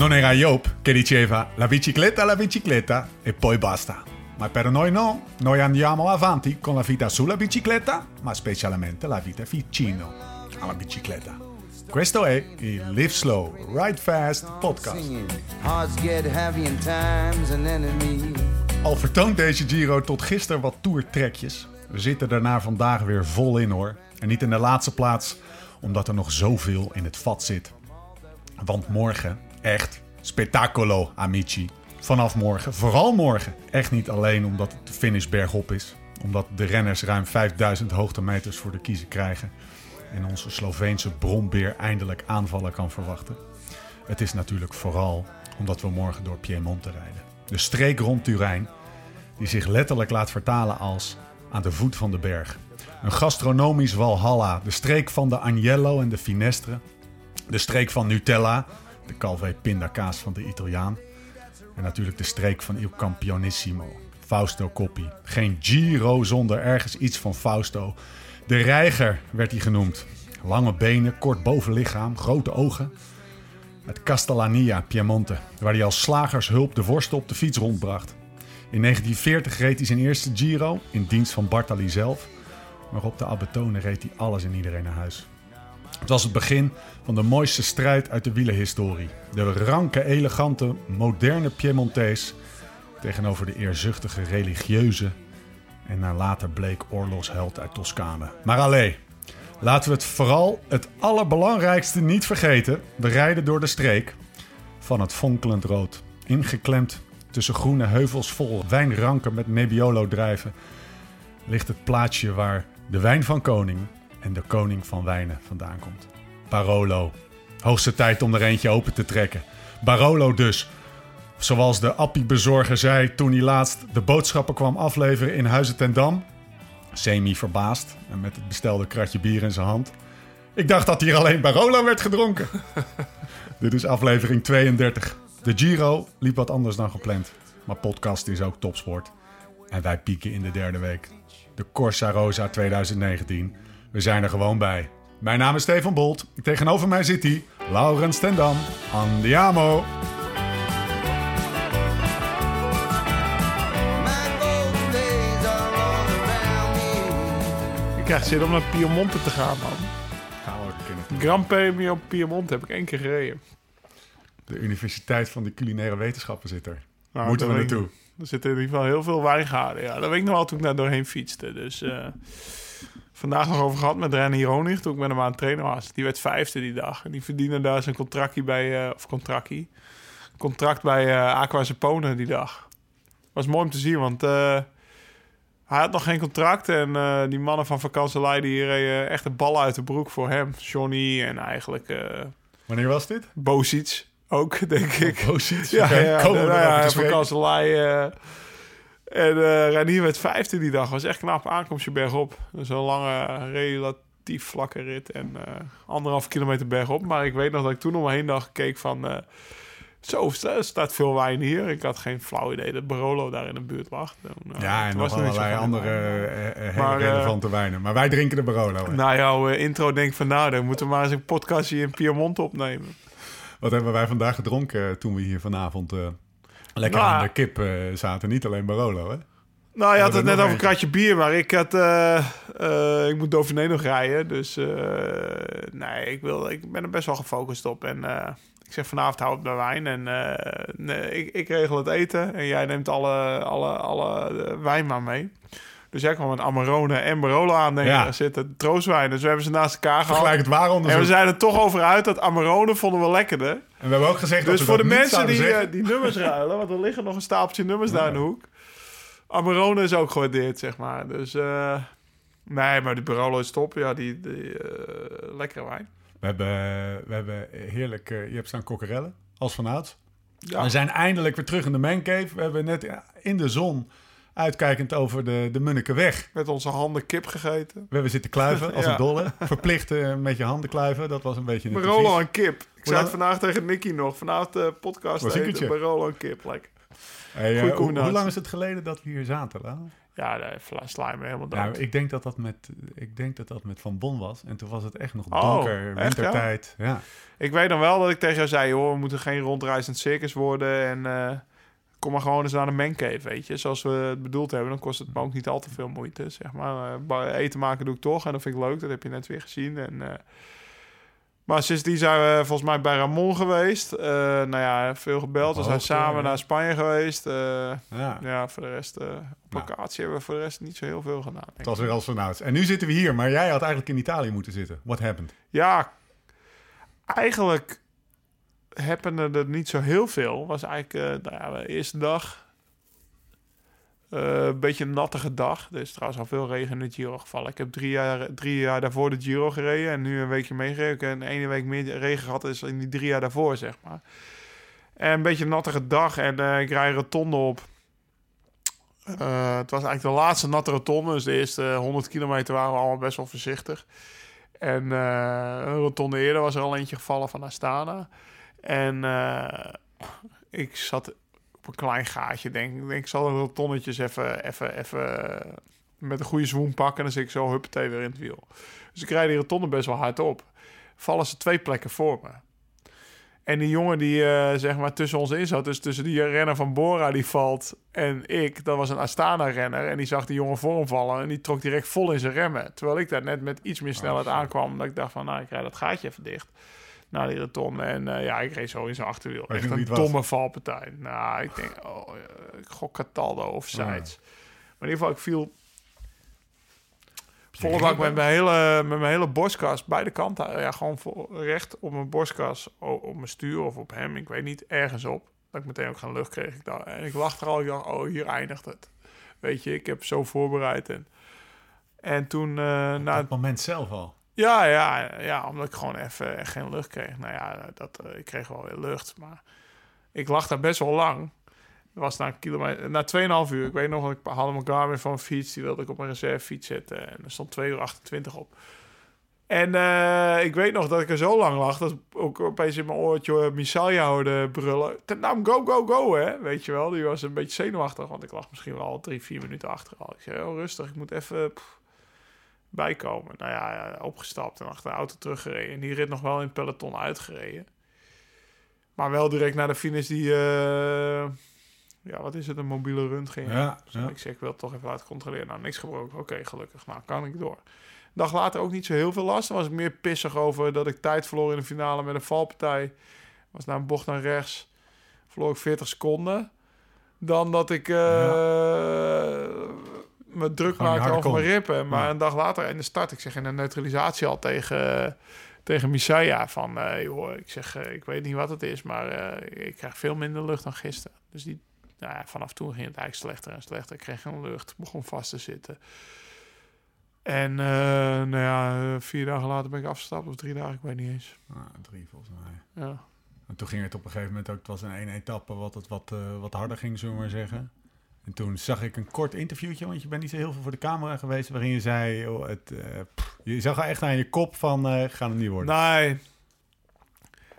Non era Joop che diceva la bicicletta, la bicicletta e poi basta. Ma per noi no, noi andiamo avanti con la vita sulla bicicletta, ma specialmente la vita vicino alla bicicletta. Questo è il Live Slow, Ride Fast podcast. Al vertoont deze Giro tot gisteren wat toertrekjes. We zitten daarna vandaag weer vol in hoor. En niet in de laatste plaats, omdat er nog zoveel in het vat zit. Want morgen, echt, spettacolo amici. Vanaf morgen, vooral morgen. Echt niet alleen omdat de finish bergop is. Omdat de renners ruim 5000 hoogtemeters voor de kiezen krijgen. En onze Sloveense brombeer eindelijk aanvallen kan verwachten. Het is natuurlijk vooral omdat we morgen door Piemonte rijden. De streek rond Turijn, die zich letterlijk laat vertalen als aan de voet van de berg. Een gastronomisch walhalla, de streek van de Agnello en de Finestre. De streek van Nutella, de Calvé pindakaas van de Italiaan. En natuurlijk de streek van Il Campionissimo, Fausto Coppi. Geen Giro zonder ergens iets van Fausto. De reiger werd hij genoemd. Lange benen, kort bovenlichaam, grote ogen. Het Castellania, Piemonte, waar hij als slagershulp de worsten op de fiets rondbracht. In 1940 reed hij zijn eerste Giro in dienst van Bartali zelf. Maar op de Abetone reed hij alles en iedereen naar huis. Het was het begin van de mooiste strijd uit de wielenhistorie. De ranke, elegante, moderne Piemontees tegenover de eerzuchtige, religieuze en naar later bleek oorlogsheld uit Toscane. Maar allee, laten we het vooral het allerbelangrijkste niet vergeten. We rijden door de streek van het fonkelend rood. Ingeklemd tussen groene heuvels vol wijnranken met Nebbiolo drijven... ligt het plaatsje waar de wijn van koning en de koning van wijnen vandaan komt. Barolo. Hoogste tijd om er eentje open te trekken. Barolo dus. Zoals de appie-bezorger zei toen hij laatst de boodschappen kwam afleveren in Huizen ten Dam. Semi verbaasd en met het bestelde kratje bier in zijn hand. Ik dacht dat hier alleen Barolo werd gedronken. Dit is aflevering 32. De Giro liep wat anders dan gepland. Maar podcast is ook topsport. En wij pieken in de derde week. De Corsa Rosa 2019. We zijn er gewoon bij. Mijn naam is Stefan Bolt. Tegenover mij zit hij, Laurens Tendam. Andiamo! Ik krijg zin om naar Piemonte te gaan, man. Gaan we ook een keer naartoe. Gran Premio Piemonte heb ik één keer gereden. De Universiteit van de Culinaire Wetenschappen zit er. Nou, Moeten we ik- naartoe. Er zitten in ieder geval heel veel wijngaarden. Ja, dat weet ik nog wel toen ik daar doorheen fietste. Dus eh, vandaag nog over gehad met René Hieronig toen ik met hem aan het trainen was. Die werd vijfde die dag. En die verdiende daar zijn contractje bij... eh, of contractie. Contract bij eh Aqua die dag. Was mooi om te zien, want... eh, hij had nog geen contract en die mannen van Vakanselei die reden echt de bal uit de broek voor hem. Johnny en eigenlijk Wanneer was dit? Bosic ook, denk ik. Bosic. Ja, ja, nou ja, van spreken. Kanselij. En eh Renier werd vijfde die dag. Was echt knap aankomstje bergop. Zo'n lange, relatief vlakke rit. En eh anderhalf kilometer bergop. Maar ik weet nog dat ik toen om me heen dacht, keek van... eh, zo, er staat veel wijn hier. Ik had geen flauw idee dat Barolo daar in de buurt lag. Toen, eh, Ja, en nog er allerlei andere hele Maar, relevante wijnen. Maar wij drinken de Barolo. hè. Na jouw eh, intro denk ik van... Nou, dan moeten we maar eens een podcastje in Piemonte opnemen. Wat hebben wij vandaag gedronken toen we hier vanavond lekker Nou, aan de kip eh, zaten? Niet alleen Barolo, hè? Nou, je had het net over een kratje bier, maar ik had... eh, eh, ik moet Dauphiné nog rijden, dus... nee, ik, wil, ik ben er best wel gefocust op. En ik zeg vanavond hou het bij wijn. En nee, ik, ik regel het eten en jij neemt alle, alle, alle wijn maar mee. Dus jij kwam met Amarone en Barolo aan. Ja. Zitten troostwijn, dus we hebben ze naast elkaar gehad. Vergelijk het waar En we zijn er toch over uit dat Amarone vonden we lekkerder. En we hebben ook gezegd dat Dus we voor de dat mensen die, eh, die nummers ruilen, want er liggen nog een stapeltje nummers daar in de hoek. Amarone is ook gewaardeerd, zeg maar. Dus eh, nee, maar die Barolo is top. Ja, die, die eh, lekkere wijn. We hebben, we hebben heerlijk... je hebt staan kokkerellen, als vanouds. Ja. We zijn eindelijk weer terug in de mancave. We hebben net ja, in de zon, uitkijkend over de, de Munnikenweg... Met onze handen kip gegeten. We hebben zitten kluiven als Ja. een dolle. Verplicht eh, met je handen kluiven. Dat was een beetje een Barolo en kip. Ik zei het vandaag tegen Nicky nog. Vanavond de podcast Was eten. en kip. Lekker. Hey, eh, Goeie hoe, lang is het geleden dat we hier zaten? Ja, vla- sla me helemaal dood. Nou, ik denk dat dat met, ik denk dat dat met Van Bon was. En toen was het echt nog Oh, donker, echt, ja? wintertijd. Ja. Ik weet dan wel dat ik tegen jou zei, hoor, we moeten geen rondreizend circus worden. En eh, kom maar gewoon eens naar de mancave, weet je. Zoals we het bedoeld hebben, dan kost het me ook niet al te veel moeite, zeg maar. Eh, eten maken doe ik toch en dat vind ik leuk. Dat heb je net weer gezien. En, eh, maar sindsdien zijn we volgens mij bij Ramon geweest. Eh, nou ja, veel gebeld. We zijn samen ja. naar Spanje geweest. Ja. ja, voor de rest, op Nou. locatie hebben we voor de rest niet zo heel veel gedaan. Het was weer als vanouds. En nu zitten we hier, maar jij had eigenlijk in Italië moeten zitten. What happened? Ja, eigenlijk hapende er niet zo heel veel. Was eigenlijk eh, nou ja, de eerste dag eh, een beetje een nattige dag. Er is trouwens al veel regen in de Giro gevallen. Ik heb drie jaar, drie jaar daarvoor de Giro gereden en nu een weekje meegereden. Een ene week meer regen gehad is in die drie jaar daarvoor, zeg maar. En een beetje een nattige dag en eh, ik rij rotonde op. Het was eigenlijk de laatste natte rotonde. Dus de eerste 100 kilometer waren we allemaal best wel voorzichtig. En eh, een rotonde eerder was er al eentje gevallen van Astana. En eh, ik zat op een klein gaatje, denk ik. Ik zal de rotonnetjes even, even, even met een goede zwoem pakken. En dan zit ik zo huppatee weer in het wiel. Dus ik rijd die rotonde best wel hard op. Vallen ze twee plekken voor me. En die jongen die eh, zeg maar tussen ons in zat, dus tussen die renner van Bora die valt en ik, dat was een Astana-renner. En die zag die jongen voor hem vallen en die trok direct vol in zijn remmen. Terwijl ik daar net met iets meer snelheid shit. aankwam. Dat ik dacht van, nou, ik rijd dat gaatje even dicht. Naar die rotonde. En eh, ja, ik reed zo in zijn achterwiel. Je Echt een het was? domme valpartij. Nou, ik denk, oh, ja, ik gok Cataldo of sides. Maar in ieder geval, ik viel volle bak met mijn hele, met mijn hele borstkas, beide kanten. Ja, gewoon recht op mijn borstkas, op mijn stuur of op hem, ik weet niet, ergens op. Dat ik meteen ook geen lucht kreeg. Ik dacht, en ik lag er al, ik dacht, oh, hier eindigt het. Weet je, ik heb zo voorbereid. En, en toen, eh Op na dat moment zelf al. Ja, ja, ja, omdat ik gewoon even geen lucht kreeg. Nou ja, dat, eh, ik kreeg wel weer lucht, maar ik lag daar best wel lang. Dat was na een kilometer, na 2,5 uur. Ik weet nog, ik hadden mijn Garmin van een fiets, die wilde ik op mijn reservefiets zetten. En er stond 2 uur 28 op. En eh, ik weet nog dat ik er zo lang lag, dat ook opeens in mijn oortje uh, Misalia hoorde brullen. Nou, go, go, go, hè. Weet je wel, die was een beetje zenuwachtig, want ik lag misschien wel al drie, vier minuten achter. Ik zei, oh, rustig, ik moet even... bijkomen. Nou ja, opgestapt en achter de auto teruggereden. En die rit nog wel in het peloton uitgereden. Maar wel direct naar de finish die... eh, ja, wat is het? Een mobiele röntgen. Ja, Dus ja. Ik zeg, ik wil het toch even laten controleren. Nou, niks gebroken. Oké, gelukkig. Nou, kan ik door. Een dag later ook niet zo heel veel last. Dan was ik meer pissig over dat ik tijd verloor in de finale met een valpartij. Was naar een bocht naar rechts. Verloor ik 40 seconden. Dan dat ik eh, me druk Gewoon niet maakte harder over mijn rippen. Maar Ja. een dag later in de start, ik zeg in de neutralisatie al tegen, tegen Misaya van... eh, joh, ik zeg, eh, ik weet niet wat het is, maar eh, ik krijg veel minder lucht dan gisteren. Dus die, nou ja, vanaf toen ging het eigenlijk slechter en slechter. Ik kreeg geen lucht, begon vast te zitten. En nou ja, vier dagen later ben ik afgestapt, of drie dagen, ik weet niet eens. Ah, drie volgens mij. Ja. En toen ging het op een gegeven moment ook, het was in één etappe wat het wat, wat harder ging, zullen we maar zeggen. En toen zag ik een kort interviewtje, want je bent niet zo heel veel voor de camera geweest, waarin je zei, het, eh, je zag echt aan je kop van, eh gaan het niet worden. Nee.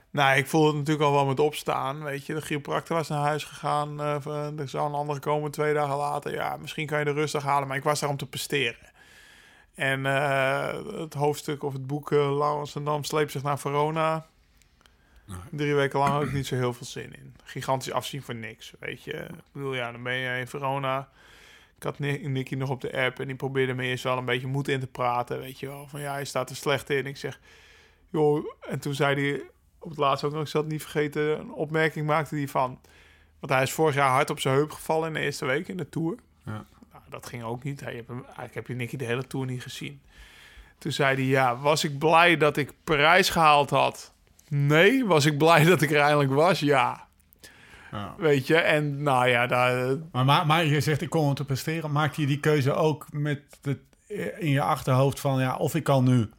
Nee, ik voelde het natuurlijk al wel met opstaan. Weet je, de chiropractor was naar huis gegaan. van, er zou een andere komen twee dagen later. Ja, misschien kan je er rustig halen. Maar ik was daar om te presteren. En het hoofdstuk of het boek uh, Laurens en sleept zich naar Verona. Drie weken lang had ik niet zo heel veel zin in. Gigantisch afzien voor niks, weet je. Ik bedoel, ja, dan ben je in Verona. Ik had Ni- Nicky nog op de app en die probeerde me eerst wel een beetje moed in te praten, weet je wel. Van ja, je staat er slecht in. Ik zeg, joh, en toen zei hij op het laatst ook nog, ik zal het niet vergeten, een opmerking maakte hij van. Want hij is vorig jaar hard op zijn heup gevallen in de eerste week in de Tour. Ja. Nou, dat ging ook niet. Hij, hem, eigenlijk heb je Nicky de hele Tour niet gezien. Toen zei hij, ja, was ik blij dat ik Parijs gehaald had? Nee. Was ik blij dat ik er eindelijk was? Ja. Ja. Weet je, en nou ja, daar, Maar, maar, maar je zegt, ik kom om te presteren. Maakte je die keuze ook met het, in je achterhoofd van, ja, of ik kan nu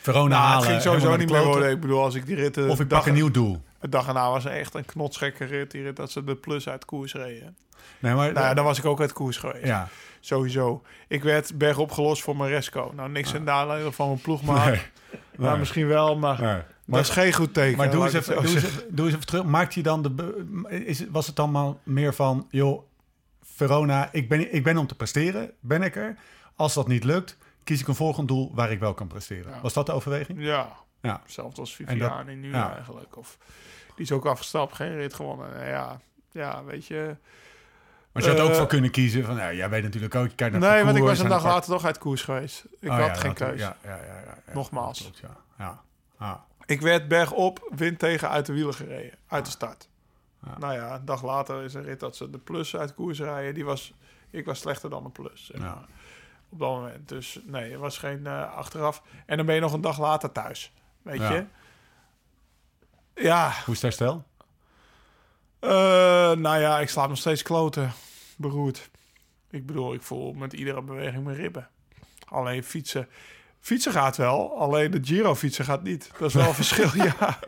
Verona nou, halen. het ging sowieso niet meer worden. Ik bedoel, als ik die rit... Of ik pak een nieuw doel. De dag erna was echt een knotsgekke rit. Die rit dat ze de plus uit koers reden. Nee, maar... Nou ja, dan was ik ook uit koers geweest. ja. Sowieso. Ik werd bergop gelost voor Maresco. Nou, niks in nadelen van mijn ploegmaat. Nee. Nee. misschien wel, maar Nee. dat is geen goed teken. Maar doe eens, even, doe, eens doe eens even terug. Maakt je dan de. Is, was het dan maar meer van. joh. Verona, ik ben, ik ben om te presteren, ben ik er. Als dat niet lukt, kies ik een volgend doel waar ik wel kan presteren. Ja. Was dat de overweging? Ja, Ja. hetzelfde als Viviani nu ja. eigenlijk. Of, die is ook afgestapt, geen rit gewonnen. Nou Ja, ja weet je... Maar je had ook Eh, voor kunnen kiezen van, ja, jij weet natuurlijk ook, je kijkt naar Nee, want ik was een en dag later toch uit koers geweest. Ik Oh, had ja, geen keus. Ja, ja, ja, ja, ja. Nogmaals. Klopt, ja. Ja. Ik werd bergop, wind tegen uit de wielen gereden. Uit de start. Ja. Nou ja, een dag later is een rit dat ze de plus uit koers rijden. Die was, ik was slechter dan de plus. zeg Ja. maar, Op dat moment. Dus nee, er was geen eh, achteraf. En dan ben je nog een dag later thuis. Weet Ja. je? Ja, Hoe is het herstel? eh, nou ja, ik slaap nog steeds kloten. Beroerd. Ik bedoel, ik voel met iedere beweging mijn ribben. Alleen fietsen. Fietsen gaat wel, alleen de Giro fietsen gaat niet. Dat is wel een verschil, ja.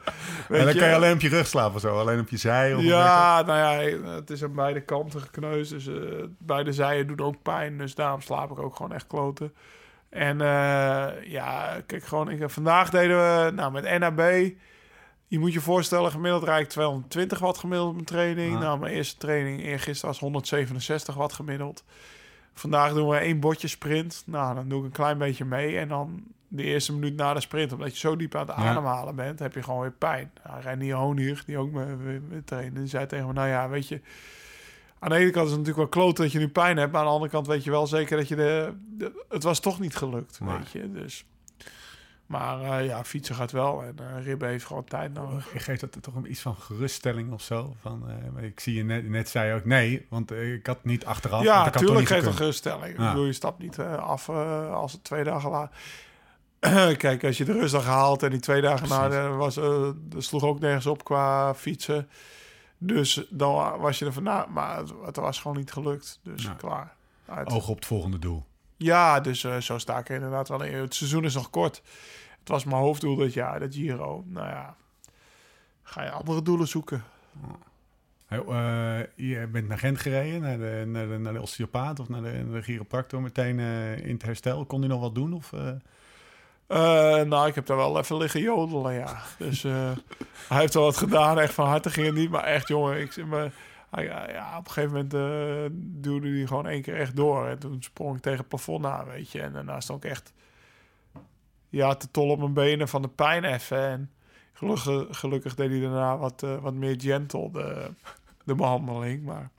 Weet En dan kan je alleen op je rug slapen of zo, alleen op je zij. Of Ja, nou ja, het is aan beide kanten gekneusd. Dus eh, beide zijen doen ook pijn. Dus daarom slaap ik ook gewoon echt kloten. En eh, ja, kijk, gewoon, ik, vandaag deden we nou, met NAB. Je moet je voorstellen, gemiddeld rijd ik 220 watt gemiddeld op mijn training. Ja. Nou, mijn eerste training eergisteren was 167 watt gemiddeld. Vandaag doen we één botje sprint. Nou, dan doe ik een klein beetje mee. En dan de eerste minuut na de sprint, omdat je zo diep aan het Ja. ademhalen bent, heb je gewoon weer pijn. Nou, Reinier Honig, die ook me, me, me trainde, die zei tegen me, nou ja, weet je... Aan de ene kant is het natuurlijk wel kloot dat je nu pijn hebt. Maar aan de andere kant weet je wel zeker dat je de... de- het was toch niet gelukt, Nee. weet je. Dus... Maar eh, ja, fietsen gaat wel. En eh Ribbe heeft gewoon tijd nodig. Je geeft dat toch een iets van geruststelling of zo? Van, eh, ik zie je net, net zei je ook nee, want ik had niet achteraf. Ja, ik had toch tuurlijk niet geeft gekund. geruststelling. Ik Ja. bedoel, je stapt niet af als het twee dagen later... Kijk, als je de rustdag haalt en die twee dagen na Precies. was, dat sloeg ook nergens op qua fietsen. Dus dan was je er vanaf. Maar het, het was gewoon niet gelukt. Dus klaar. Uit. Oog op het volgende doel. Ja, dus eh, zo sta ik er inderdaad wel in. Het seizoen is nog kort. Het was mijn hoofddoel dit jaar, de Giro. Nou ja, ga je andere doelen zoeken. Eh, je bent naar Gent gereden, naar de, naar de, naar de osteopaat of naar de, naar de chiropractor meteen eh, in het herstel. Kon hij nog wat doen? Of, nou, ik heb daar wel even liggen jodelen, ja. Dus hij heeft wel wat gedaan. Echt van harte ging het niet. Maar echt, jongen, ik zit me... hij- ja, ja, op een gegeven moment eh, duwde hij gewoon één keer echt door. En toen sprong ik tegen het plafond aan, weet je. En daarna stond ik echt... Ja, te tol op mijn benen van de pijn even. En gelukkig, gelukkig deed hij daarna wat, eh, wat meer gentle, de, de behandeling. Maar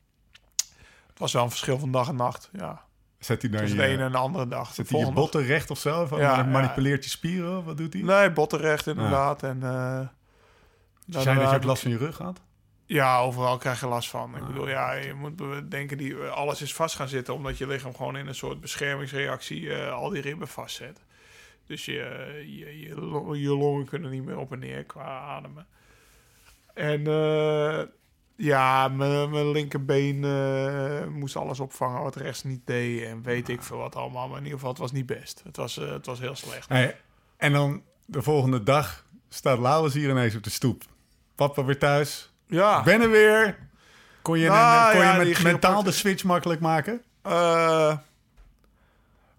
het was wel een verschil van dag en nacht, ja. Zet hij dan Tussen je, de ene en de andere dag. Zet hij je botten recht of zo? Van, Ja, manipuleert je spieren? Of wat doet hij? Nee, bottenrecht inderdaad. En, eh Ze daarna zijn dat je ik- last van je rug gehad? Ja, overal krijg je last van. Ik Ah. bedoel, ja, je moet denken, die, alles is vast gaan zitten... omdat je lichaam gewoon in een soort beschermingsreactie eh, al die ribben vastzet. Dus je, je, je, lo- je longen kunnen niet meer op en neer qua ademen. En eh, ja, mijn mijn linkerbeen eh, moest alles opvangen wat rechts niet deed. En weet ik veel wat allemaal. Maar in ieder geval, het was niet best. Het was, eh, het was heel slecht. Hey, en dan de volgende dag staat Laurens hier ineens op de stoep. Papa weer thuis. Ja. Ben er weer. Kon je, Nou, kon ja, je met mentaal de switch makkelijk maken? Eh,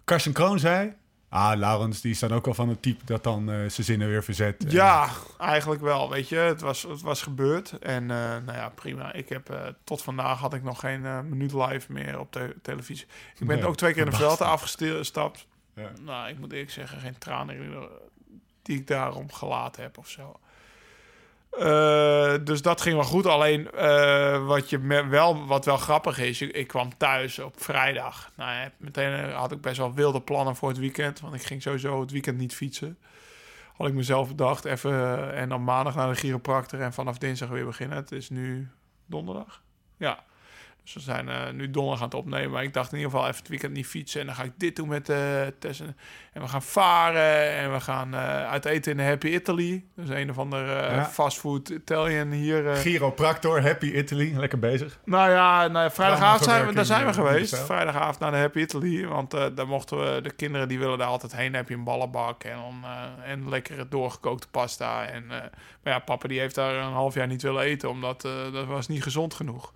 Karsten Kroon zei... Ah, Laurens, die is dan ook al van het type dat dan eh, zijn zinnen weer verzet. En- Ja, eigenlijk wel. Weet je, het was, het was gebeurd. En eh, nou ja, prima. Ik heb eh, tot vandaag had ik nog geen eh, minuut live meer op de televisie. Ik ben Nee, ook twee keer in de veld afgestapt. Ja. Nou, ik moet eerlijk zeggen, geen tranen eh, die ik daarom gelaten heb of zo. Eh, dus dat ging wel goed. Alleen eh, wat, je wel, wat wel grappig is, ik, kwam thuis op vrijdag. Nou, meteen eh, had ik best wel wilde plannen voor het weekend. Want ik ging sowieso het weekend niet fietsen. Had ik mezelf bedacht. Even, en dan maandag naar de chiropractor en vanaf dinsdag weer beginnen. Het is nu donderdag. Ja. Dus we zijn eh, nu donderdag aan het opnemen. Maar ik dacht in ieder geval even het weekend niet fietsen. En dan ga ik dit doen met eh Tess. En en we gaan varen. En we gaan eh, uit eten in de Happy Italy. Dus een of ander Ja. fastfood Italian hier. Chiropractor, Happy Italy, lekker bezig. Nou ja, nou vrijdagavond zijn we, daar zijn we geweest. Vrijdagavond naar de Happy Italy. Want daar mochten we, de kinderen die willen daar altijd heen. Dan heb je een ballenbak en, dan, en lekkere doorgekookte pasta. En, maar ja, papa die heeft daar een half jaar niet willen eten. Omdat dat was niet gezond genoeg.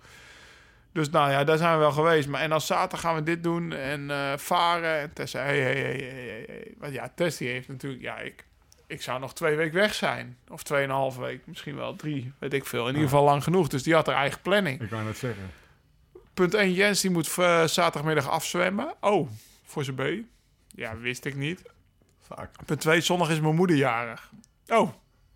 Dus nou ja, daar zijn we wel geweest. Maar en dan zaterdag gaan we dit doen en eh, varen. En Tess zei, hey, hey, hey, hey. Want ja, Tess die heeft natuurlijk, ja, ik, ik zou nog twee weken weg zijn. Of tweeënhalve week, misschien wel drie, weet ik veel. In ieder geval lang genoeg. Dus die had haar eigen planning. Ik wou net zeggen. punt 1, Jens die moet eh, zaterdagmiddag afzwemmen. Oh, voor zijn B. Ja, wist ik niet. Vaak. Punt 2, zondag is mijn moeder jarig. Oh,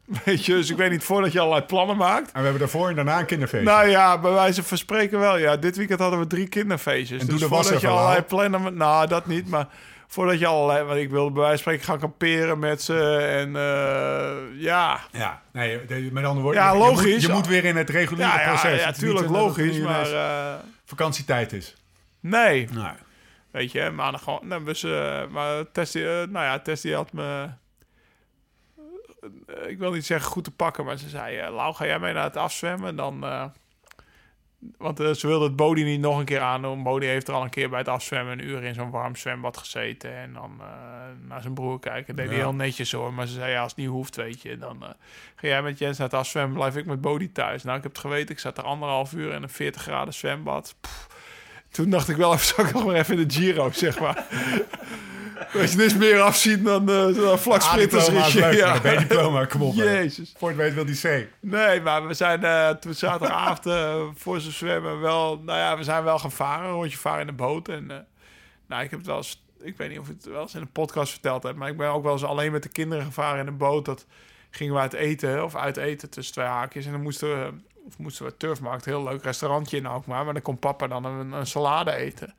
weet je, dus ik weet niet voordat je allerlei plannen maakt. En we hebben daarvoor en daarna een kinderfeestje. Nou ja, bij wijze van spreken wel. Ja, dit weekend hadden we drie kinderfeestjes. En dus voordat je allerlei plannen... Nou, dat niet, maar voordat je allerlei... Want ik wilde bij wijze van spreken gaan kamperen met ze. En eh, ja... Ja, nee, met andere woorden, Ja, je- je, logisch. moet, je moet weer in het reguliere Ja, ja, proces. ja, niet tuurlijk logisch, maar... eh, vakantietijd is. nee, weet je, maandag gewoon... Nou, dus, maar Tess, die, eh, nou ja, Tess die had me... eh, ik wil niet zeggen goed te pakken, maar ze zei... eh, Lau, ga jij mee naar het afzwemmen? Dan... eh, want ze wilde het Bodie niet nog een keer aandoen. Bodie heeft er al een keer bij het afzwemmen een uur in zo'n warm zwembad gezeten. En dan naar zijn broer kijken. deed hij Ja. heel netjes hoor. Maar ze zei, ja, als het niet hoeft, weet je. Dan ga jij met Jens naar het afzwemmen, blijf ik met Bodie thuis. Nou, ik heb het geweten. Ik zat er anderhalf uur in een 40 graden zwembad. Pff. Toen dacht ik wel even, zal ik nog maar even in de Giro, zeg maar. Weet je, is meer afzien dan, eh dan vlak sprinters. A-diploma is leuk, ja. een B-diploma, kom op. Jezus. Voor het weet wil die C. Nee, maar we zijn eh, toen zaterdagavond eh, voor ze zwemmen wel... Nou ja, we zijn wel gaan varen, een rondje varen in de boot. En eh, nou, ik heb het wel eens... Ik weet niet of ik het wel eens in een podcast verteld heb... maar ik ben ook wel eens alleen met de kinderen gevaren in een boot. Dat gingen we uit eten, of uit eten tussen twee haakjes. En dan moesten we, of moesten we Turfmarkt, een heel leuk restaurantje in Alkmaar... maar dan kon papa dan een, een salade eten.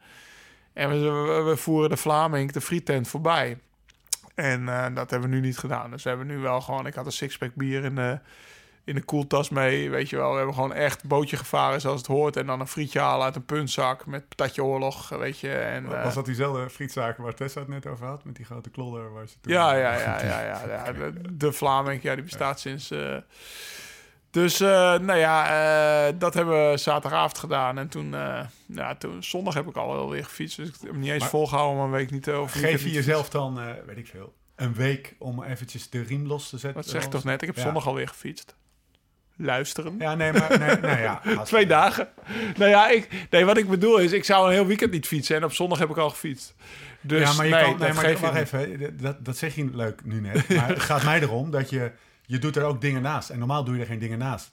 En we, we, voeren de Vlaming, de frietent, voorbij. En eh, dat hebben we nu niet gedaan. Dus we hebben nu wel gewoon... Ik had een sixpack bier in de, in de koeltas mee, weet je wel. We hebben gewoon echt bootje gevaren zoals het hoort. En dan een frietje halen uit een puntzak met patatje oorlog, weet je. En, eh, Was dat diezelfde frietzaken waar Tessa het net over had? Met die grote klodder waar ze toen... ja, ja, ja, ja, ja, ja. De, de Vlaming, ja, die bestaat sinds... eh, dus, eh, nou ja, eh, dat hebben we zaterdagavond gedaan. En toen, eh, ja, toen, zondag heb ik al wel weer gefietst. Dus ik heb niet eens Maar- volgehouden om een week niet te... Of Geef je jezelf dan, weet ik veel, een week om eventjes de riem los te zetten? Wat zeg ik toch net? Ik heb Ja. zondag alweer gefietst. Luisteren. Ja, nee, maar... Nee, nou ja, Twee dagen. Nou ja, ik, nee, wat ik bedoel is, ik zou een heel weekend niet fietsen. En op zondag heb ik al gefietst. Dus ja, maar je nee, kan... Nee, dat maar niet. even, dat, dat zeg je leuk nu net. Maar het gaat mij erom dat je... Je doet er ook dingen naast. En normaal doe je er geen dingen naast.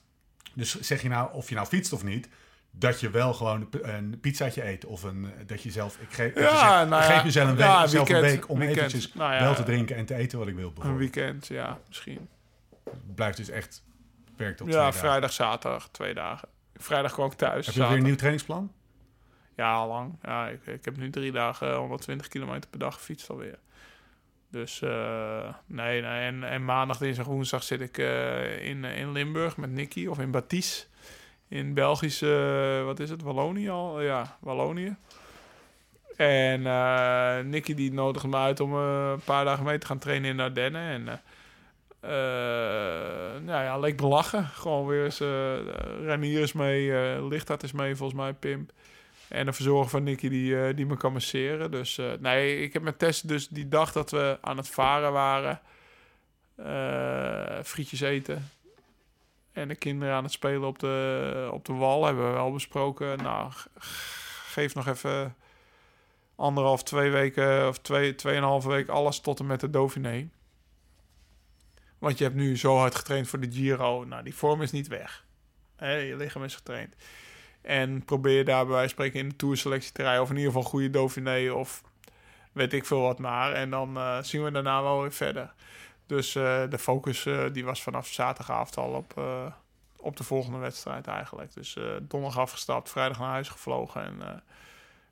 Dus zeg je nou, of je nou fietst of niet... Dat je wel gewoon een pizzaatje eet. Of een, dat je zelf... Ik geef, Ja, zegt, nou ik ja, geef mezelf een week, ja, een week om weekend. eventjes Nou ja, wel te drinken en te eten wat ik wil. Een weekend, ja, misschien. Blijft dus echt beperkt op Ja, twee dagen. vrijdag, zaterdag, twee dagen. Vrijdag kwam ik thuis. Heb je weer een nieuw trainingsplan? Ja, al lang. Ja, ik, ik heb nu drie dagen 120 kilometer per dag gefietst alweer. Dus eh, nee, nee. En, en maandag, dinsdag, woensdag zit ik eh, in, in Limburg met Nicky of in Batis. In Belgisch, eh, wat is het, Wallonië al? Ja, Wallonië. En eh Nicky die nodigde me uit om eh, een paar dagen mee te gaan trainen in de Ardennen. En eh eh, nou ja, leek me lachen. Gewoon weer eens, eh Ranier is mee, eh Lichthart is mee, volgens mij, Pimp. En een verzorger van Nicky die, eh, die me kan masseren. Dus eh, nee, ik heb met Tess dus die dag dat we aan het varen waren... eh, frietjes eten. En de kinderen aan het spelen op de, op de wal hebben we wel besproken. Nou, geef nog even anderhalf, twee weken of twee, tweeënhalve week alles tot en met de Dauphiné. Want je hebt nu zo hard getraind voor de Giro. Nou, die vorm is niet weg. Hè, je lichaam is getraind. En probeer daar bij wijze van spreken in de tourselectie te rijden. Of in ieder geval goede Dauphiné of weet ik veel wat maar. En dan eh, zien we daarna wel weer verder. Dus eh, de focus eh, die was vanaf zaterdagavond al op, op de volgende wedstrijd eigenlijk. Dus donderdag afgestapt, vrijdag naar huis gevlogen. En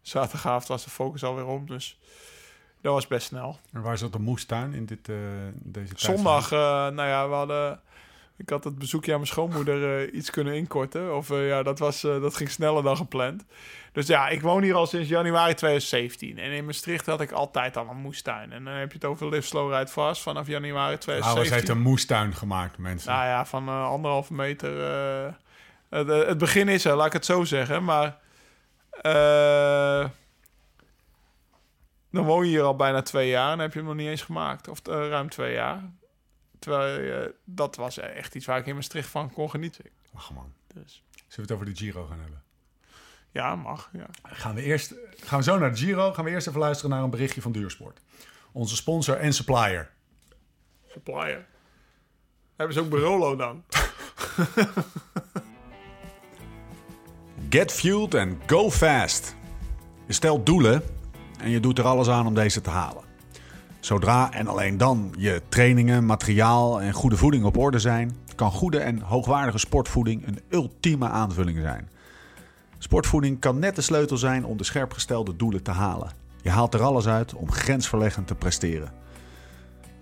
zaterdagavond was de focus alweer om. Dus dat was best snel. En waar zat de moestuin in dit, deze tijd? Zondag, nou ja, we hadden... Ik had het bezoekje aan mijn schoonmoeder eh, iets kunnen inkorten. Of eh, ja, dat, was, eh, dat ging sneller dan gepland. Dus ja, ik woon hier al sinds januari 2017. En in Maastricht had ik altijd al een moestuin. En dan heb je het over Live Slow Ride Fast vanaf januari Laurens 2017. heeft een moestuin gemaakt, mensen. Nou ja, van anderhalve meter. het, het begin is er, laat ik het zo zeggen. Maar dan woon je hier al bijna twee jaar en heb je hem nog niet eens gemaakt. Of ruim twee jaar. Terwijl eh, dat was echt iets waar ik in Maastricht van kon genieten. Ach man, Dus zullen we het over de Giro gaan hebben? ja, mag. Ja. Gaan we, eerst, gaan we zo naar de Giro, gaan we eerst even luisteren naar een berichtje van Duursport. Onze sponsor en supplier. Supplier. Hebben ze ook Barolo dan? Get fueled and go fast. Je stelt doelen en je doet er alles aan om deze te halen. Zodra en alleen dan je trainingen, materiaal en goede voeding op orde zijn, kan goede en hoogwaardige sportvoeding een ultieme aanvulling zijn. Sportvoeding kan net de sleutel zijn om de scherp gestelde doelen te halen. Je haalt er alles uit om grensverleggend te presteren.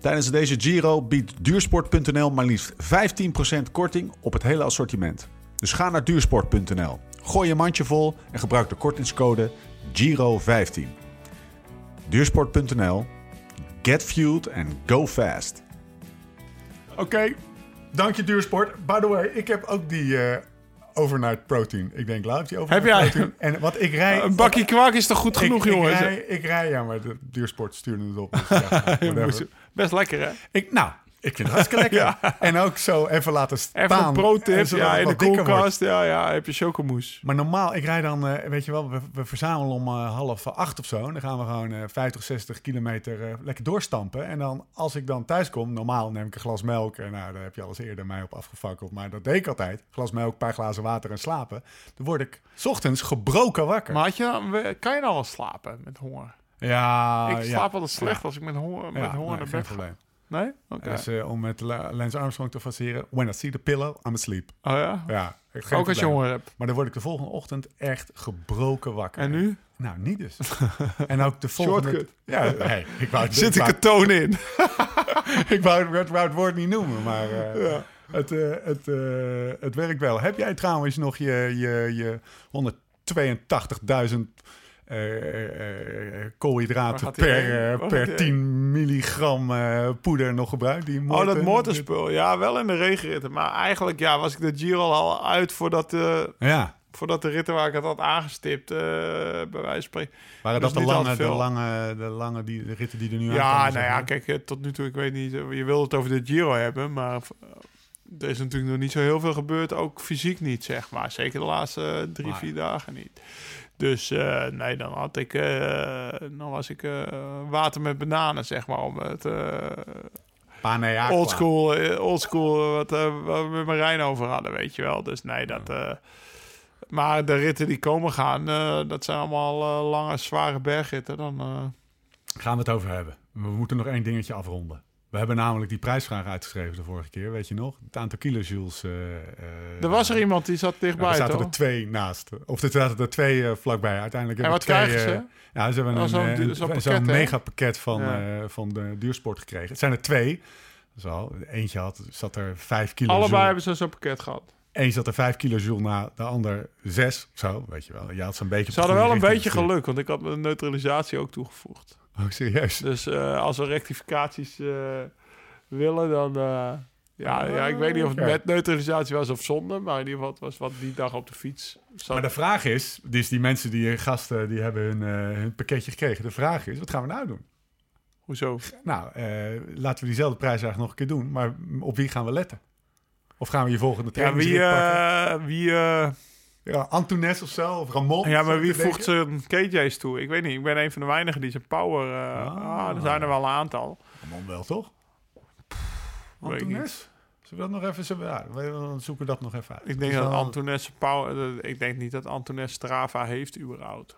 Tijdens deze Giro biedt duursport.nl maar liefst 15% korting op het hele assortiment. Dus ga naar duursport.nl, gooi je mandje vol en gebruik de kortingscode GIRO15. Duursport.nl, get fueled and go fast. Oké, dank je Duursport. By the way, ik heb ook die eh, overnight protein. Ik denk, laat die overnight Heb jij? protein. En wat ik rij... Een bakje kwak is toch goed genoeg, ik, jongens? Ik rij, ik rij, ja, maar de Duursport stuurde het op. Dus ja, whatever. Best lekker, hè? Ik, nou, ik vind het hartstikke lekker. En ook zo even laten staan. Even een pro-tip, ja, in de koelkast. Ja, ja, heb je chocomousse. Maar normaal, ik rijd dan, eh, weet je wel, we, we verzamelen om eh, half acht of zo. En dan gaan we gewoon eh 50, 60 kilometer eh, lekker doorstampen. En dan, als ik dan thuis kom, normaal neem ik een glas melk. En nou, daar heb je alles eerder mij op afgefakkeld. Maar dat deed ik altijd. Glas melk, een paar glazen water en slapen. Dan word ik 's ochtends gebroken wakker. Maar had je, kan je dan wel slapen met honger? ja, ik Ah, ja. slaap altijd slecht Ja. als ik met honger, met Ja, honger nee, naar geen bed ga. probleem. Nee? Oké. Dus om met Lance Armstrong te fasceren. When I see the pillow, I'm asleep. oh ja? Ja, Ook als je honger hebt. Maar dan word ik de volgende ochtend echt gebroken wakker. En nu? Nou, niet dus. en ook de volgende... Shortcut. Ja, hey, ik wou, Zit ik een toon in? ik wou, het woord niet noemen, maar eh, het, eh, het, het werkt wel. Heb jij trouwens nog je, je, je 182.000 eh, eh, eh, koolhydraten per, per gaat die 10 milligram poeder nog gebruikt? Die Oh, dat motorspul. Ja, wel in de regenritten. Maar eigenlijk ja, was ik de Giro al uit voordat, de Ja, voordat de ritten waar ik het had aangestipt, eh, bij wijze van spreken. waren Dus dat de lange, de lange, de lange die, de ritten die er nu Ja, aankomen? nou ja, kijk, tot nu toe, ik weet niet, je wil het over de Giro hebben, maar er is natuurlijk nog niet zo heel veel gebeurd, ook fysiek niet, zeg maar. Zeker de laatste drie, Maar- vier dagen niet. Dus eh, nee, dan had ik, eh, dan was ik eh, water met bananen, zeg maar, om het oldschool, oldschool wat, wat we met Marijn over hadden, weet je wel. Dus nee, dat... maar de ritten die komen gaan, dat zijn allemaal lange, zware bergritten. Dan, Gaan we het over hebben. We moeten nog één dingetje afronden. We hebben namelijk die prijsvraag uitgeschreven de vorige keer, weet je nog? Het aantal kilojoules. eh, eh, er was er iemand die zat dichtbij, er zaten toch? er twee naast. Of er zaten er twee eh, vlakbij. Uiteindelijk En hebben wat twee... krijgen ze? eh, ja, ze hebben Oh, een, zo'n eh, zo'n pakket, van, Ja. eh, van de duursport gekregen. Het zijn er twee. Zo, eentje had, zat er vijf kilo. Allebei hebben ze zo'n pakket gehad. Eén zat er vijf kilo na, de ander zes. Zo, weet je wel. Je had zo'n beetje... Ze hadden wel een beetje geluk, want ik had mijn neutralisatie ook toegevoegd. Oh, serieus? Dus eh, als we rectificaties eh, willen, dan... eh, ja, ja, ik weet niet of het Ja. met neutralisatie was of zonder, maar in ieder geval het was wat die dag op de fiets. zat. Maar de vraag is, dus die mensen, die gasten, die hebben hun, eh, hun pakketje gekregen. De vraag is, wat gaan we nou doen? Hoezo? Nou, eh, laten we diezelfde prijs eigenlijk nog een keer doen. Maar op wie gaan we letten? Of gaan we je volgende Ja, wie... eh, wie Ja, Antones of zo, of Ramon? ja, maar wie voegt zijn KJ's toe? Ik weet niet. Ik ben een van de weinigen die zijn power... eh, Ah. ah, er zijn er wel een aantal. Ramon wel, toch? Antones? Zullen we dat nog even... Zullen we, ja, we zoeken dat nog even uit. Ik denk dat dan- Antones power... Ik denk niet dat Antones Strava heeft überhaupt.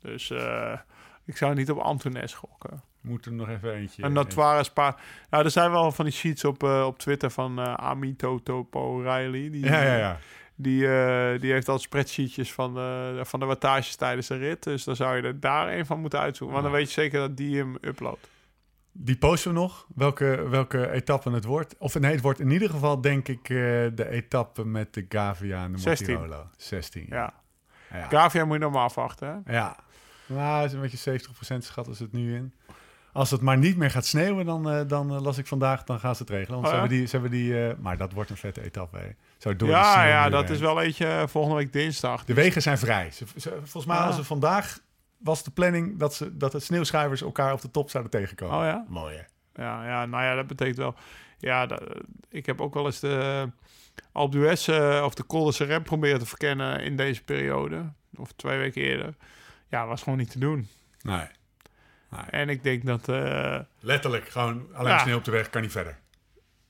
Dus eh, ik zou niet op Antones gokken. We moeten er nog even eentje... En dat waren spa. Nou, er zijn wel van die sheets op, eh, op Twitter van eh Amito Topo Riley. Die, Ja, ja, ja. Die, eh, die heeft al spreadsheetjes van, eh, van de wattages tijdens de rit. Dus dan zou je er daar een van moeten uitzoeken. Want dan weet je zeker dat die hem uploadt. Die posten we nog, welke, welke etappe het wordt. Of nee, het wordt in ieder geval denk ik eh, de etappe met de Gavia en de 16. Montirolo. 16. Ja. ja. Gavia moet je nog maar afwachten. Hè? Ja. Nou, is een beetje 70% schat is het nu in. Als het maar niet meer gaat sneeuwen, dan, eh, dan eh, las ik vandaag, dan gaan ze het regelen. Want Oh, ze hebben die, ze hebben die eh, maar dat wordt een vette etappe. Hè. Zo door Ja, ja, dat heen. is wel eentje volgende week dinsdag. De wegen zijn vrij. Ze, ze- volgens mij Ah. als ze vandaag was de planning dat, ze, dat de sneeuwschuivers elkaar op de top zouden tegenkomen. Oh ja? Mooi hè? Ja, ja, nou ja, dat betekent wel... Ja, dat- ik heb ook wel eens de Alpe d'Huez of de Col de Serem proberen te verkennen in deze periode. Of twee weken eerder. Ja, was gewoon niet te doen. Nee. En ik denk dat... eh, Letterlijk, gewoon alleen Ja. sneeuw op de weg, kan niet verder.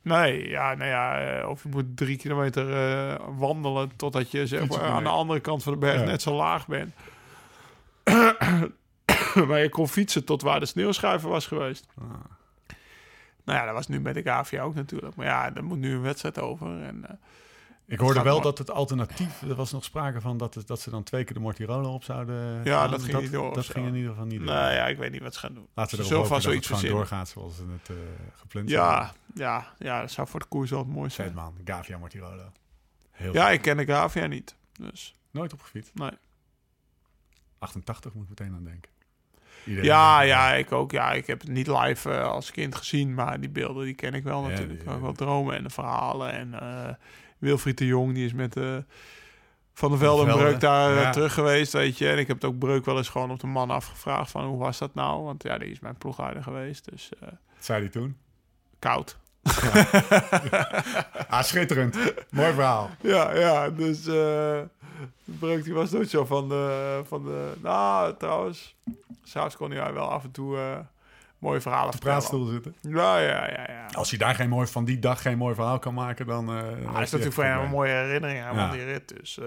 Nee, ja, nou ja, eh, of je moet drie kilometer eh, wandelen totdat je zeg maar, aan de andere kant van de berg Ja. net zo laag bent. maar je kon fietsen tot waar de sneeuwschuiver was geweest. Ah. Nou ja, dat was nu met de KVA ook natuurlijk. Maar ja, er moet nu een wedstrijd over. En, Ik hoorde wel dat het alternatief, er was nog sprake van dat, het, dat ze dan twee keer de Mortirolo op zouden Ja, gaan. dat ging niet door Dat ging in ieder geval niet door. nou ja, ik weet niet wat ze gaan doen. Laten we erop hopen dat zoiets het verzinnen. doorgaat zoals ze het eh gepland. Ja, ja, ja, dat zou voor de koers wel mooi zijn. man, Gavia Mortirolo. Heel Ja, ik ken de Gravia niet. Dus, Nooit opgefietst. nee. 88 moet ik meteen aan denken. Iedereen Ja, ja, ik ook. Ja, ik heb het niet live eh, als kind gezien, maar die beelden die ken ik wel Ja, natuurlijk. die- kan wel dromen en de verhalen. En eh, Wilfried de Jong, die is met eh, Van der Velde en Breuk daar eh, ja. terug geweest, weet je. En ik heb het ook Breuk wel eens gewoon op de man afgevraagd van hoe was dat nou? Want ja, die is mijn ploegleider geweest, dus eh, Wat zei hij toen? koud. Ah, schitterend. Mooi verhaal. Ja, ja, dus Breuk die was nooit zo van de, van de... Nou, trouwens, s'avonds kon hij wel af en toe mooie verhalen de vertellen. praatstoel zitten. Ja, ja, ja, ja. Als hij daar geen mooi, van die dag geen mooi verhaal kan maken, dan... eh, Ja, heeft dat hij is echt natuurlijk voor hem een mooie herinnering aan Ja. die rit. Dus eh,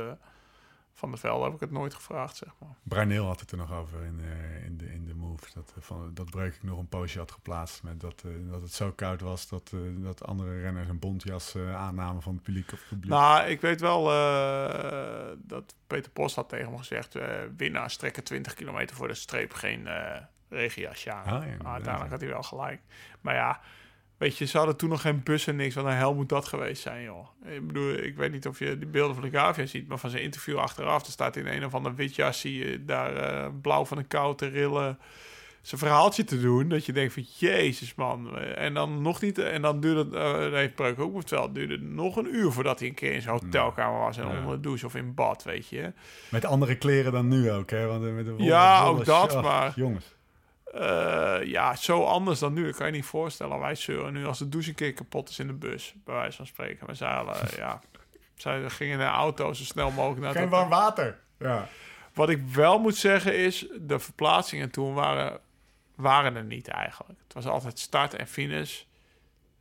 van der Velde heb ik het nooit gevraagd, zeg maar. Bruineel had het er nog over in, eh, in, de, in de move. Dat, van, dat Breuk ik nog een poosje had geplaatst. Met dat, eh, dat het zo koud was dat, eh, dat andere renners een bontjas eh, aannamen van het publiek. Of het publiek. Nou, ik weet wel eh, dat Peter Post had tegen me gezegd... eh winnaars trekken 20 kilometer voor de streep geen eh regenjasje aan. Ah, ja, Maar inderdaad, uiteindelijk had hij wel gelijk. Maar ja, weet je, ze hadden toen nog geen bus en niks. Wat een hel moet dat geweest zijn, joh. Ik bedoel, ik weet niet of je die beelden van de Gavia ziet... maar van zijn interview achteraf... er staat in een of ander wit jas... zie je daar eh, blauw van de kou te rillen... zijn verhaaltje te doen, dat je denkt van jezus man. En dan nog niet, en dan duurde het, eh dat heeft Breuk ook verteld, het duurde nog een uur voordat hij een keer in zijn hotelkamer was en Ja. onder de douche of in bad, weet je. Met andere kleren dan nu ook, hè? Want, eh, met de Ja, ook dat, ach, maar- Jongens. Eh, ja, zo anders dan nu, dat kan je niet voorstellen. Wij zeuren nu als de douche een keer kapot is in de bus, bij wijze van spreken. We zeiden, eh, ja, zij gingen in de auto zo snel mogelijk naar Geen warm water. Ja. Wat ik wel moet zeggen is, de verplaatsingen toen waren, waren er niet eigenlijk. Het was altijd start en finish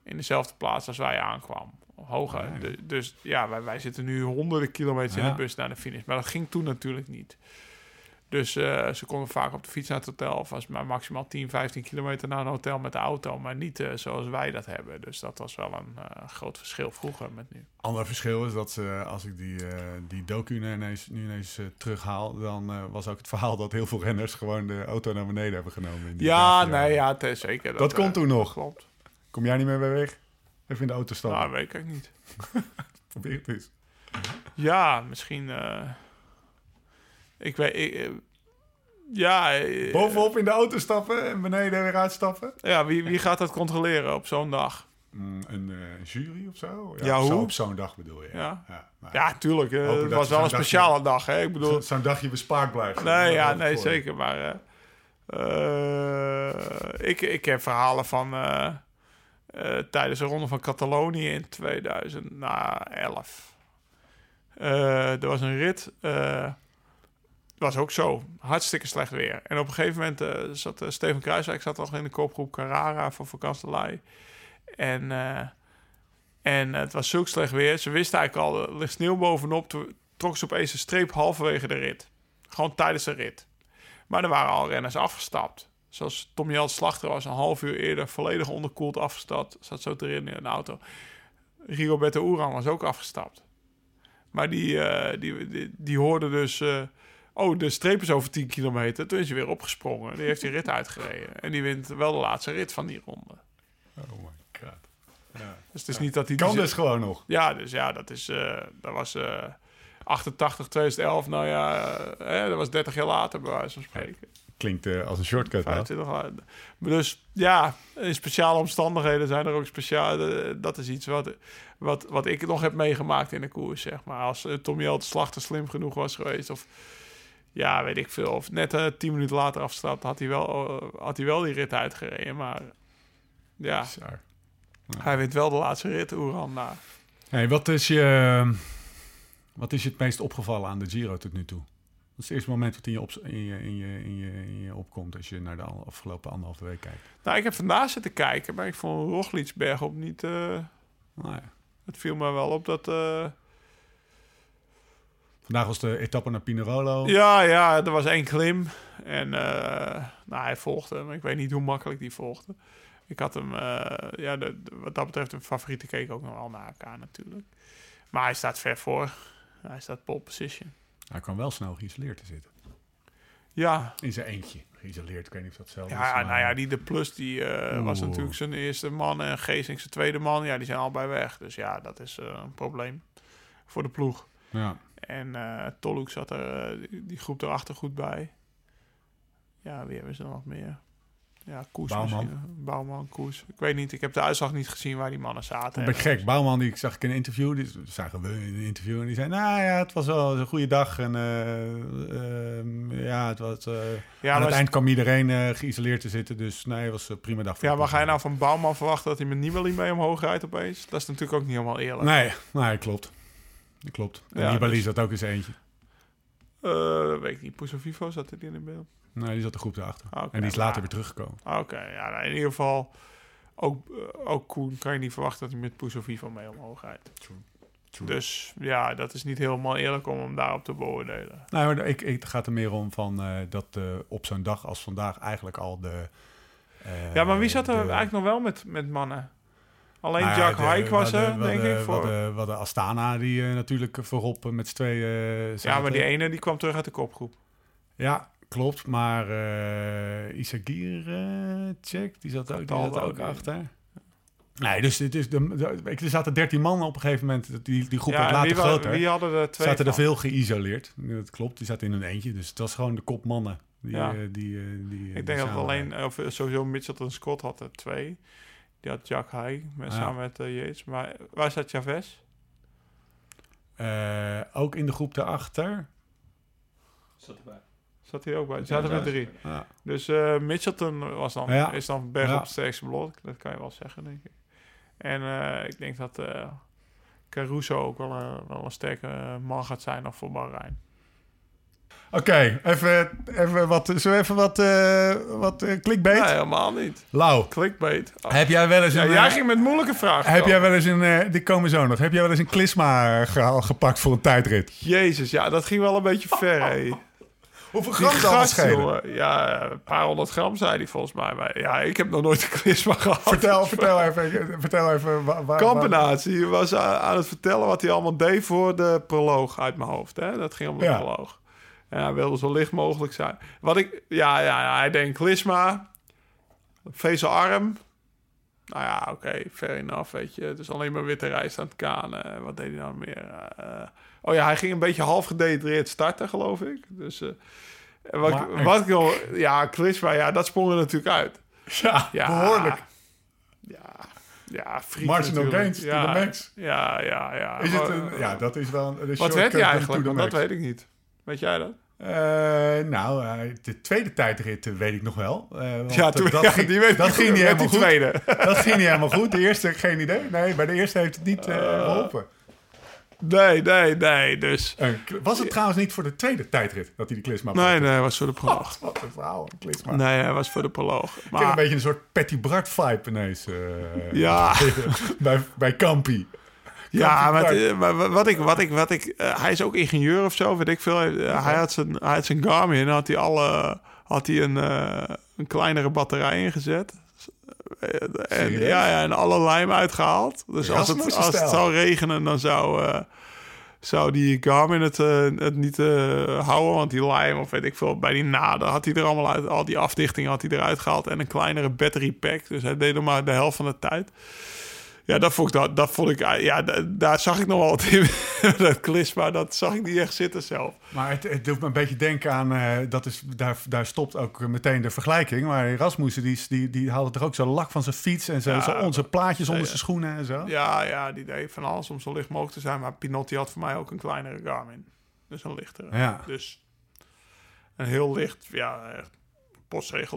in dezelfde plaats als wij aankwam. Hoger. Du- dus ja, wij, wij zitten nu honderden kilometers in de bus naar de finish. Maar dat ging toen natuurlijk niet. Dus eh, ze konden vaak op de fiets naar het hotel. Of was maar maximaal 10, 15 kilometer naar een hotel met de auto. Maar niet eh, zoals wij dat hebben. Dus dat was wel een eh, groot verschil vroeger met nu. Ander verschil is dat ze, als ik die, die docu nu ineens, nu ineens terughaal, dan was ook het verhaal dat heel veel renners gewoon de auto naar beneden hebben genomen. in die Ja, nee, ja, het is zeker. Dat kon eh, toen nog. Klopt. Kom jij niet meer bij weg? Even in de auto stappen. Nou, weet ik niet. Probeer het eens. Ja, misschien. Ik weet. Ik, eh, ja, eh, Bovenop in de auto stappen en beneden weer uitstappen. ja wie, wie gaat dat controleren op zo'n dag? Mm, een eh, jury of zo? Ja, zo hoe? op zo'n dag bedoel je. Ja. ja, Ja, tuurlijk. het was wel een dagje- speciale dag, hè? Ik bedoel. zo- Zo'n dagje bespaard blijft. Nee, ja, nee, voor. zeker. Maar ik, ik heb verhalen van tijdens de ronde van Catalonië in 2011. Eh, er was een rit. Was ook zo. Hartstikke slecht weer. En op een gegeven moment eh, zat eh, Steven Kruiswijk zat al in de koopgroep Carrara voor Vakanselij. En, eh, en het was zulk slecht weer. Ze wisten eigenlijk al, er ligt sneeuw bovenop. Toen trok ze opeens een streep halverwege de rit. Gewoon tijdens de rit. Maar er waren al renners afgestapt. Zoals Tom Jan Slachter was een half uur eerder volledig onderkoeld afgestapt. Zat zo te in een auto. Rigoberto Uran was ook afgestapt. Maar die, die, die, die hoorde dus... oh, de streep is over 10 kilometer. Toen is hij weer opgesprongen. Die heeft die rit uitgereden. En die wint wel de laatste rit van die ronde. Oh my god. Ja. Dus het is niet dat hij... Kan die- dus gewoon nog. Ja, dus ja, dat is... eh, dat was eh 88, 2011. Nou ja, eh, hè, dat was 30 jaar later bij wijze van spreken. Klinkt eh, als een shortcut. wel. 25 jaar. Maar Dus ja, in speciale omstandigheden zijn er ook speciaal. eh, Dat is iets wat, wat, wat ik nog heb meegemaakt in de koers, zeg maar. Als uh, Tom Jelte Slachter slim genoeg was geweest, of ja, weet ik veel, of net eh, tien minuten later afstapt, had hij wel, eh, had hij wel die rit uitgereden. Maar ja, Bizar. hij wint wel de laatste rit, Oeran. Nou, Hey, wat, is je, wat is je het meest opgevallen aan de Giro tot nu toe? Wat is het eerste moment wat in je, op, in je, in je, in je, in je opkomt als je naar de afgelopen anderhalve week kijkt? nou, ik heb vandaag zitten kijken, maar ik vond Roglic bergop niet, eh, Nou ja. Het viel me wel op dat... Vandaag was de etappe naar Pinerolo. Ja, ja, er was één klim. En eh, nou, hij volgde hem. Ik weet niet hoe makkelijk die volgde. Ik had hem, eh, ja, de, de- wat dat betreft, een favoriete keek ook nog wel naar elkaar natuurlijk. Maar hij staat ver voor. Hij staat pole position. Hij kwam wel snel geïsoleerd te zitten. Ja, In zijn eentje. Geïsoleerd, ik weet niet of dat zelf is. ja nou ja, die de plus die eh, was natuurlijk zijn eerste man. En Geesink zijn tweede man. Ja, die zijn allebei weg. Dus ja, dat is een probleem voor de ploeg. Ja. En eh Tolhoek zat er, eh, die, groep erachter goed bij. Ja, wie hebben ze nog meer? Ja, Koes Bouwman. misschien. Bouwman, Koes. Ik weet niet, ik heb de uitslag niet gezien waar die mannen zaten. Ik gek. Bouwman, die zag ik in een interview. Die zagen we in een interview. En die zei, nou ja, het was wel een goede dag. En eh, ehm, ja, het was... Ja, aan het eind kwam iedereen geïsoleerd te zitten. Dus nee, het was een prima dag. voor ja, maar ga je nou van Bouwman verwachten dat hij met Nibali mee omhoog rijdt opeens? Dat is natuurlijk ook niet helemaal eerlijk. Nee, nee, klopt. Dat klopt. En Ja, Nibali dus- zat ook eens eentje. Eh, weet ik niet. Puso Vivo zat er in in beeld. Nee, die zat de groep erachter. Ah, en die is later weer teruggekomen. Oké, ja, nou, in ieder geval... Ook, eh, ook Koen kan je niet verwachten dat hij met Puso Vivo mee omhoog rijdt. True. Dus ja, dat is niet helemaal eerlijk om hem daarop te beoordelen. Nee, maar ik, ik, het gaat er meer om van, eh, dat op zo'n dag als vandaag eigenlijk al de... Ja, maar wie zat er de- eigenlijk nog wel met, met mannen? Alleen Nou ja, Jack de- was hadden- er, denk hadden- ik. we Voor... hadden- we hadden Astana, die eh, natuurlijk voorop eh, met z'n tweeën eh, Ja, maar die ene die kwam terug uit de kopgroep. Ja, klopt. Maar eh Isagir, check, die zat ook, die zat ook achter. Nee, dus dit is de, de- er zaten 13 man op een gegeven moment. Die, die groep ja, werd en later wie, groter. wie hadden er twee zaten er veel geïsoleerd. Dat klopt, die zaten in hun eentje. Dus het was gewoon de kopmannen. Die, Ja. die, die, Ik die denk dat alleen, of sowieso Mitchelton Scott had er twee. Die had Jack Haik met, Ja. samen met uh, Yates. Maar waar zat Chavez? Eh, ook in de groep daarachter. Zat erbij. Zat hij ook bij? Zaten Ja, met ja. drie. Ja. Dus eh Mitchelton was dan, Ja. is dan berg Ja. op het sterkste blok. Dat kan je wel zeggen, denk ik. En eh, ik denk dat eh, Caruso ook wel, eh, wel een sterke man gaat zijn nog voor Bahrein. Oké, even, even wat, we even wat, eh wat eh, clickbait? Nee, helemaal niet. Lau, Clickbait. Oh. heb jij wel eens Ja, een... jij eh, ging met moeilijke vragen. Heb jij wel eens een, die komen zo nog, heb jij wel eens een klisma gepakt voor een tijdrit? Jezus, ja, dat ging wel een beetje ver, hé. Hoeveel Die gast, jongen. Ja, een paar honderd gram, zei hij volgens mij. Maar ja, ik heb nog nooit een klisma gehad. Vertel, vertel even, vertel even waar, waar, Kampenatie was aan het vertellen wat hij allemaal deed voor de proloog uit mijn hoofd. Hè? Dat ging om de Ja. proloog. En hij wilde zo licht mogelijk zijn. Wat ik, ja, ja, ja hij denkt klisma, vezelarm. Nou ja, oké, fair enough, weet je. Het is alleen maar witte rijst aan het kanen. Wat deed hij dan meer? Eh, oh ja, hij ging een beetje half gedehydreerd starten, geloof ik. Dus eh, wat, Maar- wat ik wil, ja, klisma, ja, dat sprong er natuurlijk uit. Ja, Ja, behoorlijk. Ja, ja, Marginal gains to ja, the max. Ja, ja, ja. Is het een, ja, dat is wel een, Wat werd hij to eigenlijk? dat weet ik niet. Weet jij dat? Eh, nou, eh, de tweede tijdrit eh, weet ik nog wel. Want, Ja, toen, dat ja, ging, die weet dat ging niet helemaal goed. tweede. Dat ging niet helemaal goed. De eerste, geen idee. Nee, bij de eerste heeft het niet eh, geholpen. Nee, nee, nee. Dus. Was het trouwens niet voor de tweede tijdrit dat hij de klisma Nee, nee, hij was voor de proloog. Wat een verhaal, een klisma. Nee, hij was voor de proloog. Ik kreeg een Maar, beetje een soort Patty Bart vibe ineens. Ja. bij, bij Campi. ja, maar, maar wat ik, wat ik, wat ik, eh, hij is ook ingenieur of zo, weet ik veel. Eh, Hij had zijn, hij had zijn Garmin, had hij alle, had hij een, eh, een kleinere batterij ingezet. Eh, En, ja, ja, en alle lijm uitgehaald. Dus als het, als zou regenen, dan zou, eh, zou die Garmin het, eh, het niet eh, houden. Want die lijm, of weet ik veel, bij die naden had hij er allemaal uit. Al die afdichtingen had hij eruit gehaald. En een kleinere battery pack. Dus hij deed er maar de helft van de tijd. Ja, dat vond ik, dat, dat vond ik ja, da- daar zag ik nog wel wat in. dat klisma, dat zag ik niet echt zitten zelf. Maar het, het doet me een beetje denken aan, eh, dat is, daar, daar stopt ook meteen de vergelijking. Maar Rasmussen, die, die, die haalde toch ook zo lak van zijn fiets en zo, Ja, zo onze plaatjes onder ja. zijn schoenen en zo. Ja, ja, die deed van alles om zo licht mogelijk te zijn. Maar Pinotti had voor mij ook een kleinere Garmin. Dus een lichtere. Ja. Dus een heel licht, ja,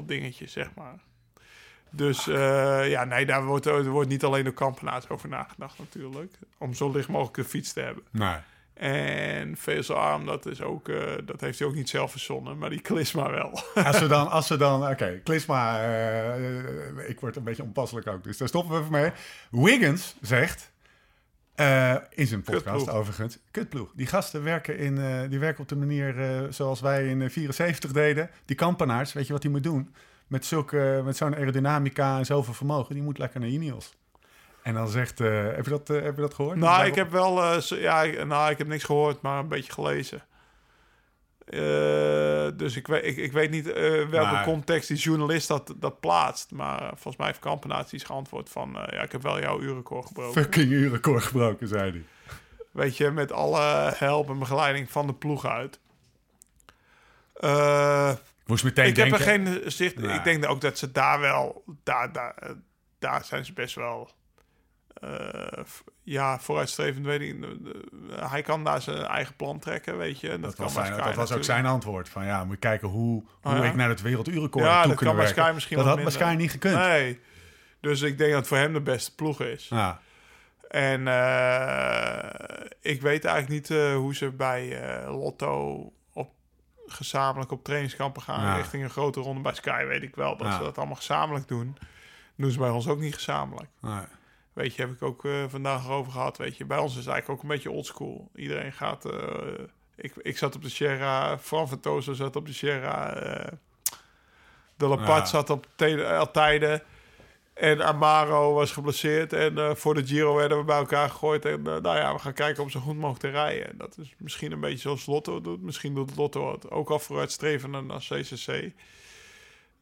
dingetje, zeg maar. Dus eh, ja, nee, daar wordt, er wordt niet alleen door kampenaars over nagedacht natuurlijk. Om zo licht mogelijk een fiets te hebben. Nee. En vezelarm, dat, is ook, eh, dat heeft hij ook niet zelf verzonnen. Maar die klisma wel. Als we dan, als we dan oké, Klisma, eh, ik word een beetje onpasselijk ook, dus daar stoppen we even mee. Wiggins zegt, in zijn podcast Kutploeg. overigens. Kutploeg. Die gasten werken, in, die werken op de manier zoals wij in eh, 74 deden. Die kampenaars, weet je wat die moet doen? Met, zulke, met zo'n aerodynamica en zoveel vermogen, die moet lekker naar Ineos. En dan zegt, eh, heb, je dat, eh, heb je dat gehoord? Nou, ik heb wel... eh, ja, ik- nou, ik heb niks gehoord, maar een beetje gelezen. Eh, dus ik weet, ik, ik weet niet eh, welke Maar- context die journalist dat, dat plaatst. Maar volgens mij heeft Kampenaerts iets geantwoord van... eh, ja, ik heb wel jouw uurrecord gebroken. fucking uurrecord gebroken, zei hij. Weet je, met alle help en begeleiding van de ploeg uit. Ik moest meteen ik denken... heb er geen zicht. Ik denk ook dat ze daar wel. Daar, daar, daar zijn ze best wel. eh, ja, vooruitstrevend. Weet ik, eh, hij kan daar zijn eigen plan trekken, weet je. En dat, Dat kan was, zijn, dat was ook zijn antwoord. Van ja, moet je kijken hoe, hoe Oh ja? ik naar het werelduurrecord Ja, toe dat kan bij werken. Sky misschien Dat had bij. Sky niet gekund. Nee. Dus ik denk dat het voor hem de beste ploeg is. Ja. En eh, ik weet eigenlijk niet hoe ze bij Lotto gezamenlijk op trainingskampen gaan Ja. richting een grote ronde. Bij Sky weet ik wel dat Ja. ze dat allemaal gezamenlijk doen. Doen ze bij ons ook niet gezamenlijk. Nee. Weet je, heb ik ook eh, vandaag over gehad. Weet je, bij ons is het eigenlijk ook een beetje oldschool. Iedereen gaat. eh, ik, ik zat op de Sierra, Fran Ventoso zat op de Sierra. eh de Lapart Ja. zat op Altijden. En Amaro was geblesseerd. En eh, voor de Giro werden we bij elkaar gegooid. En eh, nou ja, we gaan kijken om zo goed mogelijk te rijden. En dat is misschien een beetje zoals Lotto doet. Misschien doet Lotto het ook al vooruitstrevender dan CCC.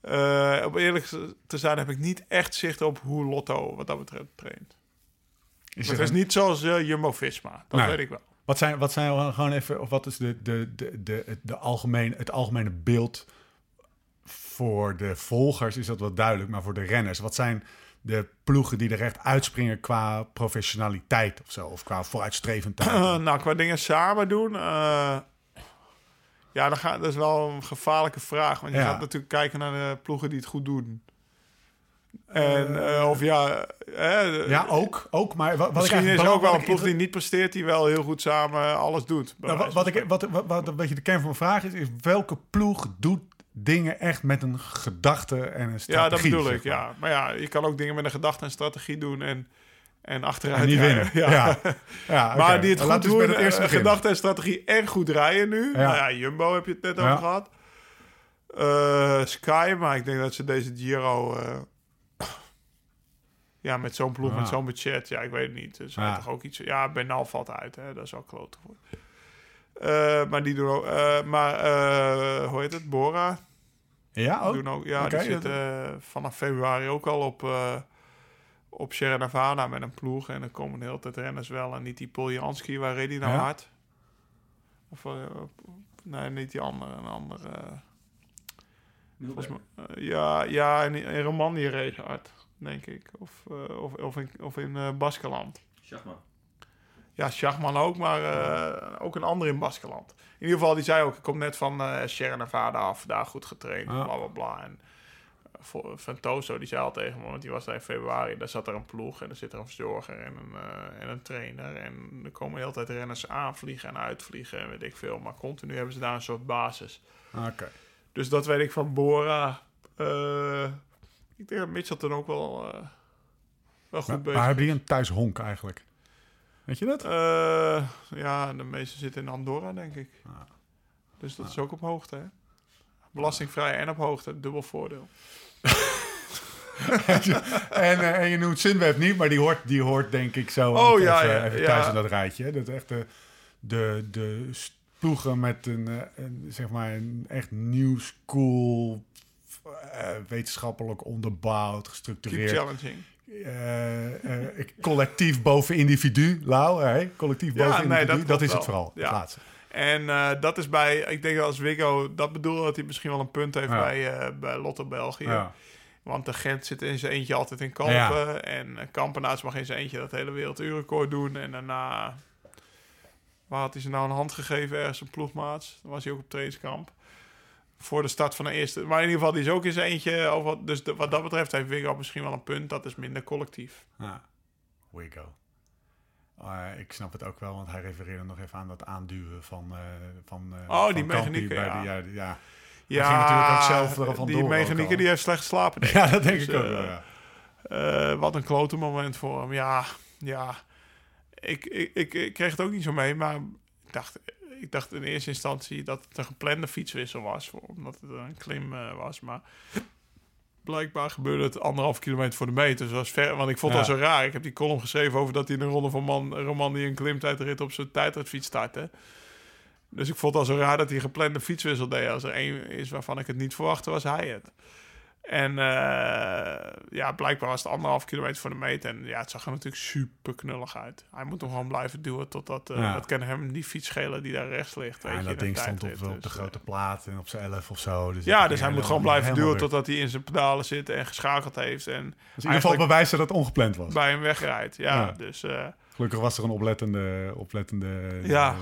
Eh om eerlijk te zijn heb ik niet echt zicht op hoe Lotto wat dat betreft traint. Is Het is een- niet zoals Jumbo-Visma. Dat Nee. weet ik wel. Wat zijn, wat zijn gewoon even, of wat is de, de, de, de, de algemeen, het algemene beeld voor de volgers? Is dat wel duidelijk, maar voor de renners, wat zijn de ploegen die er echt uitspringen qua professionaliteit of zo, of qua vooruitstrevendheid? Eh, nou, qua dingen samen doen... eh, ja, dan gaat, dat is wel een gevaarlijke vraag. Want je Ja. gaat natuurlijk kijken naar de ploegen die het goed doen. En eh, of ja... eh, ja, ook, ook, maar wat, Misschien is er ook wel een ploeg die niet presteert... die wel heel goed samen alles doet. Nou, wat, wat, ik, wat, wat, wat een beetje de kern van mijn vraag is, is welke ploeg doet dingen echt met een gedachte en een Ja, strategie? dat bedoel zeg ik, ja. Maar ja, je kan ook dingen met een gedachte en strategie doen en, en achteruit En niet rijden. winnen. Ja. Ja. Maar die het goed we eens doen, het eerste beginnen. gedachte en strategie en goed rijden nu. Ja. Nou ja, Jumbo heb je het net Ja. over gehad. Eh, Sky, maar ik denk dat ze deze Giro... eh, ja, met zo'n ploeg, Ja. met zo'n budget, ja, ik weet het niet. Dus Ja. toch ook iets... Ja, Bernal valt uit, hè. Dat is wel klote voor. Eh, maar die doen ook... eh, maar, eh, hoe heet het? Bora, Ja, ook? doen ook, ja, Oké, die zitten vanaf februari ook al op, eh op Sierra Nevada met een ploeg. En dan komen de hele tijd renners wel. En niet die Poljanski, waar reed hij nou Ja. hard? Of, eh, nee, niet die andere. Een andere ja, ja, in, in Romandie reed hij hard, denk ik. Of, eh, of, of in, of in eh, Baskeland. Schachman. Ja, Schachman ook, maar eh, ook een ander in Baskeland. In ieder geval, die zei ook, ik kom net van eh Sierra Nevada af, daar goed getraind, Ja. bla bla bla. En eh, Ventoso, die zei al tegen me, want die was daar in februari, daar zat er een ploeg en er zit er een verzorger en een, eh, en een trainer. En er komen de hele tijd renners aanvliegen en uitvliegen en weet ik veel. Maar continu hebben ze daar een soort basis. Oké. Dus dat weet ik van Bora. Eh, ik denk dat Mitchelton ook wel, eh, wel goed Maar, bezig maar hebben die een thuis honk eigenlijk? Weet je dat? Eh, ja, de meeste zitten in Andorra, denk ik. Dus dat is ook op hoogte, hè? Belastingvrij en op hoogte, dubbel voordeel. en, eh, en je noemt Sunweb niet, maar die hoort, die hoort denk ik zo Oh, ja, even, ja, even thuis in dat rijtje. hè. Dat is echt de, de, de ploegen met een, eh, een, zeg maar een echt new school, wetenschappelijk onderbouwd, Keep gestructureerd. challenging. Eh, eh, collectief boven individu, Lau, hè? collectief Ja, boven nee, individu. dat is wel. het vooral, Ja. het laatste. En eh, dat is bij, ik denk dat als Wiggo dat bedoelde, dat hij misschien wel een punt heeft Ja. bij, eh, bij Lotto België. Ja. Want de Gent zit in zijn eentje altijd in Kampen. Ja. En Kampenaars mag in zijn eentje dat hele werelduurrecord doen. En daarna... Waar had hij ze nou een hand gegeven? Ergens een ploegmaats. Dan was hij ook op trainingskamp. Voor de start van de eerste. Maar in ieder geval, die is ook zijn eentje. Over, dus de- wat dat betreft heeft Wiggo misschien wel een punt. Dat is minder collectief. Ja, we go. Eh, ik snap het ook wel, want hij refereerde nog even aan dat aanduwen van eh van eh, Oh, van die mechanieken, ja. ja, die- ja. Ja, ging natuurlijk ook zelf die al. die heeft slecht denk ik. ja, dat denk Dus, ik ook wel, ja. Eh, wat een klote moment voor hem. Ja, ja. ik, ik, ik, ik kreeg het ook niet zo mee, maar ik dacht, ik dacht in eerste instantie dat het een geplande fietswissel was, omdat het een klim eh, was. Maar blijkbaar gebeurde het anderhalf kilometer voor de meter. Dus dat was ver, want ik vond Ja. al zo raar. Ik heb die column geschreven over dat hij in een ronde van man, Roman die een klimtijdrit op zijn tijdritfiets startte. Dus ik vond het al zo raar dat hij een geplande fietswissel deed. Als er één is waarvan ik het niet verwachtte, was hij het. En eh, ja, blijkbaar was het anderhalf kilometer voor de meter. En ja, het zag er natuurlijk super knullig uit. Hij moet hem gewoon blijven duwen totdat... eh Ja. Dat kan hem die fiets schelen die daar rechts ligt. Ja, weet en je, dat ding stond op, op de Dus, eh, grote plaat en op zijn 11 of zo. Dus ja, dus hij moet gewoon blijven duwen totdat hij in zijn pedalen zit en geschakeld heeft. En Dus in ieder geval bewijs dat het ongepland was. bij hem wegrijdt. Ja, Ja. dus... Gelukkig was er een oplettende... oplettende Ja. eh,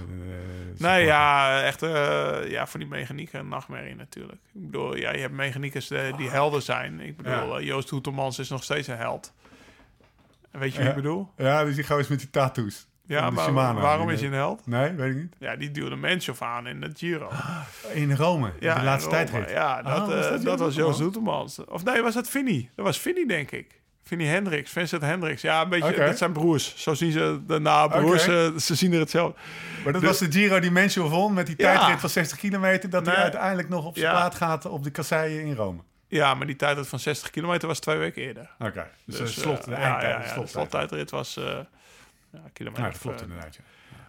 Nee, ja, echt eh, ja, voor die mechanieken een nachtmerrie natuurlijk. Ik bedoel, ja, je hebt mechaniekers eh, die helden zijn. Ik bedoel, Ja. Joost Hoetemans is nog steeds een held. Weet je wie Ja. ik bedoel? Ja, dus die gozer is met die tattoos. Ja, maar Shimano. waarom is hij een held? Nee, weet ik niet. Ja, die duwde Menschov aan in de Giro. In Rome, Ja, de laatste tijdrit. Ja, dat, Ah, was dat dat, was Joost Joost Hoetemans. Of nee, was dat Vinnie? Dat was Vinnie, denk ik. Vinnie Hendricks, Vincent Hendricks. Ja, een beetje, dat zijn broers. Zo zien ze de na broers, eh, ze zien er hetzelfde. Maar dat De- was de Giro die mensen won met die Ja. tijdrit van 60 kilometer. Dat hij uiteindelijk nog op zijn Ja. plaat gaat op de kasseien in Rome. Ja, maar die tijdrit van 60 kilometer was twee weken eerder. Oké, dus, Dus, de slot, de eh, eindtijd. ja, ja, de de slottijdrit was eh ja, kilometer. Ja, dat klopt eh, inderdaad. Ja.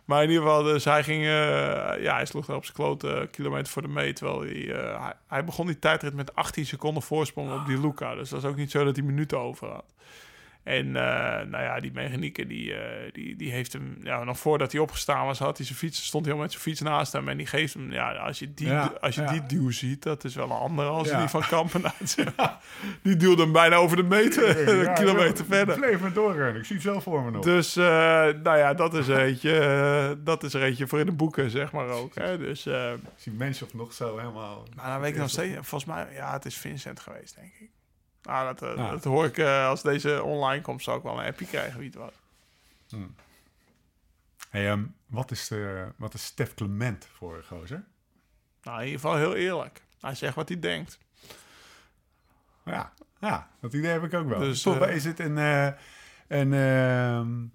Maar in ieder geval, dus hij ging... eh, ja, hij sloeg er op zijn klote kilometer voor de meet. Terwijl hij, eh. Hij begon die tijdrit met 18 seconden voorsprong op die Luca. Dus dat is ook niet zo dat hij minuten over had. En eh, nou ja, die mechanieker die, eh, die, die heeft hem... Ja, nog voordat hij opgestaan was, had hij zijn fiets... Stond hij al met zijn fiets naast hem. En die geeft hem... Ja, als je die, Ja, als je ja. die duw ziet, dat is wel een andere als die van Kampenaerts. Die duwde hem bijna over de meter. een kilometer verder. Bleef me doorrennen. Ik zie het zelf voor me nog. Dus, eh, nou ja, dat is er eentje, eh, dat is er eentje voor in de boeken, zeg maar ook. Hè? Dus, Ik zie mensen of nog zo helemaal... maar dan weet ik nog steeds, volgens mij, ja, het is Vincent geweest, denk ik. Nou, dat, hoor ik, eh, als deze online komt, zou ik wel een appje krijgen wie het was. Hey, ehm, wat, is de, wat is Stef Clement voor gozer? Nou, in ieder geval heel eerlijk. Hij zegt wat hij denkt. Ja, ja, dat idee heb ik ook wel. Dus, eh, is het een... een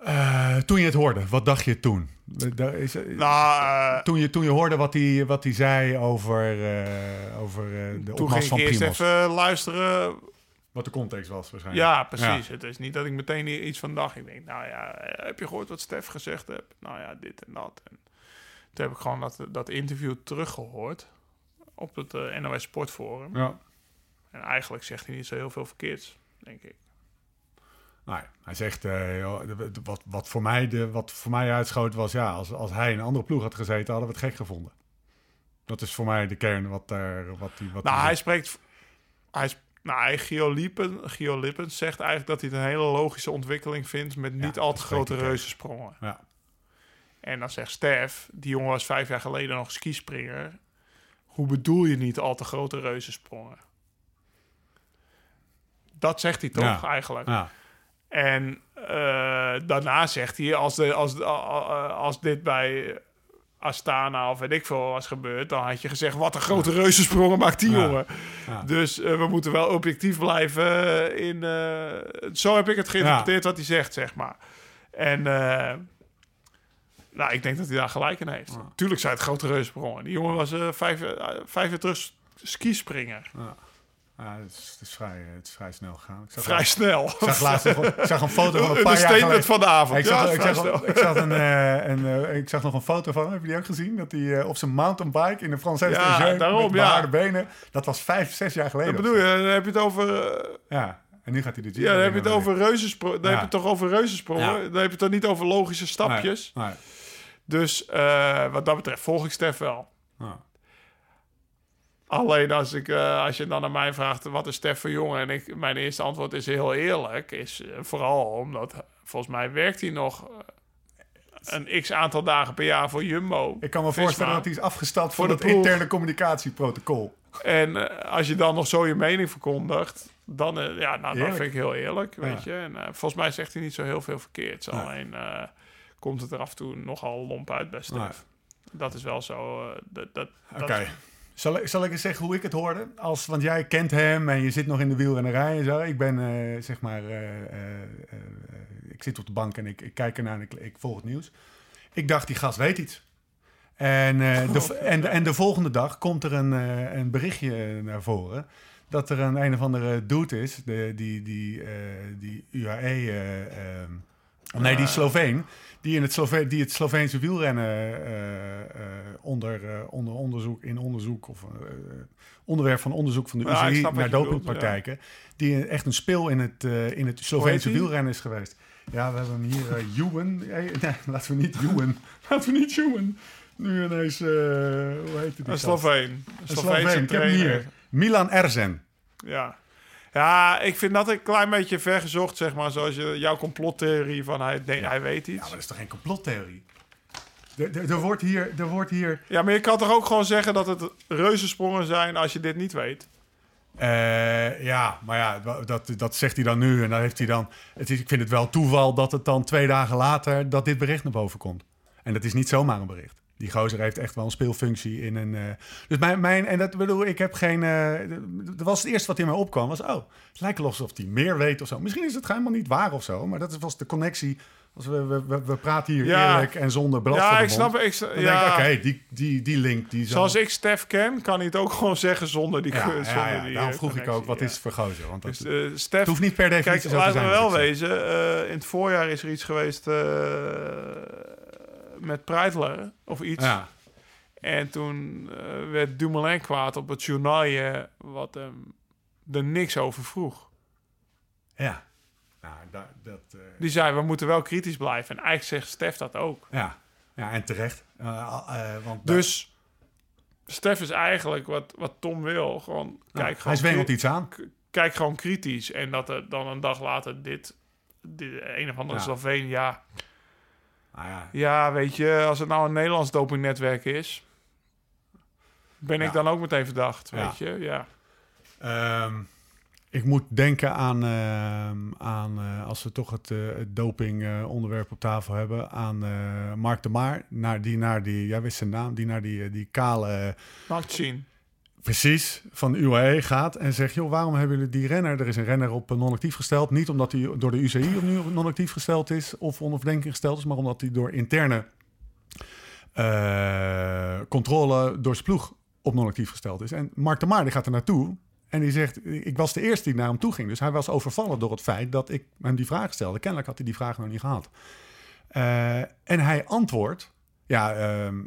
eh, toen je het hoorde, wat dacht je toen? Daar is, Nou, eh, toen, je, toen je hoorde wat hij, wat hij zei over, eh, over de toen opmars van ik eerst Primos. even luisteren. Wat de context was waarschijnlijk. Ja, precies. Het is niet dat ik meteen hier iets van dacht. Ik denk, nou ja, heb je gehoord wat Stef gezegd heeft? Nou ja, dit en dat. En toen heb ik gewoon dat, dat interview teruggehoord op het NOS Sportforum. Ja. En eigenlijk zegt hij niet zo heel veel verkeerds, denk ik. Nou, hij zegt, eh, wat, wat, voor mij de, wat voor mij uitschoot was, ja, als, als hij in een andere ploeg had gezeten, hadden we het gek gevonden. Dat is voor mij de kern wat daar, wat hij, wat Nou, hij zegt. spreekt... Hij, sp- nou, Gio, Liepen, Gio Lippens zegt eigenlijk dat hij het een hele logische ontwikkeling vindt... met niet al te grote reuzensprongen. Ja. En dan zegt Stef, die jongen was vijf jaar geleden nog skispringer. Hoe bedoel je niet al te grote reuzensprongen? Dat zegt hij toch Ja. eigenlijk. Ja. En eh, daarna zegt hij, als, de, als, als dit bij Astana of weet ik veel was gebeurd... dan had je gezegd, wat een grote reuzensprongen maakt die Ja. jongen. Ja. Dus eh, we moeten wel objectief blijven in... eh, zo heb ik het geïnterpreteerd wat hij zegt, zeg maar. En... nou, ik denk dat hij daar gelijk in heeft. Tuurlijk zijn het grote reuzensprongen. Die jongen was vijf, vijf jaar terug skispringer. Ja, het, is, het, is vrij, eh, het is vrij snel gegaan. Ik zag, Vrij snel. ik zag laatst nog, ik zag een foto van een Een paar jaar statement geleden. van de avond. Ik zag, is ik, vrij zag, snel. ik, zag een, eh, een, eh, ik zag nog een foto van, heb je die ook gezien? Dat hij op zijn mountainbike in de Française Ja, daarom, met ja. benen. Dat was vijf, zes jaar geleden. Of bedoel je? Dan heb je het over... Ja, en nu gaat hij de Giro ja, dan heb je het over reuzensprongen. Dan Ja. heb je het toch over reuzensprongen. Ja. Dan heb je het toch niet over logische stapjes. Nee, nee. Dus wat dat betreft volg ik Stef wel. Ja. Alleen als, ik, eh, als je dan aan mij vraagt, wat is Stef voor jongen? En ik, mijn eerste antwoord is heel eerlijk. Is eh, vooral omdat, volgens mij werkt hij nog eh, een x aantal dagen per jaar voor Jumbo. Ik kan me Visma. voorstellen dat hij is afgestapt Voor het interne communicatieprotocol. En als je dan nog zo je mening verkondigt, dan, ja, nou, Heerlijk. vind ik heel eerlijk, weet Ja. je. En volgens mij zegt hij niet zo heel veel verkeerds. Nee. Alleen komt het er af en toe nogal lomp uit bij Stef. Dat is wel zo. dat, dat, dat- Oké. Zal, ik- zal ik eens zeggen hoe ik het hoorde? Als, want jij kent hem en je zit nog in de wielrennerij en zo. Ik ben, eh, zeg maar... eh, eh, ik zit op de bank en ik, ik kijk ernaar en ik, ik volg het nieuws. Ik dacht, die gast weet iets. En, de, en, en de volgende dag komt er een, een berichtje naar voren... dat er een een of andere dude is, de, die, die, die UAE... eh, ehm, nee, die Sloveen, die, in het Slove die het Sloveense wielrennen eh, eh, onder, eh, onder onderzoek, in onderzoek... of eh, onderwerp van onderzoek van de UCI naar dopingpraktijken... die echt een speel in het, eh, in het Sloveense wielrennen is geweest. Ja, we hebben hem hier, uh, Juwen. Eh, Nee, laten we niet Juwen. laten we niet Juwen. Nu ineens, eh, hoe heet die Een? Sloveen. Een Sloveen. Ik heb hem hier. Milan Erzen. Ja. Ja, ik vind dat een klein beetje vergezocht, zeg maar. Zoals je, jouw complottheorie van hij, nee, hij weet Ja, iets. maar dat is toch geen complottheorie? Er, er, er wordt hier, er wordt hier Ja, maar je kan toch ook gewoon zeggen dat het reuzensprongen zijn als je dit niet weet? Eh, ja, maar ja, dat, dat zegt hij dan nu. En dan heeft hij dan. Het is, ik vind het wel toeval dat het dan twee dagen later dat dit bericht naar boven komt. En dat is niet zomaar een bericht. Die gozer heeft echt wel een speelfunctie in een. eh, dus mijn, mijn. En dat bedoel, ik heb geen. dat was het eerste wat in mij opkwam. Was, oh, het lijkt alsof hij meer weet of zo. Misschien is het helemaal niet waar of zo. Maar dat was de connectie. Als we, we, we, praten hier Ja. eerlijk en zonder blad Ja, ik snap ik, Dan ja, oké, die, die, die link. Die zal- Zoals ik Stef ken, kan hij het ook gewoon zeggen zonder die... Ja, zonder ja, ja, die, daarom eh, vroeg ik ook, wat is het voor gozer? Want dat, Dus, Stef, het hoeft niet per Kijk, definitie zo te laten zijn. we wel wezen. in het voorjaar is er iets geweest met Preitler of iets. Ja. En toen eh, werd Dumoulin kwaad op het journaalje wat hem er niks over vroeg. Ja. Nou, da- dat, eh, Die zei, we moeten wel kritisch blijven. En eigenlijk zegt Stef dat ook. ja. ja, en terecht. Eh, want Dus Stef is eigenlijk wat, wat Tom wil. Gewoon, Nou, kijk, hij gewoon zwengelt kri- iets aan. Kijk gewoon kritisch. En dat er dan een dag later dit, dit een of andere Ja. Sloveen, ja... Nou ja, Ja, weet je, als het nou een Nederlands dopingnetwerk is, ben ik dan ook meteen verdacht, Ja. weet je? Ja. Ehm, ik moet denken aan, ehm, aan eh, als we toch het, eh, het doping-onderwerp op tafel hebben, aan eh, Mark de Maar, naar, die naar die, jij wist zijn naam, die naar die, eh, die kale, Mag ik zien? Precies, van de UAE gaat en zegt, joh, waarom hebben jullie die renner? Er is een renner op non-actief gesteld, niet omdat hij door de UCI opnieuw op non-actief gesteld is of onder verdenking gesteld is, maar omdat hij door interne eh, controle door zijn ploeg op non-actief gesteld is. En Mark de Maar die gaat er naartoe en die zegt, ik was de eerste die naar hem toe ging. Dus hij was overvallen door het feit dat ik hem die vraag stelde. Kennelijk had hij die vraag nog niet gehad. Eh, en hij antwoordt, ja, ehm,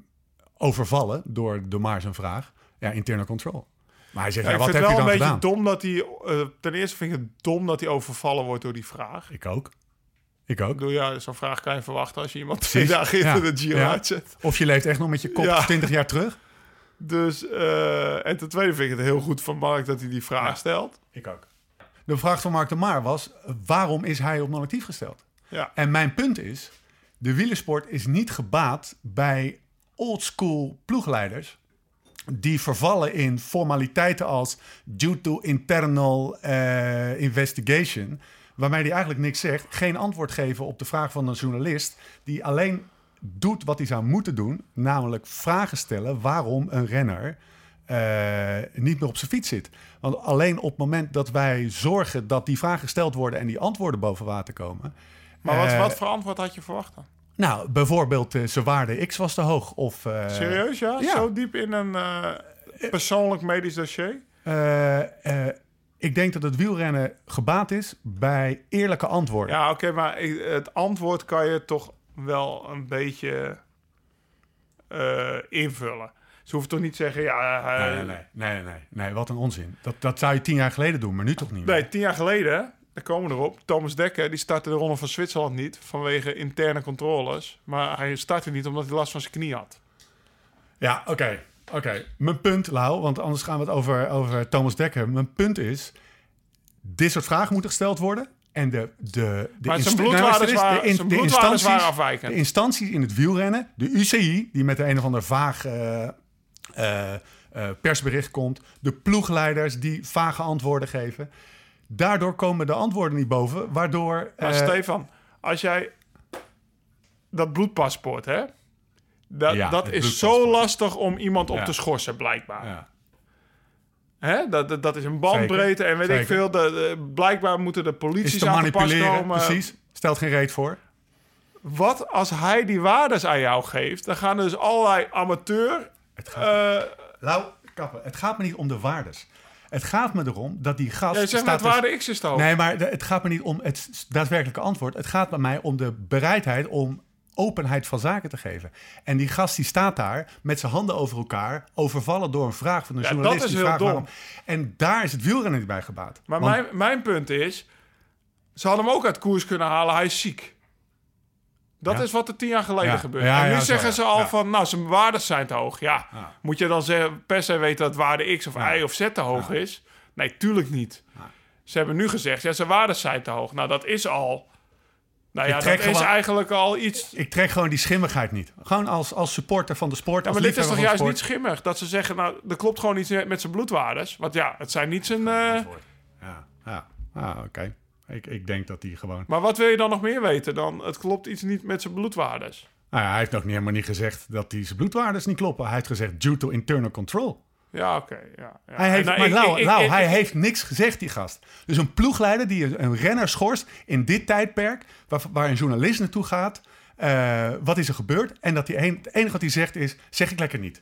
overvallen door de Maar zijn vraag, ja, internal control. Maar hij zegt, Ja, ja, ik wat vind heb het je wel dan een beetje gedaan? dom dat hij... eh, ten eerste vind ik het dom dat hij overvallen wordt door die vraag. Ik ook. Ik Ik ook. bedoel, ja, zo'n vraag kan je verwachten als je iemand twee dagen in Ja. de Giro uitzet. Of je leeft echt nog met je kop Ja. 20 jaar terug. Dus, eh, en ten tweede vind ik het heel goed van Mark dat hij die vraag stelt. Ik ook. De vraag van Mark de Maar was, waarom is hij op non-actief gesteld? Ja. En mijn punt is, de wielersport is niet gebaat bij oldschool ploegleiders die vervallen in formaliteiten als due to internal eh, investigation, waarmee hij eigenlijk niks zegt, geen antwoord geven op de vraag van een journalist die alleen doet wat hij zou moeten doen, namelijk vragen stellen waarom een renner eh, niet meer op zijn fiets zit. Want alleen op het moment dat wij zorgen dat die vragen gesteld worden en die antwoorden boven water komen, Maar wat, eh, wat voor antwoord had je verwacht dan? Nou, bijvoorbeeld eh, zijn waarde X was te hoog. Of, eh, Serieus, ja? ja. Zo diep in een eh, persoonlijk medisch dossier? ik denk dat het wielrennen gebaat is bij eerlijke antwoorden. Ja, oké, maar het antwoord kan je toch wel een beetje invullen. Ze hoeven toch niet te zeggen, ja... Nee, nee, nee, nee, nee, nee, wat een onzin. Dat, dat zou je tien jaar geleden doen, maar nu toch niet meer. Nee, tien jaar geleden, daar komen we erop. Thomas Dekker, die startte de Ronde van Zwitserland niet vanwege interne controles. Maar hij startte niet omdat hij last van zijn knie had. Ja, oké. Oké, mijn punt, Lau, want anders gaan we het over, over Thomas Dekker. Mijn punt is, dit soort vragen moeten gesteld worden. En de, de, de, Maar zijn bloedwaardes eens, waren- in- zijn bloedwaardes instanties, waren afwijkend. De instanties in het wielrennen, de UCI, die met een of ander vaag eh, eh, eh, persbericht komt. De ploegleiders die vage antwoorden geven. Daardoor komen de antwoorden niet boven, waardoor... Maar eh, Stefan, als jij dat bloedpaspoort, hè? Dat, Ja, dat is zo lastig om iemand op Ja. te schorsen, blijkbaar. ja. Hè? Dat, dat, dat is een bandbreedte en weet ik veel. De, de- blijkbaar moeten de Is polities te aan te pas manipuleren, komen. precies. Stelt geen reet voor. Wat als hij die waardes aan jou geeft? Dan gaan dus allerlei amateur... Het gaat, eh Lau, kappen. Het gaat me niet om de waardes. Het gaat me erom dat die gast... dus- waarde X is. Nee, maar het gaat me niet om het daadwerkelijke antwoord. Het gaat bij mij om de bereidheid om openheid van zaken te geven. En die gast die staat daar met zijn handen over elkaar, overvallen door een vraag van een Ja, journalist. dat is heel dom. waarom. En daar is het wielrennen niet bij gebaat. Maar Want- mijn, mijn punt is... Ze hadden hem ook uit koers kunnen halen. Hij is ziek. Dat Ja. is wat er tien jaar geleden Ja. gebeurde. Ja, en nu zeggen ze al van... Nou, zijn waardes zijn te hoog. Ja. Moet je dan zeggen, per se weten dat waarde X of. Y of Z te hoog is? Nee, tuurlijk niet. Ze hebben nu gezegd, ja, zijn waardes zijn te hoog. Nou, dat is al... Nou ja, dat is eigenlijk al iets... Ik trek gewoon die schimmigheid niet. Gewoon als, als supporter van de sport. Ja, maar dit is toch juist niet schimmig? Dat ze zeggen, nou, er klopt gewoon iets met zijn bloedwaardes. Want ja, het zijn niet zijn... eh. Ja, ja. Ah, oké. Ik, ik denk dat hij gewoon... Maar wat wil je dan nog meer weten dan? Het klopt iets niet met zijn bloedwaardes. Nou ja, hij heeft nog niet, helemaal niet gezegd dat die zijn bloedwaardes niet kloppen. Hij heeft gezegd due to internal control. Ja, oké. ja, ja. Hij heeft, Nou, maar ik- Lau, ik- Lau, ik- hij heeft niks gezegd, die gast. Dus een ploegleider die een, renner schorst in dit tijdperk... waar, waar een journalist naartoe gaat... eh, wat is er gebeurd? En dat hij een, het enige wat hij zegt is, zeg ik lekker niet.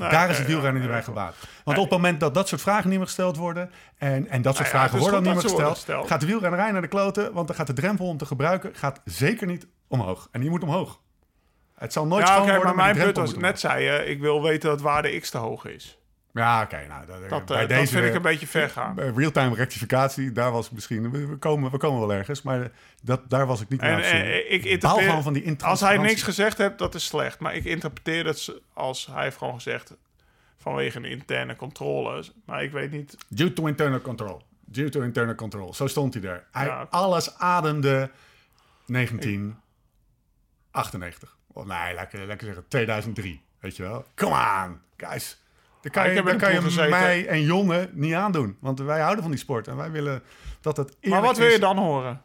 Nou, Daar is het wielrennen niet bij gebaat. Want op het moment dat dat soort vragen niet meer gesteld worden... en, en dat soort vragen worden dan niet meer gesteld... gesteld. gaat de wielrennerij naar de kloten... want dan gaat de drempel om te gebruiken gaat zeker niet omhoog. En die moet omhoog. Het zal nooit Ja, worden, maar mijn die punt was, net zei je, ik wil weten dat waarde X te hoog is. Ja, oké. nou, dat, Dat, bij eh, deze, dat vind ik een beetje ver gaan. bij Real-time rectificatie, daar was ik misschien... We we komen, we komen wel ergens, maar dat, daar was ik niet mee En zoeken. eh, ik gewoon van die als hij niks gezegd heeft, dat is slecht. Maar ik interpreteer het z- als hij heeft gewoon gezegd vanwege een interne controles. Maar ik weet niet. Due to internal control. Due to internal control. Zo stond hij er. Hij, Ja. Alles ademde 1998. Of nee, lekker, lekker zeggen 2003. Weet je wel? Come on, guys. Dan kan Ah, je, dan kan je gezeten. mij en Jonne niet aandoen. Want wij houden van die sport. En wij willen dat het Maar wat wil is. je dan horen?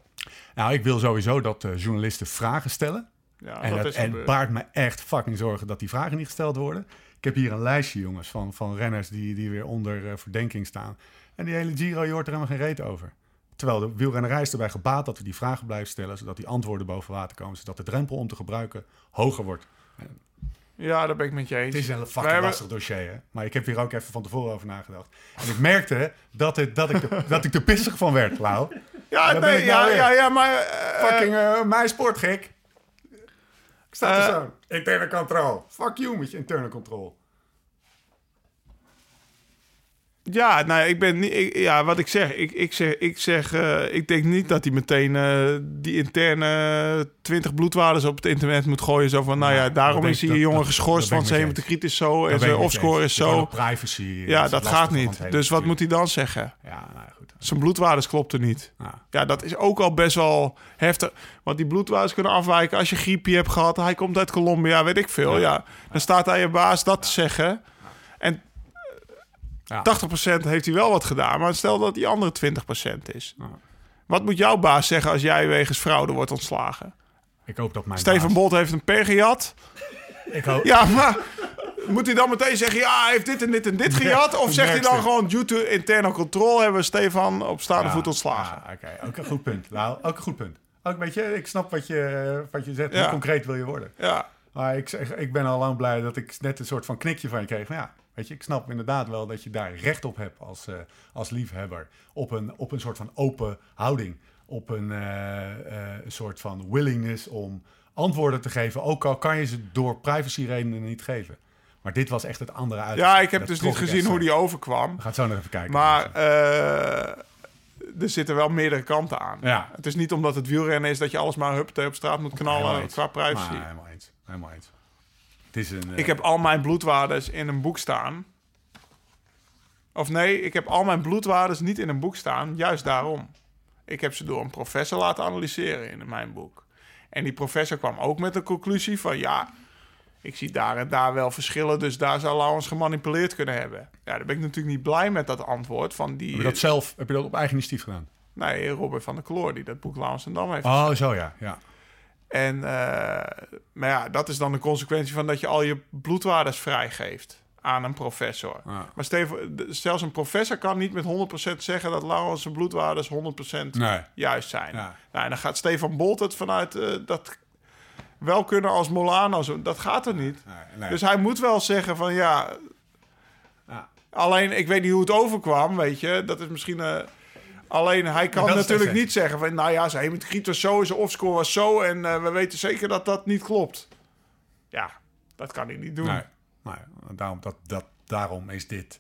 Nou, ik wil sowieso dat eh, journalisten vragen stellen. Ja, En dat het baart me echt fucking zorgen dat die vragen niet gesteld worden. Ik heb hier een lijstje, jongens, van, van renners die, die weer onder eh, verdenking staan. En die hele Giro, je hoort er helemaal geen reet over. Terwijl de wielrennerij is erbij gebaat dat we die vragen blijven stellen, zodat die antwoorden boven water komen, zodat de drempel om te gebruiken hoger wordt. Ja, daar ben ik met je eens. Het is een fucking hebben- lastig dossier, hè? Maar ik heb hier ook even van tevoren over nagedacht. En ik merkte dat, het, dat, ik, er, dat ik er pissig van werd, Lau. Ja, nee, nou ja, weer. ja, ja, maar... eh, Fucking eh mijn sportgek. Ik sta er Eh. zo. Interne control. Fuck you met je interne control. Ja, nou, ik ben niet. ik- ja, wat ik zeg, ik, ik zeg, ik zeg, eh, ik denk niet dat hij meteen eh, die interne 20 bloedwaardes op het internet moet gooien. Zo van, nou ja, daarom dat is hij jongen dat- geschorst, dat want zijn hemocriet is zo en zijn offscore is zo. privacy. Ja, is dat gaat niet. Dus wat moet hij dan zeggen? Ja, nou goed. Zijn bloedwaardes klopten niet. Ja. Ja, dat is ook al best wel heftig. Want die bloedwaardes kunnen afwijken als je griepje hebt gehad. Hij komt uit Colombia, weet ik veel. Ja. Dan staat hij je baas dat te zeggen. En Ja. 80% heeft hij wel wat gedaan. Maar stel dat die andere 20% is. Ja. Wat moet jouw baas zeggen als jij wegens fraude wordt ontslagen? Ik hoop dat mijn Steven baas- Bolt heeft een per gejat. Ik hoop... Ja, maar moet hij dan meteen zeggen... ja, hij heeft dit en dit en dit gejat? Of zegt hij dan gewoon... due to internal control hebben we Stefan op staande voet ontslagen? ja, Oké, ook een goed punt. Nou, ook een goed punt. Ook, weet je, ik snap wat je, wat je zegt. Ja. Hoe concreet wil je worden? Ja. Maar ik, ik ben al lang blij dat ik net een soort van knikje van je kreeg. Van ja, weet je, ik snap inderdaad wel dat je daar recht op hebt als, eh, als liefhebber. Op een, op een soort van open houding. Op een, eh, eh, een soort van willingness om antwoorden te geven. Ook al kan je ze door privacyredenen niet geven. Maar dit was echt het andere uit. Ja, ik heb Dat dus niet gezien hoe die overkwam. We gaan zo nog even kijken. Maar er zitten wel meerdere kanten aan. Ja. Het is niet omdat het wielrennen is dat je alles maar hup, op straat moet knallen qua privacy. Maar helemaal eens. Helemaal eens. Het is een... eh, Ik heb al mijn bloedwaardes in een boek staan. Of nee, ik heb al mijn bloedwaardes niet in een boek staan. Juist daarom. Ik heb ze door een professor laten analyseren in mijn boek. En die professor kwam ook met een conclusie van... ja, ik zie daar en daar wel verschillen... dus daar zou Laurens gemanipuleerd kunnen hebben. Ja, dan ben ik natuurlijk niet blij met dat antwoord van die... Heb je dat zelf, heb je dat op eigen initiatief gedaan? Nee, Robert van der Kloor, die dat boek Laurens en Dam heeft Oh, zo ja. ja. En, eh, maar ja, dat is dan de consequentie van dat je al je bloedwaardes vrijgeeft aan een professor. Ja. Maar Steven, zelfs een professor kan niet met 100% zeggen dat Laurens zijn bloedwaardes 100% Nee. juist zijn. Ja. Nou, en dan gaat Stefan Bolt het vanuit eh, dat wel kunnen als Molano. Zo, dat gaat er niet. Nee, nee. Dus hij moet wel zeggen van ja. Ja. Alleen, ik weet niet hoe het overkwam, weet je. Dat is misschien. eh, alleen hij kan natuurlijk niet zeggen van. Nou ja, zijn hematokriet was zo, zijn offscore was zo. En eh, we weten zeker dat dat niet klopt. Ja, dat kan hij niet doen. Nee, nee, daarom, dat, dat, daarom is dit...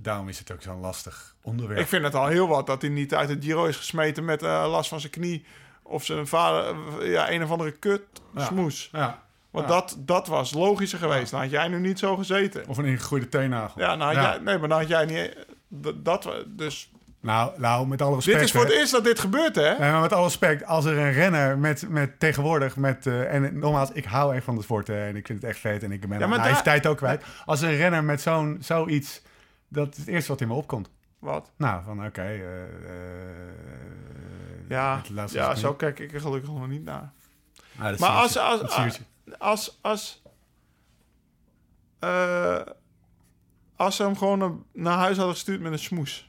Daarom is het ook zo'n lastig onderwerp. Ik vind het al heel wat dat hij niet uit het Giro is gesmeten met eh, last van zijn knie. Of zijn vader, eh, ja, een of andere kut Ja. smoes. Ja. Want Ja. dat, dat was logischer geweest. Dan had jij nu niet zo gezeten. Of een ingegroeide teennagel. Ja, nou had Jij, nee, maar dan had jij niet... Dat, dat, dus Nou, nou, met alle respect... dit is voor het eerst dat dit gebeurt, hè? Nee, maar met alle respect, als er een renner met, met tegenwoordig met... eh, en nogmaals, ik hou echt van de sport hè, en ik vind het echt vet en ik ben Ja, mijn daar- tijd ook kwijt. Als een renner met zo'n zoiets, dat is het eerste wat in me opkomt. Wat? Nou, van oké... eh, eh, Ja, ja zo kijk ik er gelukkig nog niet naar. Ah, Maar als, als, als, als, als, als ze hem gewoon naar huis hadden gestuurd met een smoes.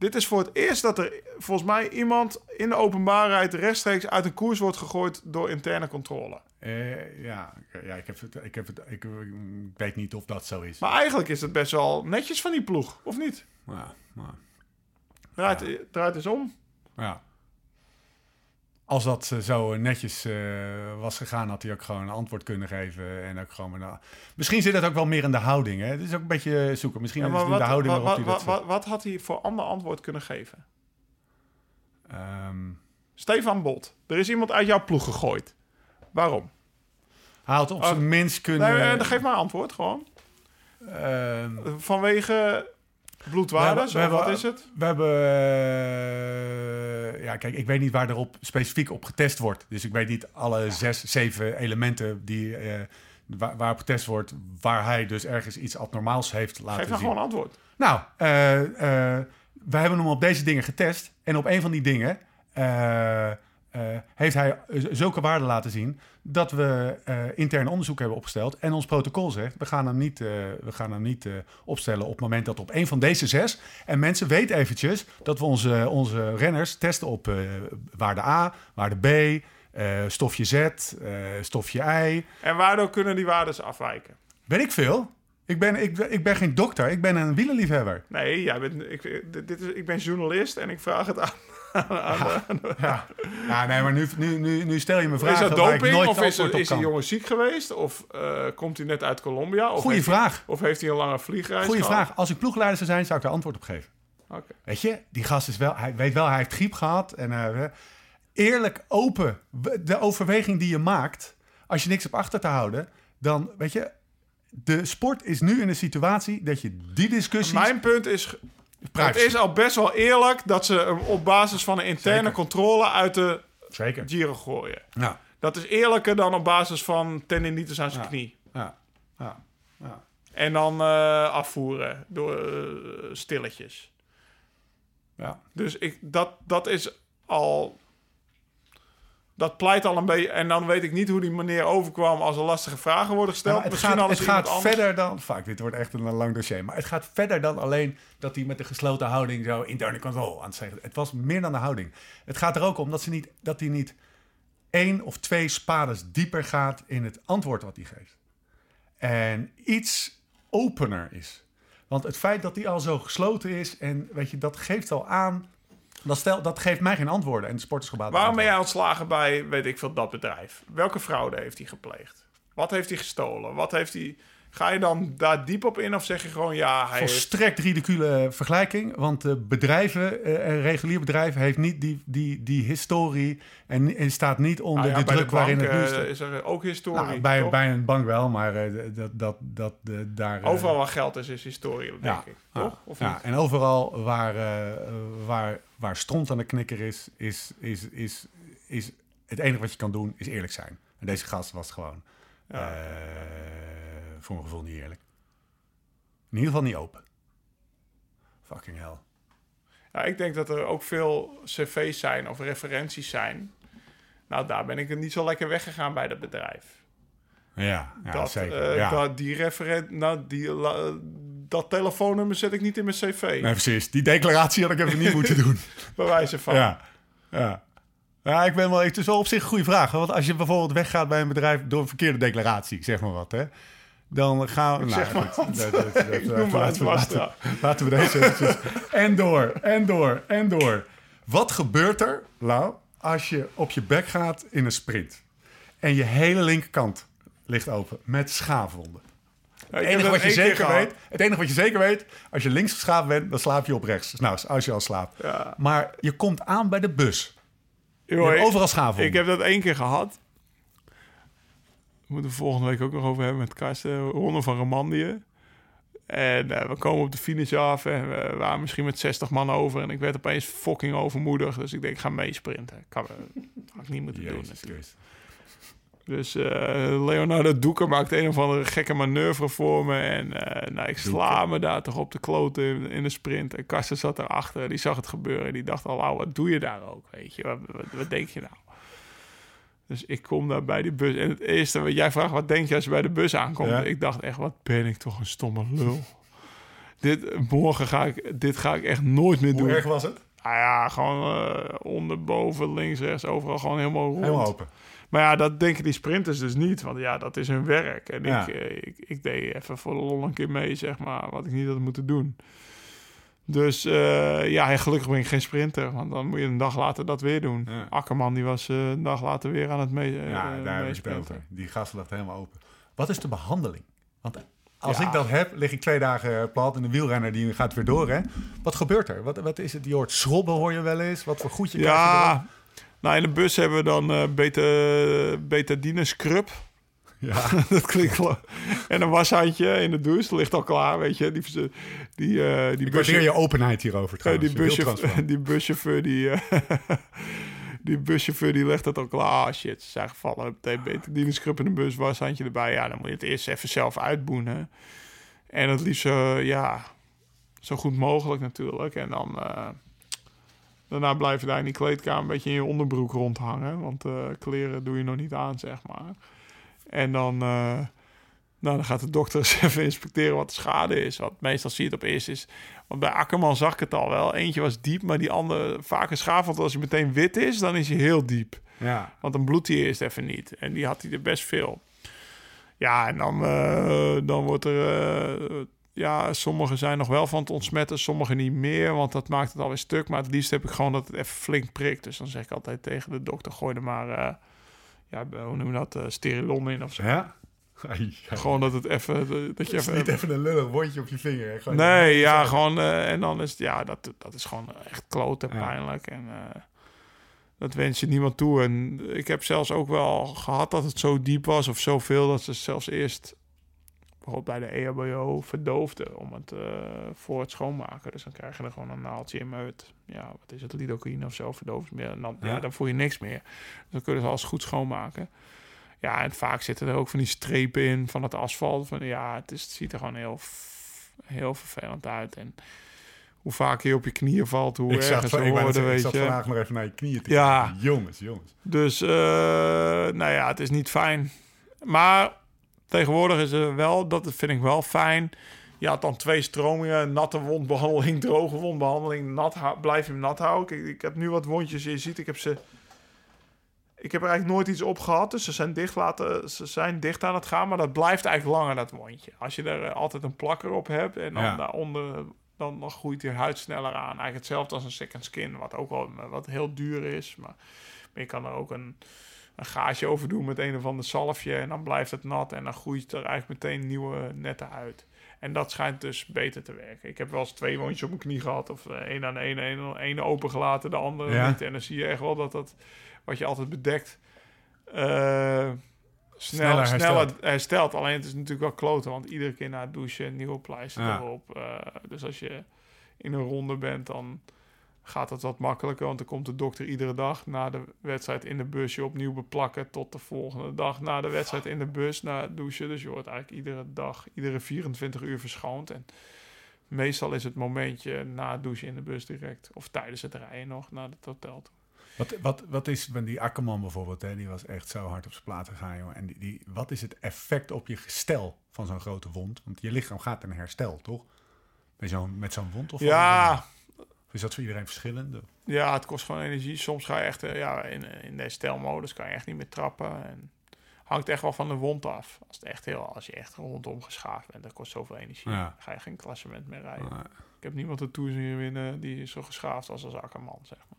Dit is voor het eerst dat er volgens mij iemand in de openbaarheid rechtstreeks uit een koers wordt gegooid door interne controle. Eh, ja, ja ik, heb het, ik, heb het, ik, ik weet niet of dat zo is. Maar eigenlijk is het best wel netjes van die ploeg, of niet? Ja, maar, Draait, draait eens om. ja. Als dat eh, zo netjes eh, was gegaan, had hij ook gewoon een antwoord kunnen geven. En ook gewoon, nou, misschien zit het ook wel meer in de houding. Hè? Het is ook een beetje zoeken. Misschien Ja, is het in de houding wat, waarop wat, hij dat wat, had hij voor ander antwoord kunnen geven? Ehm, Stefan Bot, er is iemand uit jouw ploeg gegooid. Waarom? hij had op zijn minst kunnen... Nee, geef maar een antwoord gewoon. ehm, Vanwege bloedwaardes, We hebben- wat is het? We hebben... eh, ja, kijk, ik weet niet waar erop specifiek op getest wordt. Dus ik weet niet alle zes, zeven elementen die, eh, waar, waarop getest wordt... waar hij dus ergens iets abnormaals heeft laten Geef zien. nou gewoon een antwoord. Nou, eh, we hebben hem op deze dingen getest. En op een van die dingen eh, heeft hij zulke waarden laten zien... dat we eh, intern onderzoek hebben opgesteld. En ons protocol zegt, we gaan hem niet, eh, we gaan hem niet opstellen... op het moment dat op een van deze zes... en mensen weten eventjes dat we onze, onze renners testen op waarde A, waarde B... stofje Z, stofje I. En waardoor kunnen die waardes afwijken? Weet ik veel. Ik ben, ik, ik ben geen dokter, ik ben een wielerliefhebber. Nee, jij bent, ik, dit is, ik ben journalist en ik vraag het aan. Ja, ja nee, maar nu, nu, nu, nu stel je me is vragen dat waar ik doping nooit of is, er, is die jongen ziek geweest? Of eh, komt hij net uit Colombia? Of Goeie heeft vraag. Hij, of heeft hij een lange vliegreis Goeie gehad? vraag. Als ik ploegleider zou zijn, zou ik daar antwoord op geven. Oké. Weet je, die gast is wel, hij weet wel, hij heeft griep gehad. En eh, eerlijk, open, de overweging die je maakt, als je niks op achter te houden, dan weet je, de sport is nu in een situatie dat je die discussies. Mijn punt is, Privacy. het is al best wel eerlijk dat ze hem op basis van een interne Zeker. controle uit de Zeker. Giro gooien. Ja, Dat is eerlijker dan op basis van tendinitis aan zijn Ja. knie. ja, ja, ja. En dan eh, afvoeren door eh, stilletjes. ja. Dus ik, dat, dat is al. Dat pleit al een beetje. En dan weet ik niet hoe die meneer overkwam als er lastige vragen worden gesteld. Ja, het Misschien gaat, het gaat anders- verder dan... Fuck, dit wordt echt een lang dossier. Maar het gaat verder dan alleen dat hij met de gesloten houding zo interne control aan het zeggen. Het was meer dan de houding. Het gaat er ook om dat, ze niet, dat hij niet één of twee spades dieper gaat in het antwoord wat hij geeft. En iets opener is. Want het feit dat hij al zo gesloten is en weet je, dat geeft al aan... Dat, stel, dat geeft mij geen antwoorden en de Waarom ben jij ontslagen bij, weet ik veel, dat bedrijf? Welke fraude heeft hij gepleegd? Wat heeft hij gestolen? Wat heeft hij... Ga je dan daar diep op in of zeg je gewoon ja, hij heeft... Volstrekt ridicule vergelijking. Want eh, bedrijven, eh, regulier bedrijf, heeft niet die, die, die historie en, en staat niet onder Nou ja, de druk de waarin bank, het nu eh, is er ook historie. Nou, bij, toch? bij een bank wel, maar eh, dat, dat, dat, daar... Overal waar geld is, is historie, denk ja, ik. Toch? Of ja, niet? en overal waar, waar, waar stront aan de knikker is, is, is, is, is het enige wat je kan doen, is eerlijk zijn. En deze gast was gewoon Ja. Eh, voor mijn gevoel niet eerlijk. In ieder geval niet open. Fucking hell. Ja, ik denk dat er ook veel cv's zijn of referenties zijn. Nou, daar ben ik er niet zo lekker weggegaan bij dat bedrijf. Ja, ja dat, zeker. eh, ja. dat, die referent, nou, die, la- dat telefoonnummer zet ik niet in mijn cv. Nee, precies. Die declaratie had ik even niet moeten doen. Bij wijze van. Ja, ja. Ja, ik ben wel, het is wel op zich een goede vraag. Want als je bijvoorbeeld weggaat bij een bedrijf door een verkeerde declaratie, zeg maar wat, hè. Dan gaan we... zeg nou, maar goed, dat- dat- dat- Ik dat- noem maar laten, we, vast, laten, laten we deze eventjes... En door, en door, en door. Wat gebeurt er, Lau, als je op je bek gaat in een sprint... en je hele linkerkant ligt open met schaafwonden? Het ik enige, wat je zeker weet, het enige wat je zeker weet, als je links geschaafd bent, dan slaap je op rechts. Nou, als je al slaapt. Ja. Maar je komt aan bij de bus. Ik- overal schaafwonden. Ik heb dat één keer gehad. We moeten het volgende week ook nog over hebben met Karsten. Ronde van Romandië. En eh, we komen op de finish af en we waren misschien met 60 man over. En ik werd opeens fucking overmoedig. Dus ik denk, ik ga meesprinten. Kan, eh, had ik niet moeten doen Jezus natuurlijk. Christus. Dus eh, Leonardo Doeker maakt een of andere gekke manoeuvre voor me. En nou, ik sla me daar toch op de kloten in, in de sprint. En Karsten zat erachter, die zag het gebeuren. Die dacht al, "Wauw, wat doe je daar ook? Weet je, wat, wat, wat denk je nou? Dus ik kom daar bij die bus. En het eerste wat jij vraagt, wat denk je als je bij de bus aankomt? Ja. Ik dacht echt, wat ben ik toch een stomme lul. dit, morgen ga ik, dit ga ik echt nooit meer Hoe doen. erg was het? Nou ja, gewoon eh, onder, boven, links, rechts, overal gewoon helemaal rond. Helemaal open. Maar ja, dat denken die sprinters dus niet. Want ja, dat is hun werk. En Ja. ik, eh, ik, ik deed even voor de lol een keer mee, zeg maar. Wat ik niet had moeten doen. Dus eh, ja, gelukkig ben ik geen sprinter. Want dan moet je een dag later dat weer doen. Ja. Akkerman die was eh, een dag later weer aan het mee, eh, Ja, daar heb ik. Die gast lag helemaal open. Wat is de behandeling? Want als Ja. ik dat heb, lig ik twee dagen plat en de wielrenner die gaat weer door. Hè? Wat gebeurt er? Wat, wat is het? Je hoort schrobben hoor je wel eens. Wat voor goedje krijg je? Ja, nou in de bus hebben we dan eh beta, betadine scrub. Ja. dat klinkt wel. En een washandje in de douche. Ligt al klaar, weet je. Die, die, eh die Ik busje- waardeer je openheid hierover Eh, trouwens. die, Heel buschauffeur, die buschauffeur die, eh, die buschauffeur die legt het al klaar. Ah, shit, ze zijn gevallen. Meteen beter die scrub in de bus, washandje erbij. Ja, dan moet je het eerst even zelf uitboenen. En het liefst zo, ja, zo goed mogelijk natuurlijk. En dan eh, daarna blijf je daar in die kleedkamer een beetje in je onderbroek rondhangen. Want eh, kleren doe je nog niet aan, zeg maar. En dan, eh, nou, dan gaat de dokter eens even inspecteren wat de schade is. Want meestal zie je het op eerst is... Want bij Akkerman zag ik het al wel. Eentje was diep, maar die andere vaak schaaf. Want als hij meteen wit is, dan is hij heel diep. Ja. Want dan bloedt hij eerst even niet. En die had hij er best veel. Ja, en dan, eh, dan wordt er... eh, ja, sommigen zijn nog wel van het ontsmetten, sommigen niet meer. Want dat maakt het alweer stuk. Maar het liefst heb ik gewoon dat het even flink prikt. Dus dan zeg ik altijd tegen de dokter... gooi er maar... eh, ja, hoe noem je dat? eh sterilon in of zo. Ja? Ai, ai. Gewoon dat het even... Dat je Het is even, niet even een lullig wondje op je vinger. hè. Gewoon- Nee, ja, gewoon... eh, en dan is het... Ja, dat, dat is gewoon echt klote Ja. pijnlijk. En eh, dat wens je niemand toe. En ik heb zelfs ook wel gehad dat het zo diep was of zoveel... dat ze zelfs eerst bijvoorbeeld bij de EHBO verdoofden... om het eh, voor het schoonmaken. Dus dan krijg je er gewoon een naaldje in met... Ja, wat is het? Lidocaïne of zo verdooft meer. En dan, ja. Ja. dan voel je niks meer. Dus dan kunnen ze alles goed schoonmaken. Ja, en vaak zitten er ook van die strepen in van het asfalt. Van, ja, het, is, het ziet er gewoon heel, heel vervelend uit. En hoe vaak je op je knieën valt, hoe Ik ik, net worden, zeggen, ik weet zat je. vandaag nog even naar je knieën te Ja. kijken. Jongens, jongens. Dus, eh, nou ja, het is niet fijn. Maar tegenwoordig is er wel, dat vind ik wel fijn. Je had dan twee stromingen, natte wondbehandeling, droge wondbehandeling. Nat blijf je hem nat houden. Ik, ik heb nu wat wondjes, je ziet, ik heb ze... Ik heb er eigenlijk nooit iets op gehad, dus ze zijn, dicht laten, ze zijn dicht aan het gaan. Maar dat blijft eigenlijk langer, dat wondje. Als je er eh, altijd een plakker op hebt en dan Ja. daaronder... Dan, dan groeit je huid sneller aan. Eigenlijk hetzelfde als een second skin, wat ook wel wat heel duur is. Maar, maar je kan er ook een, een gaatje over doen met een of ander zalfje. En dan blijft het nat en dan groeit er eigenlijk meteen nieuwe nette huid. En dat schijnt dus beter te werken. Ik heb wel eens twee wondjes op mijn knie gehad. Of eh, één aan ene, één, één opengelaten, de andere Ja. niet. En dan zie je echt wel dat dat, wat je altijd bedekt, snel, Sneller sneller, herstelt. herstelt. Alleen het is natuurlijk wel kloten, want iedere keer na het douchen een nieuwe pleister Ja. erop. Eh, dus als je in een ronde bent, dan gaat het wat makkelijker. Want dan komt de dokter iedere dag na de wedstrijd in de bus je opnieuw beplakken. Tot de volgende dag na de wedstrijd in de bus, na het douchen. Dus je wordt eigenlijk iedere dag, iedere 24 uur verschoond. En meestal is het momentje na het douchen in de bus direct. Of tijdens het rijden nog naar het hotel toe. Wat, wat, wat is, die Akkerman bijvoorbeeld, hè, die was echt zo hard op zijn plaat gegaan, jongen. En die, die, wat is het effect op je gestel van zo'n grote wond? Want je lichaam gaat in herstel, toch? Met zo'n, met zo'n wond? Of Ja, Of is dat voor iedereen verschillend? ja, het kost gewoon energie. Soms ga je echt, eh, ja, in, in de stelmodus kan je echt niet meer trappen. En hangt echt wel van de wond af. Als, het echt heel, als je echt rondom geschaafd bent, dat kost zoveel energie. Ja. Ga je geen klassement meer rijden. Nee. Ik heb niemand de Tour zien winnen die zo geschaafd was als Akkerman, zeg maar.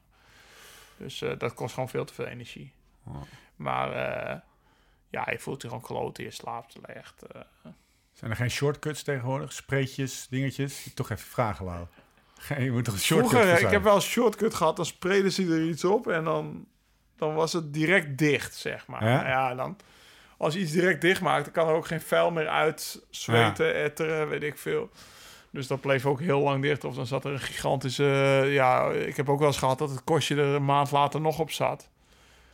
Dus eh, dat kost gewoon veel te veel energie. Ja. Maar eh, ja, je voelt je gewoon kloten, je slaapt slecht. eh. Zijn er geen shortcuts tegenwoordig? Spreetjes, dingetjes? Toch even vragen, Lau. Geen- Je moet toch een shortcut Vroeger, ik heb wel een shortcut gehad, dan spreden ze er iets op en dan, dan was het direct dicht, zeg maar. Ja? Ja, dan, als je iets direct dicht maakt, dan kan er ook geen vuil meer uit zweten, etteren, weet ik veel. Dus dat bleef ook heel lang dicht. Of dan zat er een gigantische... ja, ik heb ook wel eens gehad dat het kostje er een maand later nog op zat.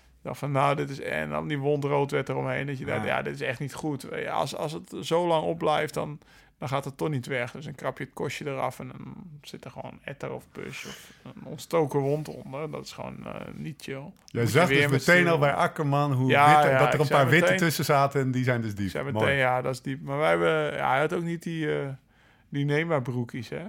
Ik dacht van, nou, dit is... En dan die wond rood werd eromheen. Dat je dacht, Ja. ja, dit is echt niet goed. Ja, als, als het zo lang opblijft, dan, dan gaat het toch niet weg. Dus dan krap je het kostje eraf en dan zit er gewoon etter of pus of een ontstoken wond onder. Dat is gewoon eh, niet chill. Jij Moet zag je dus met meteen al bij Akkerman hoe Ja, witte- ja, dat er een paar witte tussen zaten en die zijn dus diep. Mooi. meteen, ja, dat is diep. Maar wij hebben... Ja, hij had ook niet die... eh die Nema broekjes, hè?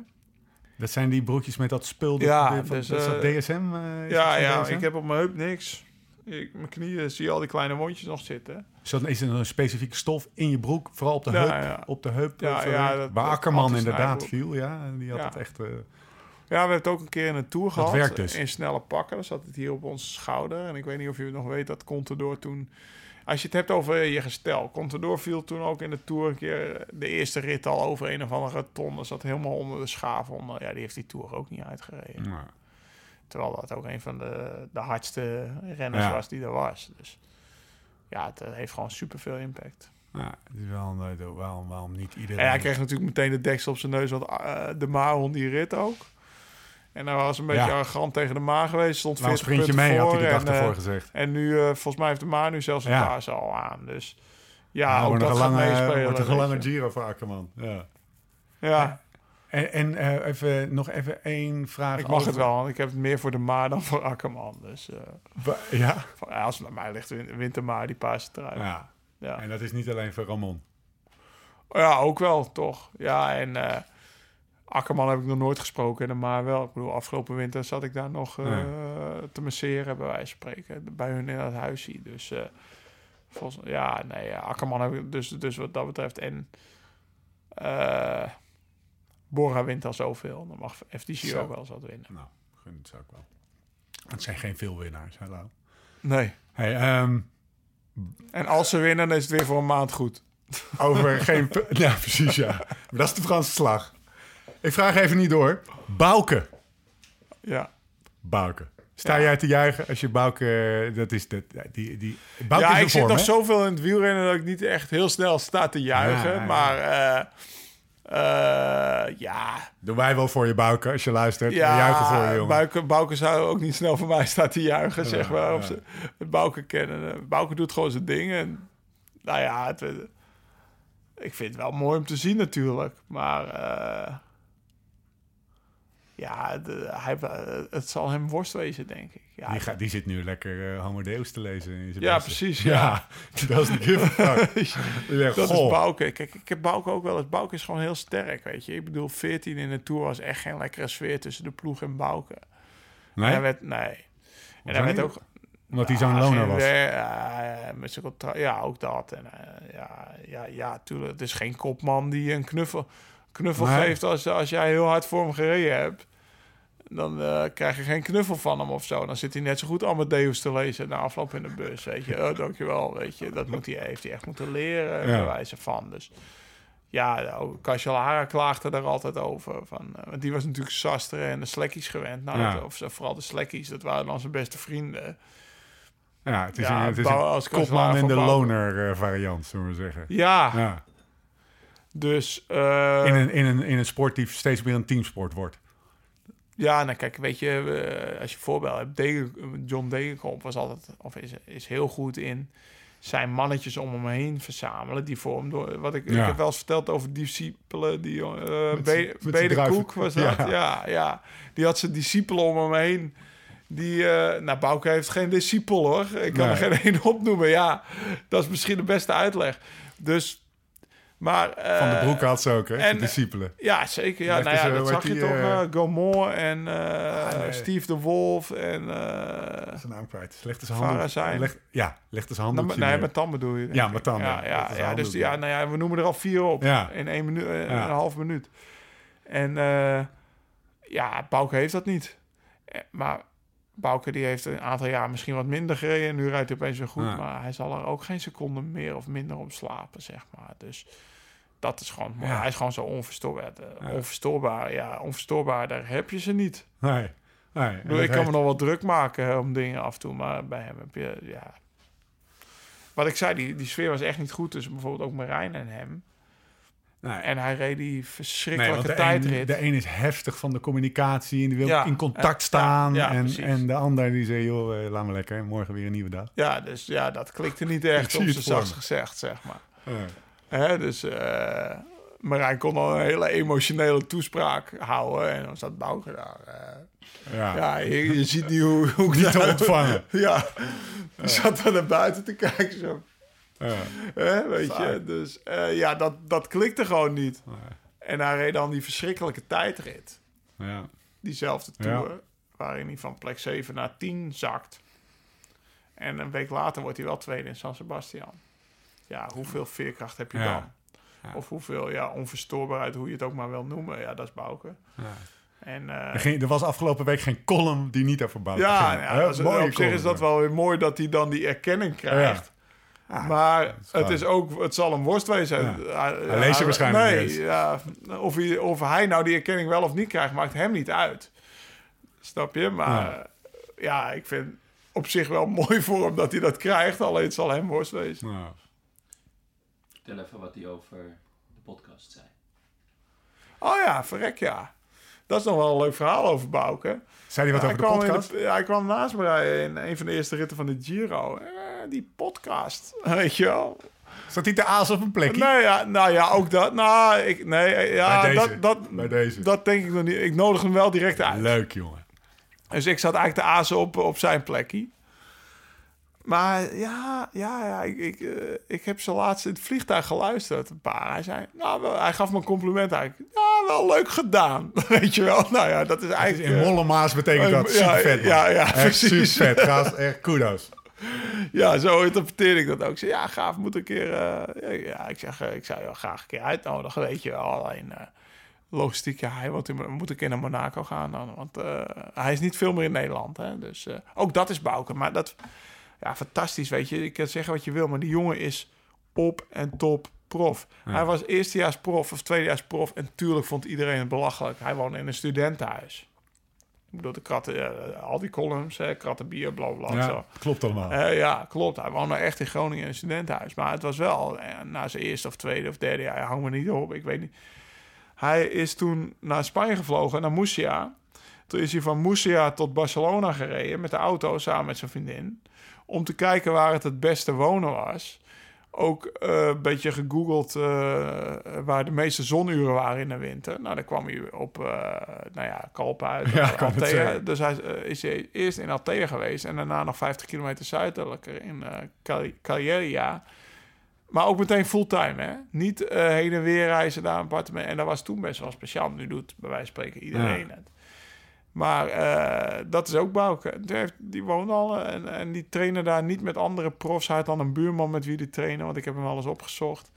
Dat zijn die broekjes met dat spul. Ja, dat, dus, dat is dat eh, DSM? eh, is dat Ja, van ja, DSM? ik heb op mijn heup niks. Ik, mijn knieën zie je al die kleine wondjes nog zitten. Is, dat, is er een specifieke stof in je broek? Vooral op de Ja, heup? ja. Op de heup Ja, eh, ja, dat- Waar Akkerman inderdaad viel, ja. En die had Ja. het echt... Ja, we hebben het ook een keer in een tour gehad. werkt dus. In snelle pakken. Dan zat het hier op onze schouder. En ik weet niet of je nog weet dat Contador toen... Als je het hebt over je gestel. Contador viel toen ook in de tour een keer de eerste rit al over een of andere ton. Dat zat helemaal onder de schaaf onder. Ja, die heeft die tour ook niet uitgereden. nou, Terwijl dat ook een van de, de hardste renners Ja. was die er was. Dus ja, het eh, heeft gewoon superveel impact. ja, het is wel, een- eh, wel, waarom niet iedereen... En hij kreeg natuurlijk meteen de deksel op zijn neus, want eh, de Ma won die rit ook. En hij was een beetje Ja. arrogant tegen de Ma geweest, stond Nou, 40 sprint je punten mee, voor. had hij de dag en, eh, ervoor gezegd. en nu, eh, volgens mij heeft de Ma nu zelfs een Ja. al aan. Dus ja, Nou, ook wordt dat gaat een lange, meespelen. wordt een lange. Giro voor Akkerman. Ja. Ja, En, en eh, even, nog even één vraag. ik mag over- het wel, want ik heb het meer voor de Ma dan voor Akkerman. Dus eh, Ja? van- ja, als het naar mij ligt, win- wint de Ma die paarse trui. Ja. ja. En dat is niet alleen voor Ramon. Ja, ook wel, toch. Ja, en eh, Akkerman heb ik nog nooit gesproken, en maar wel. Ik bedoel, afgelopen winter zat ik daar nog Ja. te masseren, bij wijze van spreken. Bij hun in dat huisje. Dus eh, volgens, ja, nee, Akkerman heb ik dus, dus wat dat betreft. En eh Bora wint al zoveel. Dan mag Zo. ook wel eens wat winnen. Nou, gun het ook wel. Het zijn geen veel winnaars, hallo. Nee. Hey, ehm, En als ze winnen, dan is het weer voor een maand goed. over geen... Ja, precies, ja. Maar dat is de Franse slag. Ik vraag even niet door. Bouke. Ja. Bouke. Sta Ja. jij te juichen als je Bouke... Dat is de, die, die, Bouke ja, is ik zit nog zoveel in het wielrennen dat ik niet echt heel snel sta te juichen. Ja. Maar eh, eh, ja, Doen wij wel voor je Bouke als je luistert. Ja juichen voor je, jongen. Bouke, Bouke zou ook niet snel voor mij staan te juichen, zeg maar. Of ze Bouke kennen. Eh, Bouke doet gewoon zijn ding. En, nou ja, het, eh, ik vind het wel mooi om te zien natuurlijk. Maar eh, ja, de, hij, eh, het zal hem worst wezen, denk ik. Ja, Die, gaat, die zit nu lekker uh, Homo Deus te lezen. In zijn Ja, beste. precies, Ja, dat is fuck. Ja, Dat goh. is Bouke. Kijk, ik heb Bouke ook wel eens. Bouke is gewoon heel sterk, weet je. Ik bedoel, 14 in de Tour was echt geen lekkere sfeer tussen de ploeg en Bouke. En Nee? werd, nee. En hij werd ook... Omdat hij zo'n loner was. zijn contra- ja, ook dat. En, eh, ja, ja, ja, tuurlijk. Het is geen kopman die een knuffel, knuffel geeft als, als jij heel hard voor hem gereden hebt. Dan eh, krijg je geen knuffel van hem of zo. Dan zit hij net zo goed Amadeus te lezen na afloop in de bus. Weet je, oh, dankjewel. Weet je, dat moet hij, heeft hij echt moeten leren, Ja. bij wijze van. Dus ja, Cancellara klaagde er altijd over. Van, eh, want die was natuurlijk Sastre en de Slekkies gewend. Nou, Ja. dat- of vooral de Slekkies, dat waren dan zijn beste vrienden. Ja, het is Ja, een, het is een als kopman in de loner eh, variant, zullen we zeggen. Ja, Ja. Dus... eh, In, een, in, een, in een sport die steeds meer een teamsport wordt. Ja, nou kijk, weet je, eh, als je voorbeeld hebt, Degen, John Degenkolb was altijd, of is, is heel goed in zijn mannetjes om hem heen verzamelen. Die voor hem door, wat ik, ik heb wel eens verteld over discipelen, die uh, was dat, Ja. ja. ja, Die had zijn discipelen om hem heen. Die, eh nou, Bouke heeft geen discipel hoor. Ik kan Nee. er geen één opnoemen. Ja, dat is misschien de beste uitleg. Dus, maar... eh, Van de broek had ze ook, hè? en- de discipelen. Ja, zeker. Ja, nou ja, eh, dat zag je toch. eh, eh Gomor en eh, Ah, nee. Steve de Wolf en... eh Zijn naam kwijt. Een Farah handdoek. zijn. Leg, ja, leg eens een nou, handdoekje nee, met Tan bedoel je. Ja, met Tan, Ja, ja. dus ja, nou ja, we noemen er al vier op Ja. in één minuut, eh, een half minuut. En eh, ja, Bouke heeft dat niet. Eh, Maar Bouke die heeft een aantal jaar misschien wat minder gereden. Nu rijdt hij opeens weer goed. Ja. Maar hij zal er ook geen seconde meer of minder op slapen, zeg maar. Dus dat is gewoon. Ja. Hij is gewoon zo onverstoorbaar. Ja. Onverstoorbaar, ja, onverstoorbaar, daar heb je ze niet. Nee. nee. Ik, bedoel, ik kan me nog wel druk maken hè, om dingen af en toe, maar bij hem heb je, ja... Wat ik zei, die, die sfeer was echt niet goed tussen bijvoorbeeld ook Marijn en hem. Nee. En hij reed die verschrikkelijke de tijdrit. een, de een is heftig van de communicatie en die wil Ja, in contact staan. ja, en, en de ander die zei, joh, eh, laat me lekker, morgen weer een nieuwe dag. Ja, dus ja, dat klikte niet echt op zijn zachtst gezegd, zeg maar. Hè, dus eh Marijn kon al een hele emotionele toespraak houden. En dan zat Bouke daar. eh. Ja. ja, je, je ziet niet hoe, hoe ik Niet te ontvangen. Ja, die zat dan naar buiten te kijken zo. Ja. Hè, weet je, dus eh, ja, dat, dat klikte gewoon niet. Nee. En hij reed dan die verschrikkelijke tijdrit. Ja. Diezelfde Ja. tour. Waarin hij van plek 7 naar 10 zakt. En een week later wordt hij wel tweede in San Sebastian. Ja, hoeveel veerkracht heb je Ja. dan? Ja. Of hoeveel ja, onverstoorbaarheid, hoe je het ook maar wil noemen. Ja, dat is Bouke. Ja. En, eh, Er, ging, er was afgelopen week geen column die niet over Bouke ja, ging. ja op zich is dat wel weer mooi dat hij dan die erkenning krijgt. Ja, maar is het is ook, het zal een worst wezen. Ja. Hij, Hij leest je waarschijnlijk nee, niet eens. Ja, of, hij, of hij nou die erkenning wel of niet krijgt, maakt hem niet uit. Snap je? Maar Ja. ja, ik vind op zich wel mooi voor hem dat hij dat krijgt. Alleen het zal hem worst wezen. Ja. Vertel even wat hij over de podcast zei. Oh ja, verrek ja. Dat is nog wel een leuk verhaal over Bouke. Zei hij wat hij, over de kwam in podcast? ja, hij kwam naast me rijden in een van de eerste ritten van de Giro. Eh, die podcast, weet je wel. Zat hij te aas op een plekje? Nee, ja, nou ja, ook dat. Nou, ik, nee, eh, ja, Bij deze. dat, dat, Bij deze. dat denk ik nog niet. Ik nodig hem wel direct uit. Leuk, jongen. Dus ik zat eigenlijk te azen op, op zijn plekje. Maar ja, ja, ja ik, ik, eh, ik heb ze laatst in het vliegtuig geluisterd. Een paar. Hij zei, nou, wel, hij gaf me een compliment eigenlijk. Ja, wel leuk gedaan. Weet je wel? Nou ja, dat is eigenlijk... in eh, Mollemaas betekent dat ja, super vet, man. ja, ja, Echt precies. super vet. Gaas, echt kudos. Ja, zo interpreteer ik dat ook. Ik zei, ja, gaaf, moet een keer... eh, ja, ik zeg, eh, ik zou je wel graag een keer uitnodigen, weet je wel. Alleen eh, logistiek, ja, hij moet, moet een keer naar Monaco gaan dan. Want hij is niet veel meer in Nederland, hè. Dus ook dat is Bouke. Maar dat, ja, fantastisch, weet je. Je kan zeggen wat je wil, maar die jongen is op en top prof. Hij was eerstejaars prof of tweedejaars prof. En tuurlijk vond iedereen het belachelijk. Hij woonde in een studentenhuis. Ik bedoel, de kratten, al die columns, hè, kratten bier, bla bla. Ja, Zo. klopt allemaal. Eh, ja, klopt. Hij woonde echt in Groningen in een studentenhuis. Maar het was wel, eh, na zijn eerste of tweede of derde jaar, hang me niet op, ik weet niet. Hij is toen naar Spanje gevlogen, naar Murcia. Toen is hij van Murcia tot Barcelona gereden met de auto samen met zijn vriendin. Om te kijken waar het het beste wonen was. Ook eh, een beetje gegoogeld eh, waar de meeste zonuren waren in de winter. Nou, dan kwam hij op, eh, nou ja, Kalpen uit. Ja, Altea. Dus hij is hij eerst in Altea geweest en daarna nog 50 kilometer zuidelijker in Cagliaria. Maar ook meteen fulltime, hè? Niet heen en weer reizen naar een appartement. En dat was toen best wel speciaal. Nu doet bij wijze van spreken iedereen Ja. het. Maar eh, dat is ook Bouke. Die, woont al eh, en, en die trainen daar niet met andere profs. Hij had dan een buurman met wie die trainen, want ik heb hem eens opgezocht.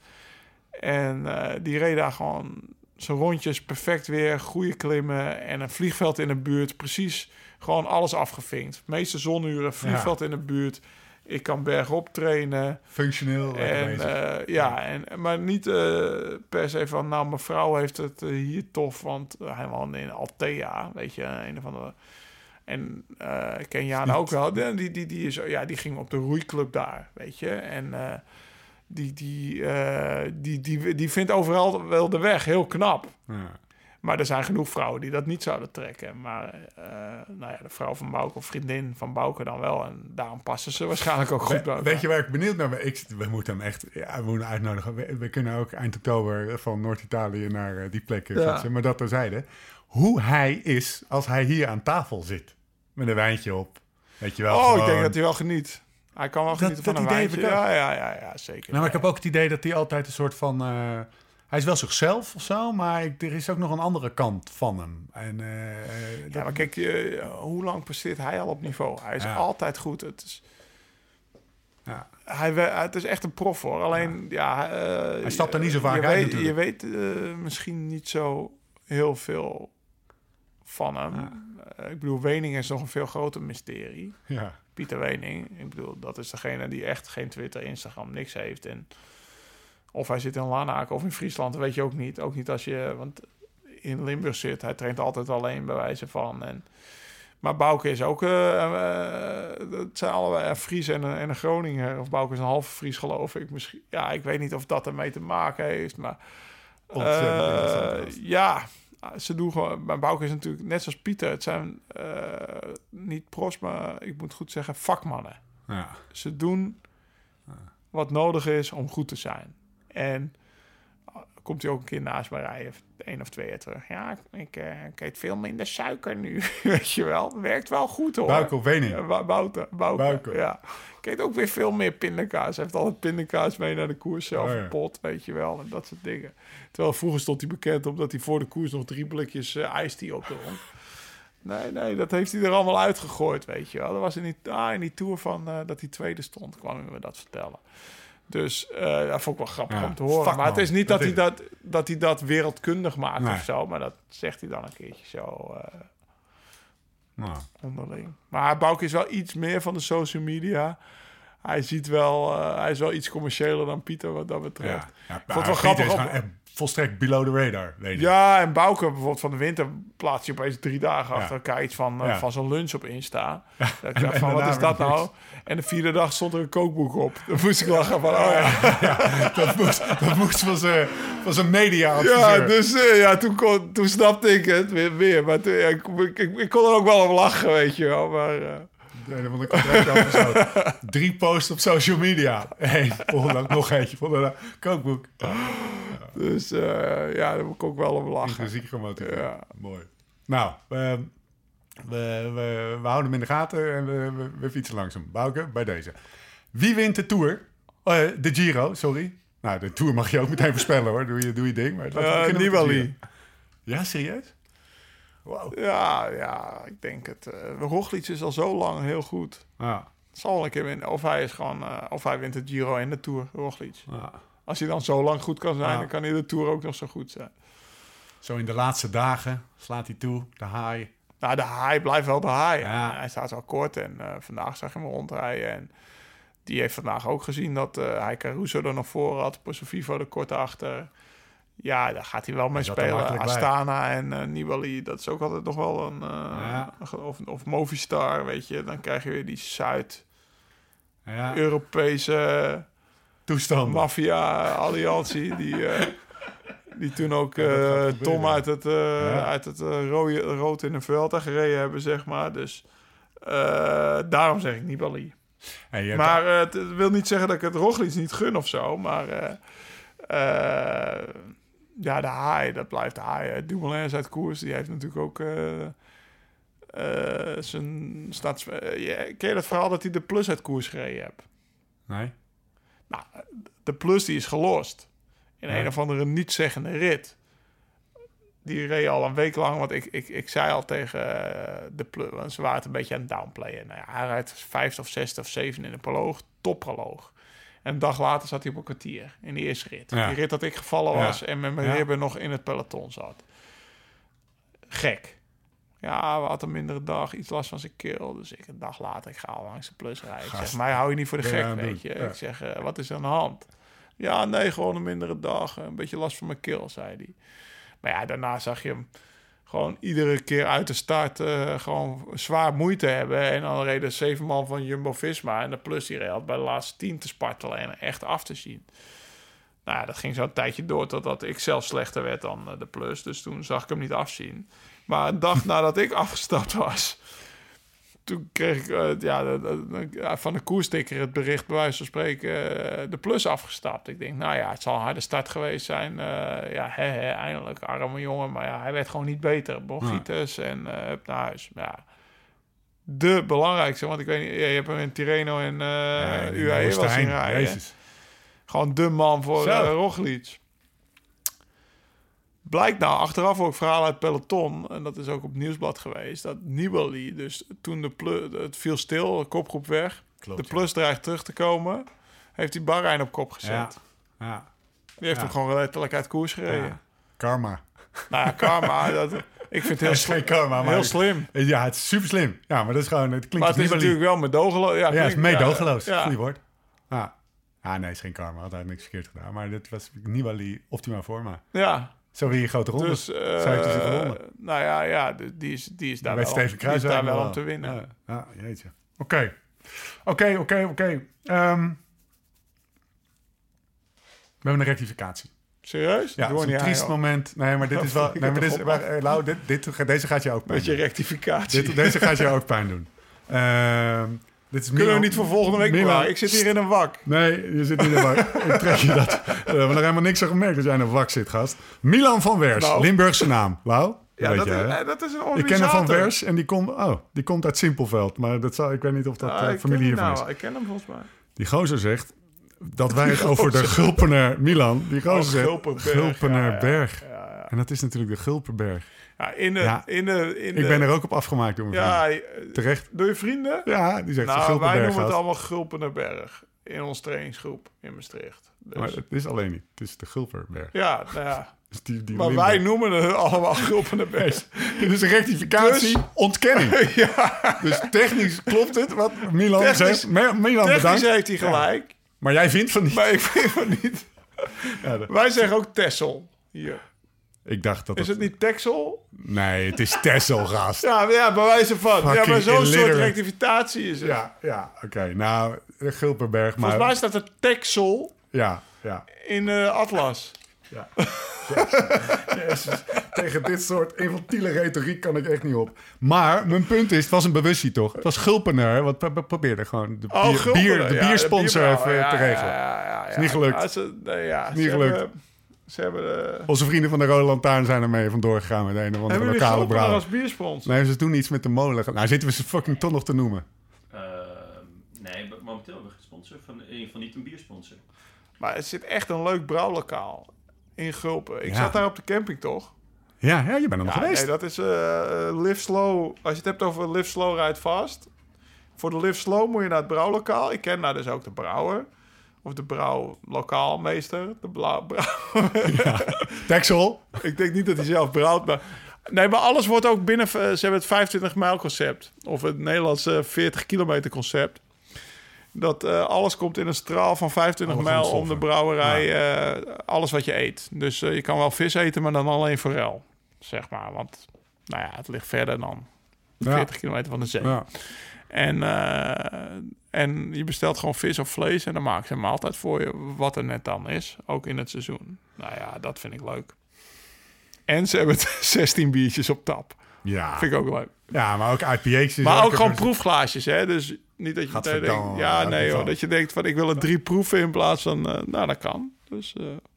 En eh, die reed daar gewoon zijn rondjes perfect weer, goede klimmen en een vliegveld in de buurt. Precies gewoon alles afgevinkt. meeste zonuren, vliegveld in de buurt. Ik kan bergop trainen. Functioneel. En, eh, ja, en, maar niet eh, per se van, nou, mijn vrouw heeft het eh, hier tof, want hij woonde in Altea, weet je, een of andere. En ik ken Jana ook wel. Die, die, die, is, ja, die ging op de roeiclub daar, weet je. En die, die, die, die, die vindt overal wel de weg, heel knap. ja. Maar er zijn genoeg vrouwen die dat niet zouden trekken. Maar eh, nou ja, de vrouw van Bouke of vriendin van Bouke dan wel. En daarom passen ze waarschijnlijk ook goed bij We- weet je waar ik benieuwd naar ben? Ik, we moeten hem echt ja, we moeten uitnodigen. We, we kunnen ook eind oktober van Noord-Italië naar eh, die plek eh, Ja. fietsen. Maar dat terzijde. Hoe hij is als hij hier aan tafel zit. Met een wijntje op. Weet je wel. Oh, ik denk dat hij wel geniet. Hij kan wel Dat- genieten van dat een idee wijntje. Ja, ja, ja, ja, zeker. Nou, maar ik heb ook het idee dat hij altijd een soort van... eh, hij is wel zichzelf of zo, maar er is ook nog een andere kant van hem. En, eh, eh, Ja, maar kijk, eh, hoe lang presteert hij al op niveau? Hij is Ja. altijd goed. Het is, ja. hij, het is echt een prof hoor. Alleen, ja... Hij stapt er niet zo vaak je uit weet, natuurlijk. Je weet misschien niet zo heel veel van hem. Ik bedoel, Wening is nog een veel groter mysterie. ja. Pieter Wening. Ik bedoel, dat is degene die echt geen Twitter, Instagram, niks heeft. En of hij zit in Lanaken of in Friesland, dat weet je ook niet. Ook niet als je, want in Limburg zit, hij traint altijd alleen bij wijze van. En, maar Bouke is ook, eh, eh, het zijn allebei een Fries en een, en een Groninger. Of Bouke is een halve Fries, geloof ik. Misschien, ja, ik weet niet of dat ermee te maken heeft, maar... Eh, ja, ze doen gewoon... Maar Bouke is natuurlijk net zoals Pieter. Het zijn eh, niet pros, maar ik moet goed zeggen vakmannen. Ja. Ze doen wat nodig is om goed te zijn. En uh, komt hij ook een keer naast me rijden, één of twee jaar terug. Ja, ik, eh, ik eet veel minder suiker nu, weet je wel. Werkt wel goed hoor. Of Wening? Ja, Bou- Bouke, Bouke, Bouke. ja. Ik eet ook weer veel meer pindakaas. Hij heeft altijd pindakaas mee naar de koers zelf, Oh, ja. pot, weet je wel. En dat soort dingen. Terwijl vroeger stond hij bekend omdat hij voor de koers nog drie blikjes eh op dronk. Nee, nee, dat heeft hij er allemaal uitgegooid, weet je wel. Dat was in die, ah, in die tour van eh, dat hij tweede stond, kwam hij me dat vertellen. Dus eh dat vond ik wel grappig Ja, om te horen. maar het is niet dat dat, is hij dat, dat hij dat wereldkundig maakt Nee. of zo. Maar dat zegt hij dan een keertje zo eh, Nou, onderling. Maar Bouke is wel iets meer van de social media. Hij ziet wel, eh, hij is wel iets commerciëler dan Pieter wat dat betreft. ja. ja vond het wel Pieter grappig is op- gewoon echt volstrekt below the radar. Weet. Ja, en Bouke bijvoorbeeld van de winter plaatst je opeens drie dagen Ja. achter elkaar iets van, eh, Ja. van zo'n lunch op Insta. Dat ik en dacht van, wat is dat nou? niks. En de vierde dag stond er een kookboek op. Dan moest ik lachen van, oh ja. dat moest, dat moest van zijn van zijn media Ja, dus eh, ja, toen, kon, toen snapte ik het weer. weer. Maar toen, ja, ik, ik, kon er ook wel om lachen, weet je wel. Maar eh, want ik. Drie posts op social media. Eén, volgende dag nog eentje. Volgende dag kookboek. dus eh, ja, daar moet ik ook wel om lachen. Intrinsiek gemotiveerd. Ja. Mooi. Nou, we, we, we, we houden hem in de gaten en we, we, fietsen langzaam. Bouke, bij deze. Wie wint de Tour? Eh, de Giro, sorry. Nou, de Tour mag je ook meteen voorspellen hoor. Doe je, doe je ding. Maar we Eh, Nibali. Giro. Ja, serieus? Wow. Ja, ja, ik denk het. eh Roglic is al zo lang heel goed. Ja, zal wel een keer winnen. Of hij, is gewoon, eh, of hij wint het Giro en de Tour, Roglic. ja. Als hij dan zo lang goed kan zijn, Ja. dan kan hij de Tour ook nog zo goed zijn. Zo in de laatste dagen slaat hij toe. De haai. Nou, de haai blijft wel de haai. Ja. Hij staat wel kort en eh, vandaag zag je hem rondrijden. En die heeft vandaag ook gezien dat hij Caruso er nog voor had. Vivo er kort achter. Ja, daar gaat hij wel mee spelen. bij. Astana en eh, Nibali, dat is ook altijd nog wel een... eh, Ja. of, of Movistar, weet je. Dan krijg je weer die Zuid-Europese Ja, toestand. maffia-alliantie. die, eh, die toen ook. Tom uit het, Ja. uit het eh, rode, rood in een Vuelta gereden hebben, zeg maar. Dus daarom zeg ik Nibali. Hey, Maar het wil niet zeggen dat ik het Roglic niet gun of zo. Maar ja, de haai, dat blijft de haai. Dumoulin is uit koers. Die heeft natuurlijk ook... eh, eh, zijn staat, eh, ken je dat verhaal dat hij de plus uit koers gereden hebt? Nee? Nou, de plus die is gelost. In een of andere niet-zeggende rit. Die reed al een week lang, want ik, ik, ik zei al tegen de plus, want ze waren het een beetje aan het downplayen. Nou ja, hij rijdt vijfde of zesde of zevende in de proloog, topproloog. En een dag later zat hij op een kwartier in die eerste rit. Ja. Die rit dat ik gevallen Ja. was en met mijn ribben nog in het peloton zat. Gek. Ja, we hadden een mindere dag, iets last van zijn keel. Dus ik een dag later, ik ga al langs de plus rijden. Ik zeg, mij hou je niet voor de gek, weet je. Ik zeg, eh, wat is er aan de hand? Ja, nee, gewoon een mindere dag. Een beetje last van mijn keel, zei hij. Maar ja, daarna zag je hem gewoon iedere keer uit de start eh, gewoon zwaar moeite hebben. En dan reden zeven man van Jumbo-Visma. En de plus die had bij de laatste tien te spartelen en echt af te zien. Nou dat ging zo een tijdje door totdat ik zelf slechter werd dan eh, de plus. Dus toen zag ik hem niet afzien. Maar een dag nadat ik afgestapt was... Toen kreeg ik eh, ja, de- de- de- ja, van de koerstikker het bericht, bij wijze van spreken, eh, de plus afgestapt. Ik denk, nou ja, het zal een harde start geweest zijn. Eh, ja, eindelijk, arme jongen. Maar ja, hij werd gewoon niet beter. Bronchitis en up naar huis. Ja. de belangrijkste. Want ik weet niet, je hebt hem in Tirreno en eh Ja, UAE zien erheen. rijden. Jezus. Gewoon de man voor Zo. uh, Roglic. Blijkt nou achteraf ook verhaal uit peloton, en dat is ook op Nieuwsblad geweest, dat Nibali, dus toen de plus, het viel stil, de kopgroep weg, Klopt, de ja. plus dreigt terug te komen, heeft hij Bahrein op kop gezet. Ja. Ja. Die heeft Ja. hem gewoon letterlijk uit koers gereden. Karma. Nou ja, karma, dat, ik vind het heel, Het is sli- geen karma, maar... heel slim. Ja, het is super slim. Ja, maar dat is gewoon... Het klinkt Maar het is Nibali. natuurlijk wel medogeloos. Ja, Ja, het is meedogenloos. Ja, Goeie woord. Ja. Ah, nee, het is geen karma. Had hij niks verkeerd gedaan. Maar dit was Nibali optima forma. ja. Zo weer je grote ronde. Dus, eh, gewonnen. nou ja, ja, die is, die is daar wel, Steven die is daar wel om te winnen. Ja, ja jeetje. Oké. Oké, oké, oké. Ehm, We hebben een rectificatie. Serieus? Ja, een triest moment. Nee, maar dit is wel... Nee, maar dit, is, maar, eh, Lau, dit, dit, deze gaat je ook pijn Beetje doen. rectificatie. Dit, deze gaat je ook pijn doen. Ehm, dit is Kunnen we niet voor volgende week bewaren? Ik zit hier in een wak. Nee, je zit niet in de wak. Ik trek je dat. We hebben nog helemaal niks aan gemerkt dat jij in een wak zit, gast. Milan van Wers, Nou. Limburgse naam. Lau? Ja, weet dat, is, eh, dat is een Ik ken hem van Wers en die komt, oh, die komt uit Simpelveld. Maar dat zou, ik weet niet of dat Ah, eh, familie hiervan nou, is. Ik ken hem volgens mij. Die gozer zegt dat wij het over de Gulpener Milan... Die gozer Oh, zegt Gulpenberg, Gulpenerberg. Ja, ja. En dat is natuurlijk de Gulpenberg. Ja, in de... Ja. In de, in Ik ben er ook op afgemaakt door mijn Ja, vrienden. eh, Terecht. door je vrienden? Ja, die zegt Nou, wij noemen het allemaal Gulpenerberg. In onze trainingsgroep in Maastricht. Dus, Maar het is alleen niet. Het is de Gulpenberg. ja, nou ja. Dus die, die Maar wij noemen het allemaal Gulpenerberg. Dit is een rectificatie, Dus- ontkenning. ja, Dus technisch klopt het wat Milan Technisch- zegt. Mi- Milan technisch bedankt. heeft hij gelijk. Maar jij vindt van niet. Maar ik vind van niet. Ja, dat- Wij zeggen ook Tessel. Hier. Ik dacht dat Is het niet Texel? Nee, het is gast. Ja, ja, bij wijze van. ja, maar zo'n soort rectificatie is het. Ja, ja, oké. Nou, Gulpenberg, maar... Volgens mij staat er Texel Ja, ja. in eh, Atlas. ja. Tegen dit soort infantiele retoriek kan ik echt niet op. Maar mijn punt is, het was een bewustzie toch? Het was Gulpener, wat pro- pro- probeerde gewoon de, Oh, bier, de Ja, biersponsor even Ja, te regelen. Ja, ja, ja, Is niet gelukt. Ja, ze, nee, ja, niet gelukt. Hebben, ze hebben... eh, Onze vrienden van de Rode Lantaarn zijn ermee vandoor gegaan met een of andere lokale brouwer. als biersponsor? Nee, ze doen iets met de molen. Nou, zitten we ze fucking toch nog te noemen. Ehm, nee, maar momenteel hebben we geen sponsor van, in ieder geval niet een biersponsor. Maar het zit echt een leuk brouwlokaal in Gulpen. Ik Ja. zat daar op de camping, toch? Ja, ja je bent er nog Ja, geweest. nee, dat is eh eh, Live Slow. Als je het hebt over Live Slow, Ride Fast. Voor de Live Slow moet je naar het brouwlokaal. Ik ken daar dus ook de brouwer. Of de brouwlokaalmeester. De blauw, brouw. Texel. Ik denk niet dat hij zelf brouwt, maar... Nee, maar alles wordt ook binnen... eh, Ze hebben het 25 mijl concept. Of het Nederlandse 40 kilometer concept. Dat eh, alles komt in een straal van 25 Alle mijl om de brouwerij. eh, alles wat je eet. Dus je kan wel vis eten, maar dan alleen forel. Zeg maar, want nou ja, het ligt verder dan Ja. 40 kilometer van de zee. Ja. En, eh, en je bestelt gewoon vis of vlees en dan maken ze een maaltijd voor je, wat er net dan is, ook in het seizoen. Nou ja, dat vind ik leuk. En ze hebben 16 biertjes op tap. Ja. Vind ik ook leuk. ja, maar ook IPA's. Maar ook een- gewoon proefglaasjes, hè? Dus niet dat je meteen denkt, ja, nee hoor, dat je denkt van ik wil er drie proeven in plaats van, eh, nou dat kan. Dus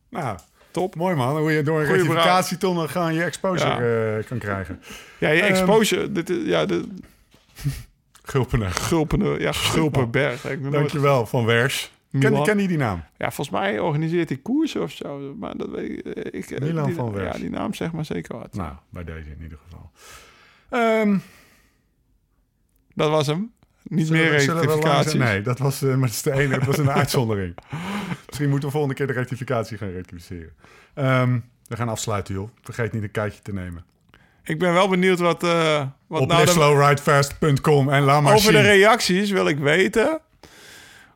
Nou, top. mooi man. Hoe je door een Goeie rectificatie toch nog gewoon je exposure kan krijgen. Ja, je Ehm, exposure, dit is, ja, de Gulpener. Gulpene, ja, Gulpenberg. Ik nooit- Dankjewel, Van Wers. Ken, ken je die naam? Ja, volgens mij organiseert hij koersen of zo. Maar dat weet ik. eh, ik eh, Milan die, van Wers. Ja, die naam zegt maar zeker wat. Nou, bij deze in ieder geval. Ehm, Dat was hem. Niet zullen meer we- we langzaam- Nee, dat was, eh, maar dat is de ene. Dat was een uitzondering. Misschien moeten we volgende keer de rectificatie gaan rectificeren. Ehm, we gaan afsluiten, joh. Vergeet niet een kijkje te nemen. Ik ben wel benieuwd wat, eh wat Op nou de, liveslowridefast.com en laat maar over de reacties wil ik weten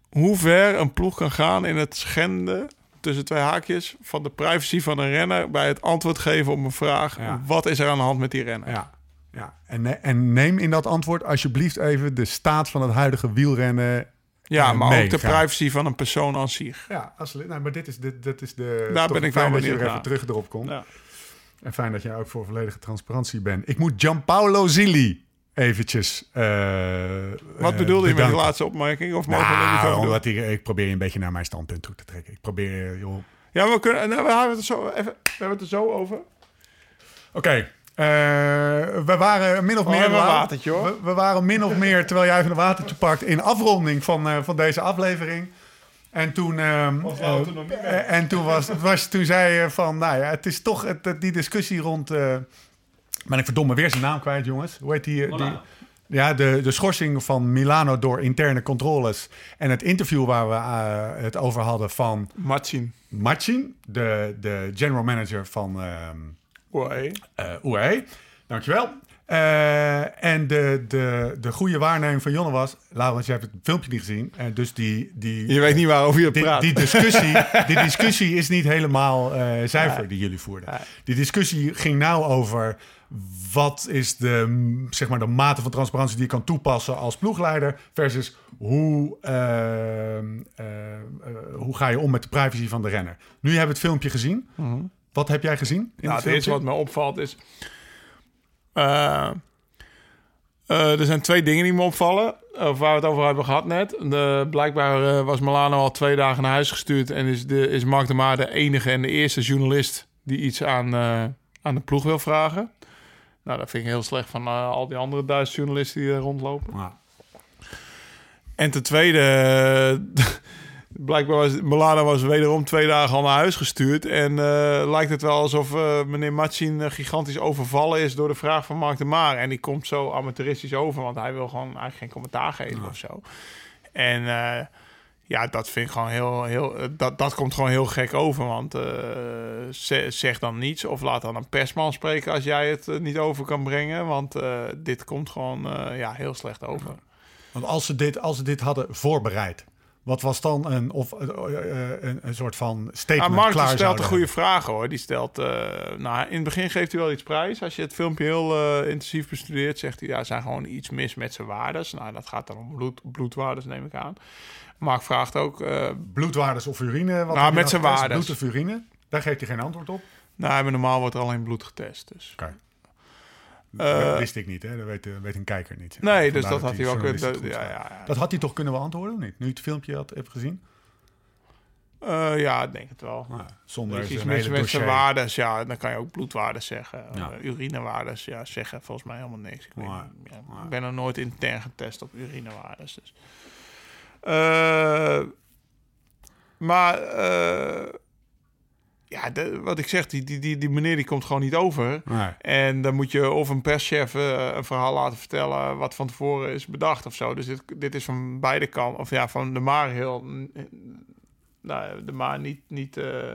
hoe ver een ploeg kan gaan in het schenden tussen twee haakjes van de privacy van een renner bij het antwoord geven op een vraag. Ja. Wat is er aan de hand met die renner? Ja, ja. En, en neem in dat antwoord alsjeblieft even de staat van het huidige wielrennen. Ja, Eh, maar nee, ook de graag. privacy van een persoon aan zich. Ja, absoluut. Nou, maar dit is, dit, dit is de. Daar ben ik wel dat je er benieuwd even terug erop komt. Ja. En fijn dat jij ook voor volledige transparantie bent. Ik moet Gianpaolo Zilli eventjes. eh, Wat eh, bedoelde je met die bedanken. laatste opmerking? Of Nou, omdat ik, ik probeer je een beetje naar mijn standpunt toe te trekken. Ik probeer, joh. Ja, we, kunnen, nou, we, hebben het er zo, even, we hebben het er zo over. Oké, Eh, we waren min of Oh, meer... watertje, hoor. We, we waren min of meer, terwijl jij even een watertje pakt... in afronding van, eh, van deze aflevering. En toen... ehm, mee? eh, en toen, was, het was, toen zei je van... Nou ja, het is toch het, het- die discussie rond... eh ben ik verdomme weer zijn naam kwijt, jongens. Hoe heet die? eh, die ja, de, de schorsing van Milano door interne controles. En het interview waar we eh, het over hadden van Matchin. Marcin, de, de general manager van ehm Oei. eh UAE. Dankjewel. Eh, en de, de, de goede waarneming van Jonne was... Laurens, je hebt het filmpje niet gezien. En dus die, die, Je weet niet waarover je die, praat. die, discussie, die discussie is niet helemaal eh, zuiver die jullie voerden. Die discussie ging nou over wat is de, zeg maar, de mate van transparantie die je kan toepassen als ploegleider versus hoe, ehm, eh, eh, hoe ga je om met de privacy van de renner. Nu hebben we het filmpje gezien. Wat heb jij gezien? In Nou, het het eerste wat me opvalt is... eh, eh, er zijn twee dingen die me opvallen. Of waar we het over hebben gehad net. De, blijkbaar eh, was Milano al twee dagen naar huis gestuurd. En is, de, is Mark de Maar de enige en de eerste journalist... die iets aan, eh, aan de ploeg wil vragen. Nou, dat vind ik heel slecht van eh, al die andere Duitse journalisten die er rondlopen. Ah, En ten tweede, eh, blijkbaar was Milano was wederom twee dagen al naar huis gestuurd. En eh, lijkt het wel alsof eh, meneer Matsin eh, gigantisch overvallen is door de vraag van Mark de Maar. En die komt zo amateuristisch over, want hij wil gewoon eigenlijk geen commentaar geven of zo. En ja, dat vind ik gewoon heel, heel dat, dat komt gewoon heel gek over. Want ze- zeg dan niets of laat dan een persman spreken als jij het niet over kan brengen. Want dit komt gewoon ja, heel slecht over. Want als ze, dit, als ze dit hadden voorbereid, wat was dan een, of, eh, eh, een, een soort van statement Ah, Mark klaar stelt de goede vragen hoor. Die stelt, eh, nou, in het begin geeft hij wel iets prijs. Als je het filmpje heel eh, intensief bestudeert, zegt hij, ja, er zijn gewoon iets mis met zijn waardes. Nou, dat gaat dan om bloed, bloedwaardes, neem ik aan. Mark vraagt ook, eh, Bloedwaardes of urine? Wat Nou, met zijn waardes. Bloed of urine? Daar geeft hij geen antwoord op. nou, maar normaal wordt er alleen bloed getest. Dus. Oké. Eh, dat wist ik niet, hè? Dat weet, eh, weet een kijker niet. Nee, dus dat had hij wel kunnen. Ja, ja, ja. Dat had hij toch kunnen beantwoorden, of niet? Nu je het filmpje had, heeft gezien? Eh, ja, ik denk het wel. Nou, zonder Er iets mis hele met zijn waardes, ja. Dan kan je ook bloedwaardes zeggen. Ja. Urinewaardes, ja, zeggen volgens mij helemaal niks. Ik, weet ja, ik ben nog nooit intern getest op urinewaardes. Dus. Maar, ja, de- wat ik zeg, die, die, die, die meneer die komt gewoon niet over. Nee. En dan moet je of een perschef eh, een verhaal laten vertellen wat van tevoren is bedacht of zo. Dus dit, dit is van beide kanten, of ja, van de maar heel, nou, de maar niet, niet eh,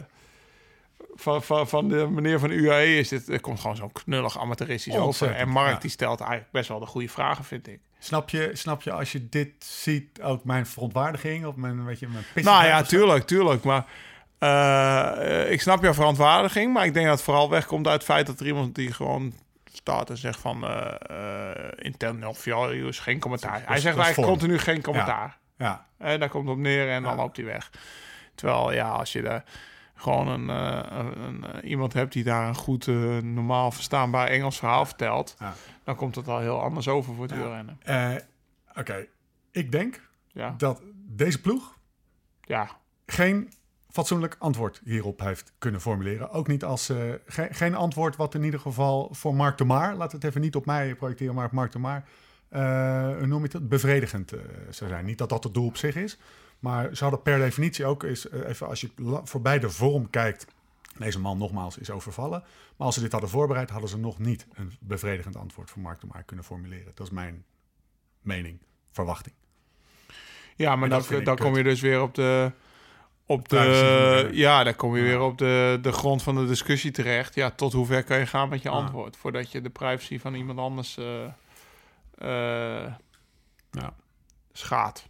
van, van, van de meneer van UAE is dit, er komt gewoon zo'n knullig amateuristisch over. En Mark ja. die stelt eigenlijk best wel de goede vragen, vind ik. Snap, je, snap je als je dit ziet ook mijn verontwaardiging of mijn, weet je, mijn Nou ja, tuurlijk, tuurlijk. Maar eh, ik snap jouw verontwaardiging. Maar ik denk dat het vooral wegkomt uit het feit dat er iemand die gewoon staat en zegt van... eh intern of ja, is geen commentaar. Hij zegt eigenlijk continu geen commentaar. Ja, En daar komt op neer en dan loopt hij weg. Terwijl ja, als je daar gewoon een, een, een, iemand hebt die daar een goed, normaal verstaanbaar Engels verhaal vertelt... Ja. dan komt het al heel anders over voor het wielrennen. Oké, ik denk Ja, dat deze ploeg ja. geen fatsoenlijk antwoord hierop heeft kunnen formuleren. Ook niet als ge- geen antwoord wat in ieder geval voor Mark de Maar, laat het even niet op mij projecteren, maar op Mark de Maar, eh, noem je het, bevredigend eh, zou zijn. Niet dat dat het doel op zich is, maar ze hadden per definitie ook, is, even als je voorbij de vorm kijkt, deze man nogmaals is overvallen, maar als ze dit hadden voorbereid, hadden ze nog niet een bevredigend antwoord voor Mark de Maar kunnen formuleren. Dat is mijn mening, verwachting. Ja, maar En dan, dat dan kom je dus weer op de. Op de ja, dan kom je weer op de, de grond van de discussie terecht. Ja, tot hoe ver kan je gaan met je antwoord? Voordat je de privacy van iemand anders eh, Ja. schaadt.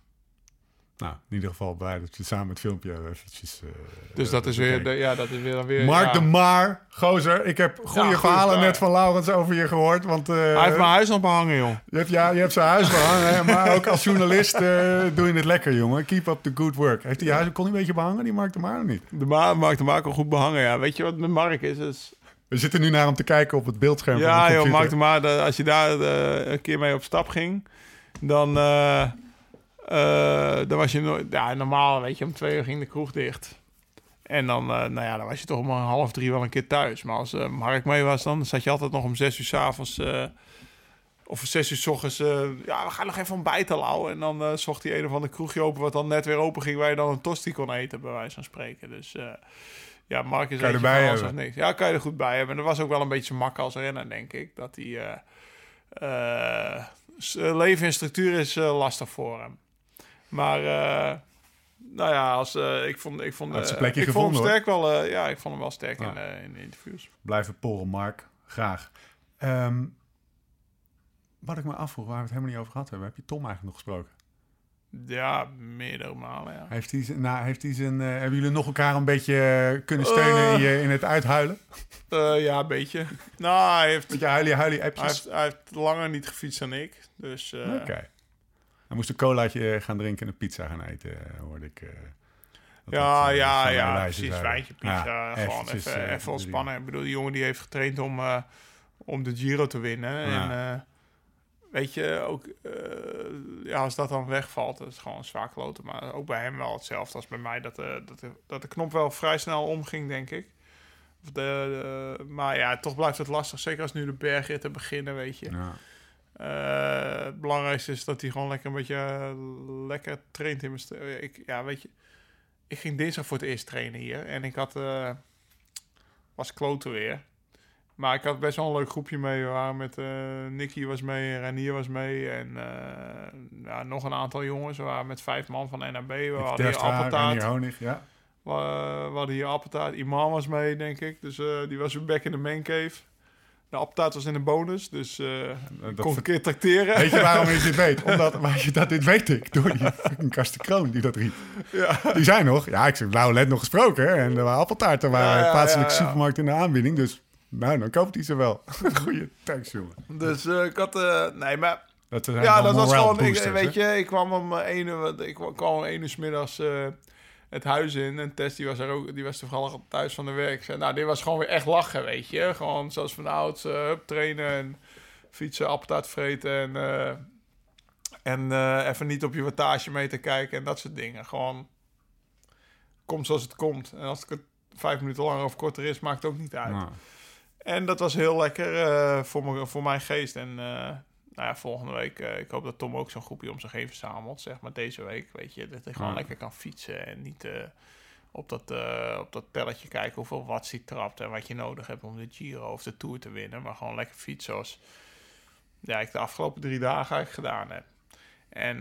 Nou, in ieder geval blij dat je samen het filmpje eventjes... eh, Dus dat is weer, de, ja, dat is weer dan weer. Mark ja. de Maar, gozer. Ik heb goede verhalen net van Laurens over je gehoord. Want eh, Hij heeft mijn huis nog behangen, joh. je, hebt, ja, je hebt zijn huis behangen. hè, maar ook als journalist eh, doe je het lekker, jongen. Keep up the good work. Heeft hij je huis, kon hij een beetje behangen, die Mark de Maar, of niet? De Ma Mark de Mark al goed behangen, ja. Weet je wat met Mark is? is We zitten nu naar hem te kijken op het beeldscherm van ja, de joh. Mark de Maar, als je daar een keer mee op stap ging, dan, dan was je nooit... Ja, normaal, weet je, om twee uur ging de kroeg dicht. En dan, eh, nou ja, dan was je toch om een half drie wel een keer thuis. Maar als eh, Mark mee was, dan zat je altijd nog om zes uur s'avonds... avonds of om zes uur s ochtends... eh, ja, we gaan nog even ontbijten, Lau. En dan eh, zocht hij een of ander kroegje open... wat dan net weer open ging... waar je dan een tosti kon eten, bij wijze van spreken. Dus eh, ja, Mark is Kan je erbij hebben. of niks. Ja, kan je er goed bij hebben. En dat was ook wel een beetje zijn mak als renner, denk ik. Dat hij... eh, eh, eh, leven in structuur is eh, lastig voor hem. Maar... eh, nou ja, als, eh, ik vond, ik vond, plekje ik vond gevonden, hem sterk wel. ja, ik vond hem wel sterk Ja. in, in de interviews. Blijven porren, Mark. Graag. Ehm, wat ik me afvroeg, waar we het helemaal niet over gehad hebben. Heb je Tom eigenlijk nog gesproken? Ja, meerdere malen. Ja. Heeft hij, zijn- nou, heeft hij zijn, hebben jullie nog elkaar een beetje kunnen steunen in, je, in het uithuilen? Ja, een beetje. Nou, hij heeft, Beetje huilie, huilie hij heeft, hij heeft langer niet gefietst dan ik. Dus Oké. Hij moest een colaatje gaan drinken en een pizza gaan eten, eh, hoorde ik. eh, ja, dat, eh, ja, ja, precies. Wijntje, pizza. Ja, gewoon even, eh, even ontspannen. Ik bedoel, die jongen die heeft getraind om, eh, om de Giro te winnen. Ja. En eh, weet je, ook eh, ja, als dat dan wegvalt, dat is gewoon zwaar kloten. Maar ook bij hem wel hetzelfde als bij mij. Dat, de dat, de, dat de knop wel vrij snel omging, denk ik. Of De, de- maar ja, toch blijft het lastig. Zeker als nu de bergritten beginnen, weet je. Ja. Eh, het belangrijkste is dat hij gewoon lekker een beetje eh, lekker traint in mijn eh, ik Ja, weet je, ik ging dinsdag voor het eerst trainen hier en ik had eh, was kloten weer. Maar ik had best wel een leuk groepje mee. We waren met eh Nicky was mee, Renier was mee en eh, ja, nog een aantal jongens. We waren met vijf man van NAB. We hadden hier appeltaart. Honig, ja. We, we hadden hier appeltaart. Iman was mee, denk ik. Dus eh, die was weer back in de main cave. De appeltaart was in de bonus, dus eh Dat kon ik een keer tracteren. Weet je waarom je dit weet? Omdat, weet je, dat, dit weet ik. Door die fucking Karsten Kroon die dat riep. Ja. Die zijn nog. Ja, ik heb nou net nog gesproken. hè, En er waren appeltaarten. Waren Ja, ja, plaatselijke supermarkt in de aanbieding. Dus nou, dan koopt hij ze wel. Goeie tekst, jongen. Dus eh, ik had... eh, nee, maar... Dat Ja, dat was gewoon... Ik, boosters, weet hè? je, ik kwam om één uur... Ik kwam om één uur 's middags het huis in. En Tess, die was, er ook, die was toevallig al thuis van de werk. Zei, nou, dit was gewoon weer echt lachen, weet je. Gewoon zoals van ouds, hup, trainen en fietsen, appeltaart vreten. En, eh, en eh, even niet op je wattage mee te kijken en dat soort dingen. Gewoon... Komt zoals het komt. En als het vijf minuten langer of korter is, maakt het ook niet uit. Nou, En dat was heel lekker voor, me, voor mijn geest. En nou ja, volgende week, eh, ik hoop dat Tom ook zo'n groepje om zich heen verzamelt. Zeg maar deze week, weet je, dat hij gewoon Ja. lekker kan fietsen. En niet eh, op, dat, eh, op dat telletje kijken hoeveel watts hij trapt. En wat je nodig hebt om de Giro of de Tour te winnen. Maar gewoon lekker fietsen zoals ja, ik de afgelopen drie dagen eigenlijk gedaan heb. En,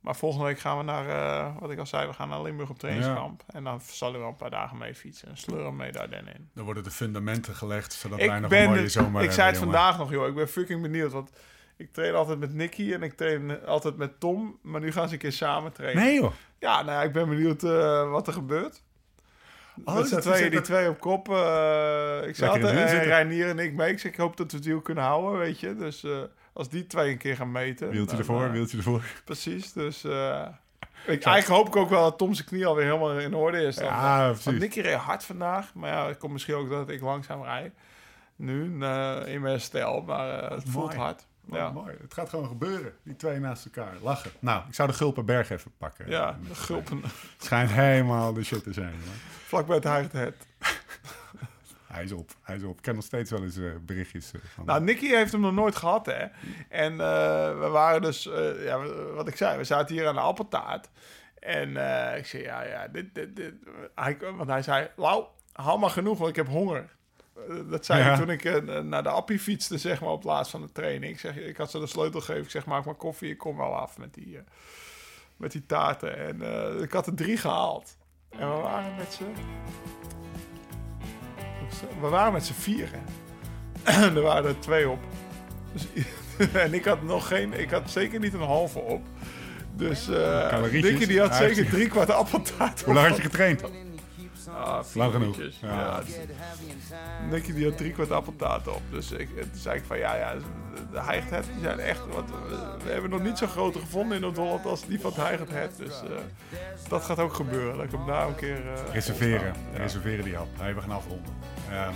maar volgende week gaan we naar, wat ik al zei, we gaan naar Limburg op trainingskamp. En dan zal hij wel een paar dagen mee fietsen. En sleur hem mee daar dan in. dan worden de fundamenten gelegd. Zodat wij Ik, nog ben een mooie zomer ik zei het jongen. vandaag nog, joh. Ik ben fucking benieuwd. Want ik train altijd met Nicky en ik train altijd met Tom. Maar nu gaan ze een keer samen trainen. Nee, joh. Ja, nou ja, ik ben benieuwd eh, wat er gebeurt. Oh, dat- dat- die twee op kop. eh ik zat er. Reinier en ik mee. Ik, zeg, ik hoop dat we het deal kunnen houden, weet je. Dus eh, als die twee een keer gaan meten. Wieltje ervoor, wieltje ervoor. Precies, dus... ik, eigenlijk hoop ik ook wel dat Tom zijn knie alweer helemaal in orde is. Dan, Ja, want precies. Nicky reed hard vandaag. Maar ja, het komt misschien ook dat ik langzaam rijd. Nu, in mijn herstel. Maar het voelt Mooi. hard. Wat Ja, mooi. Het gaat gewoon gebeuren. Die twee naast elkaar. Lachen. Nou, ik zou de Gulpenberg even pakken. ja de gulpen. Het schijnt helemaal de shit te zijn. Vlak bij het. Hij is op. Hij is op. Ik ken nog steeds wel eens eh, berichtjes eh, van. Nou, Nicky heeft hem nog nooit gehad, hè. En eh, we waren dus... ja, wat ik zei, we zaten hier aan de appeltaart. En ik zei, ja, ja, dit, dit, dit. Hij, want hij zei, Lau, haal maar genoeg, want ik heb honger. Eh, dat zei Ja. toen ik eh, naar de appie fietste, zeg maar, op plaats van de training. Ik, zeg, ik had ze de sleutel gegeven. Ik zeg, maak maar koffie, ik kom wel af met die, eh, met die taarten. En ik had er drie gehaald. En we waren met z'n... We waren met z'n vieren. er waren er twee op. Dus, en ik had nog geen... Ik had zeker niet een halve op. Dus. Dikkie die had zeker drie kwart appeltaat Hoe lang had je getraind? Ah, vier Lang genoeg. minuutjes. Ja. Die had drie kwart appeltaat op. Dus ik, toen zei ik van ja, ja, de Heigerthead, die zijn echt... Wat, we, we hebben nog niet zo'n grote gevonden in Noord-Holland als die van het Heigerthead. Dus eh, dat gaat ook gebeuren. Dat ik hem daar een keer... eh, Reserveren. Ja. Reserveren die hap. Hey, we gaan afronden. Ehm,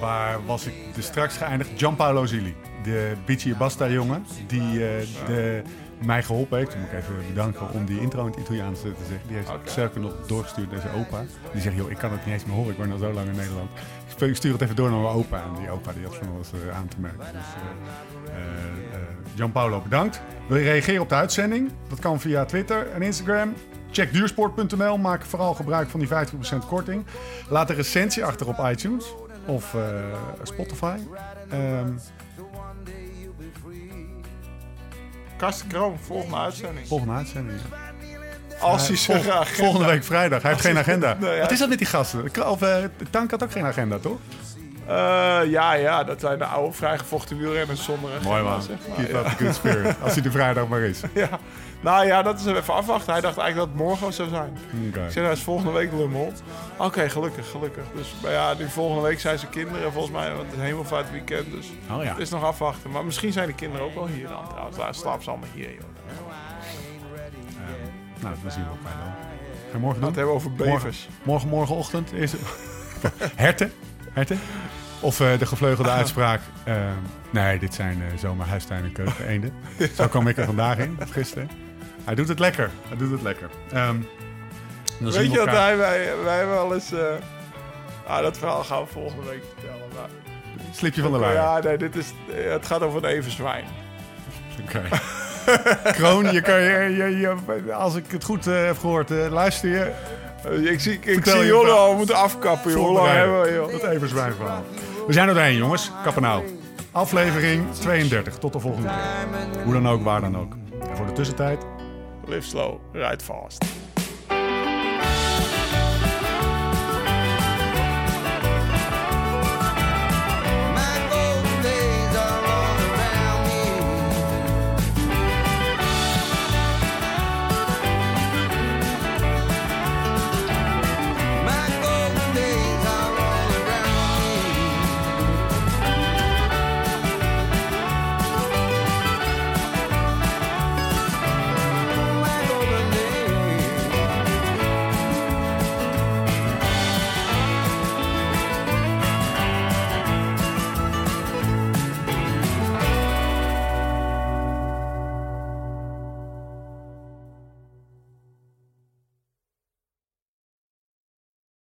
waar was ik dus straks geëindigd? Gianpaolo Zilli, de Bici Basta jongen, die eh, de, mij geholpen heeft. Moet ik even bedanken om die intro in het Italiaans te zeggen. Die heeft Oké. Serke nog doorgestuurd naar zijn opa. Die zegt, joh, ik kan het niet eens meer horen, ik ben al zo lang in Nederland. Ik stuur het even door naar mijn opa. En die opa die had van alles eh, aan te merken. Dus, eh, Gianpaolo, bedankt. Wil je reageren op de uitzending? Dat kan via Twitter en Instagram. Check duursport.nl, maak vooral gebruik van die 50% korting. Laat een recensie achter op iTunes of Spotify. Ehm, Karsten Kroon, volgende uitzending. volgende uitzending. Als hij zo graag... volgende week vrijdag. Hij heeft geen agenda. Nee, Wat ja. is dat met die gasten? Of eh, Tank had ook geen agenda, toch? Eh, ja, ja, dat zijn de oude vrijgevochten wielrenners zonder agenda, zeg maar. Keep up the good spirit. Als hij de vrijdag maar is. Ja. Nou ja, dat is even afwachten. Hij dacht eigenlijk dat het morgen zou zijn. Oké. Ik zei, hij is volgende week Lummel. Oké, gelukkig, gelukkig. Dus maar ja, nu volgende week zijn ze kinderen volgens mij. Want het is hemelvaartweekend, dus Oh ja. het is nog afwachten. Maar misschien zijn de kinderen ook wel hier dan trouwens. Daar slapen ze allemaal hier, joh. Nou, dat zien we ook bij dan. Morgen We doen? het hebben over bevers. Morgen, morgenochtend is herten. Herten. Of eh, de gevleugelde uitspraak. eh, nee, dit zijn eh, zomaar huistuin en keuken eenden. Zo kwam ik er vandaag in, of gisteren. Hij doet het lekker. Hij doet het lekker. Ehm, Weet we je wat elkaar- hij, wij, wij hebben wel eens... ah, dat verhaal gaan we volgende week vertellen. Maar, Slipje van de lijn. ja, nee, dit is, het gaat over een everzwijn. Oké. Kroon, je kan je, je, je- als ik het goed heb gehoord, eh, luister je. Ik zie, ik Vertel zie al moeten afkappen. Hoe lang hebben we, joh? Dat even zwijgen verhaal. We zijn er doorheen, jongens. Kappen nou. Aflevering 32. Tot de volgende keer. Hoe dan ook, waar dan ook. En voor de tussentijd. Live slow, ride fast.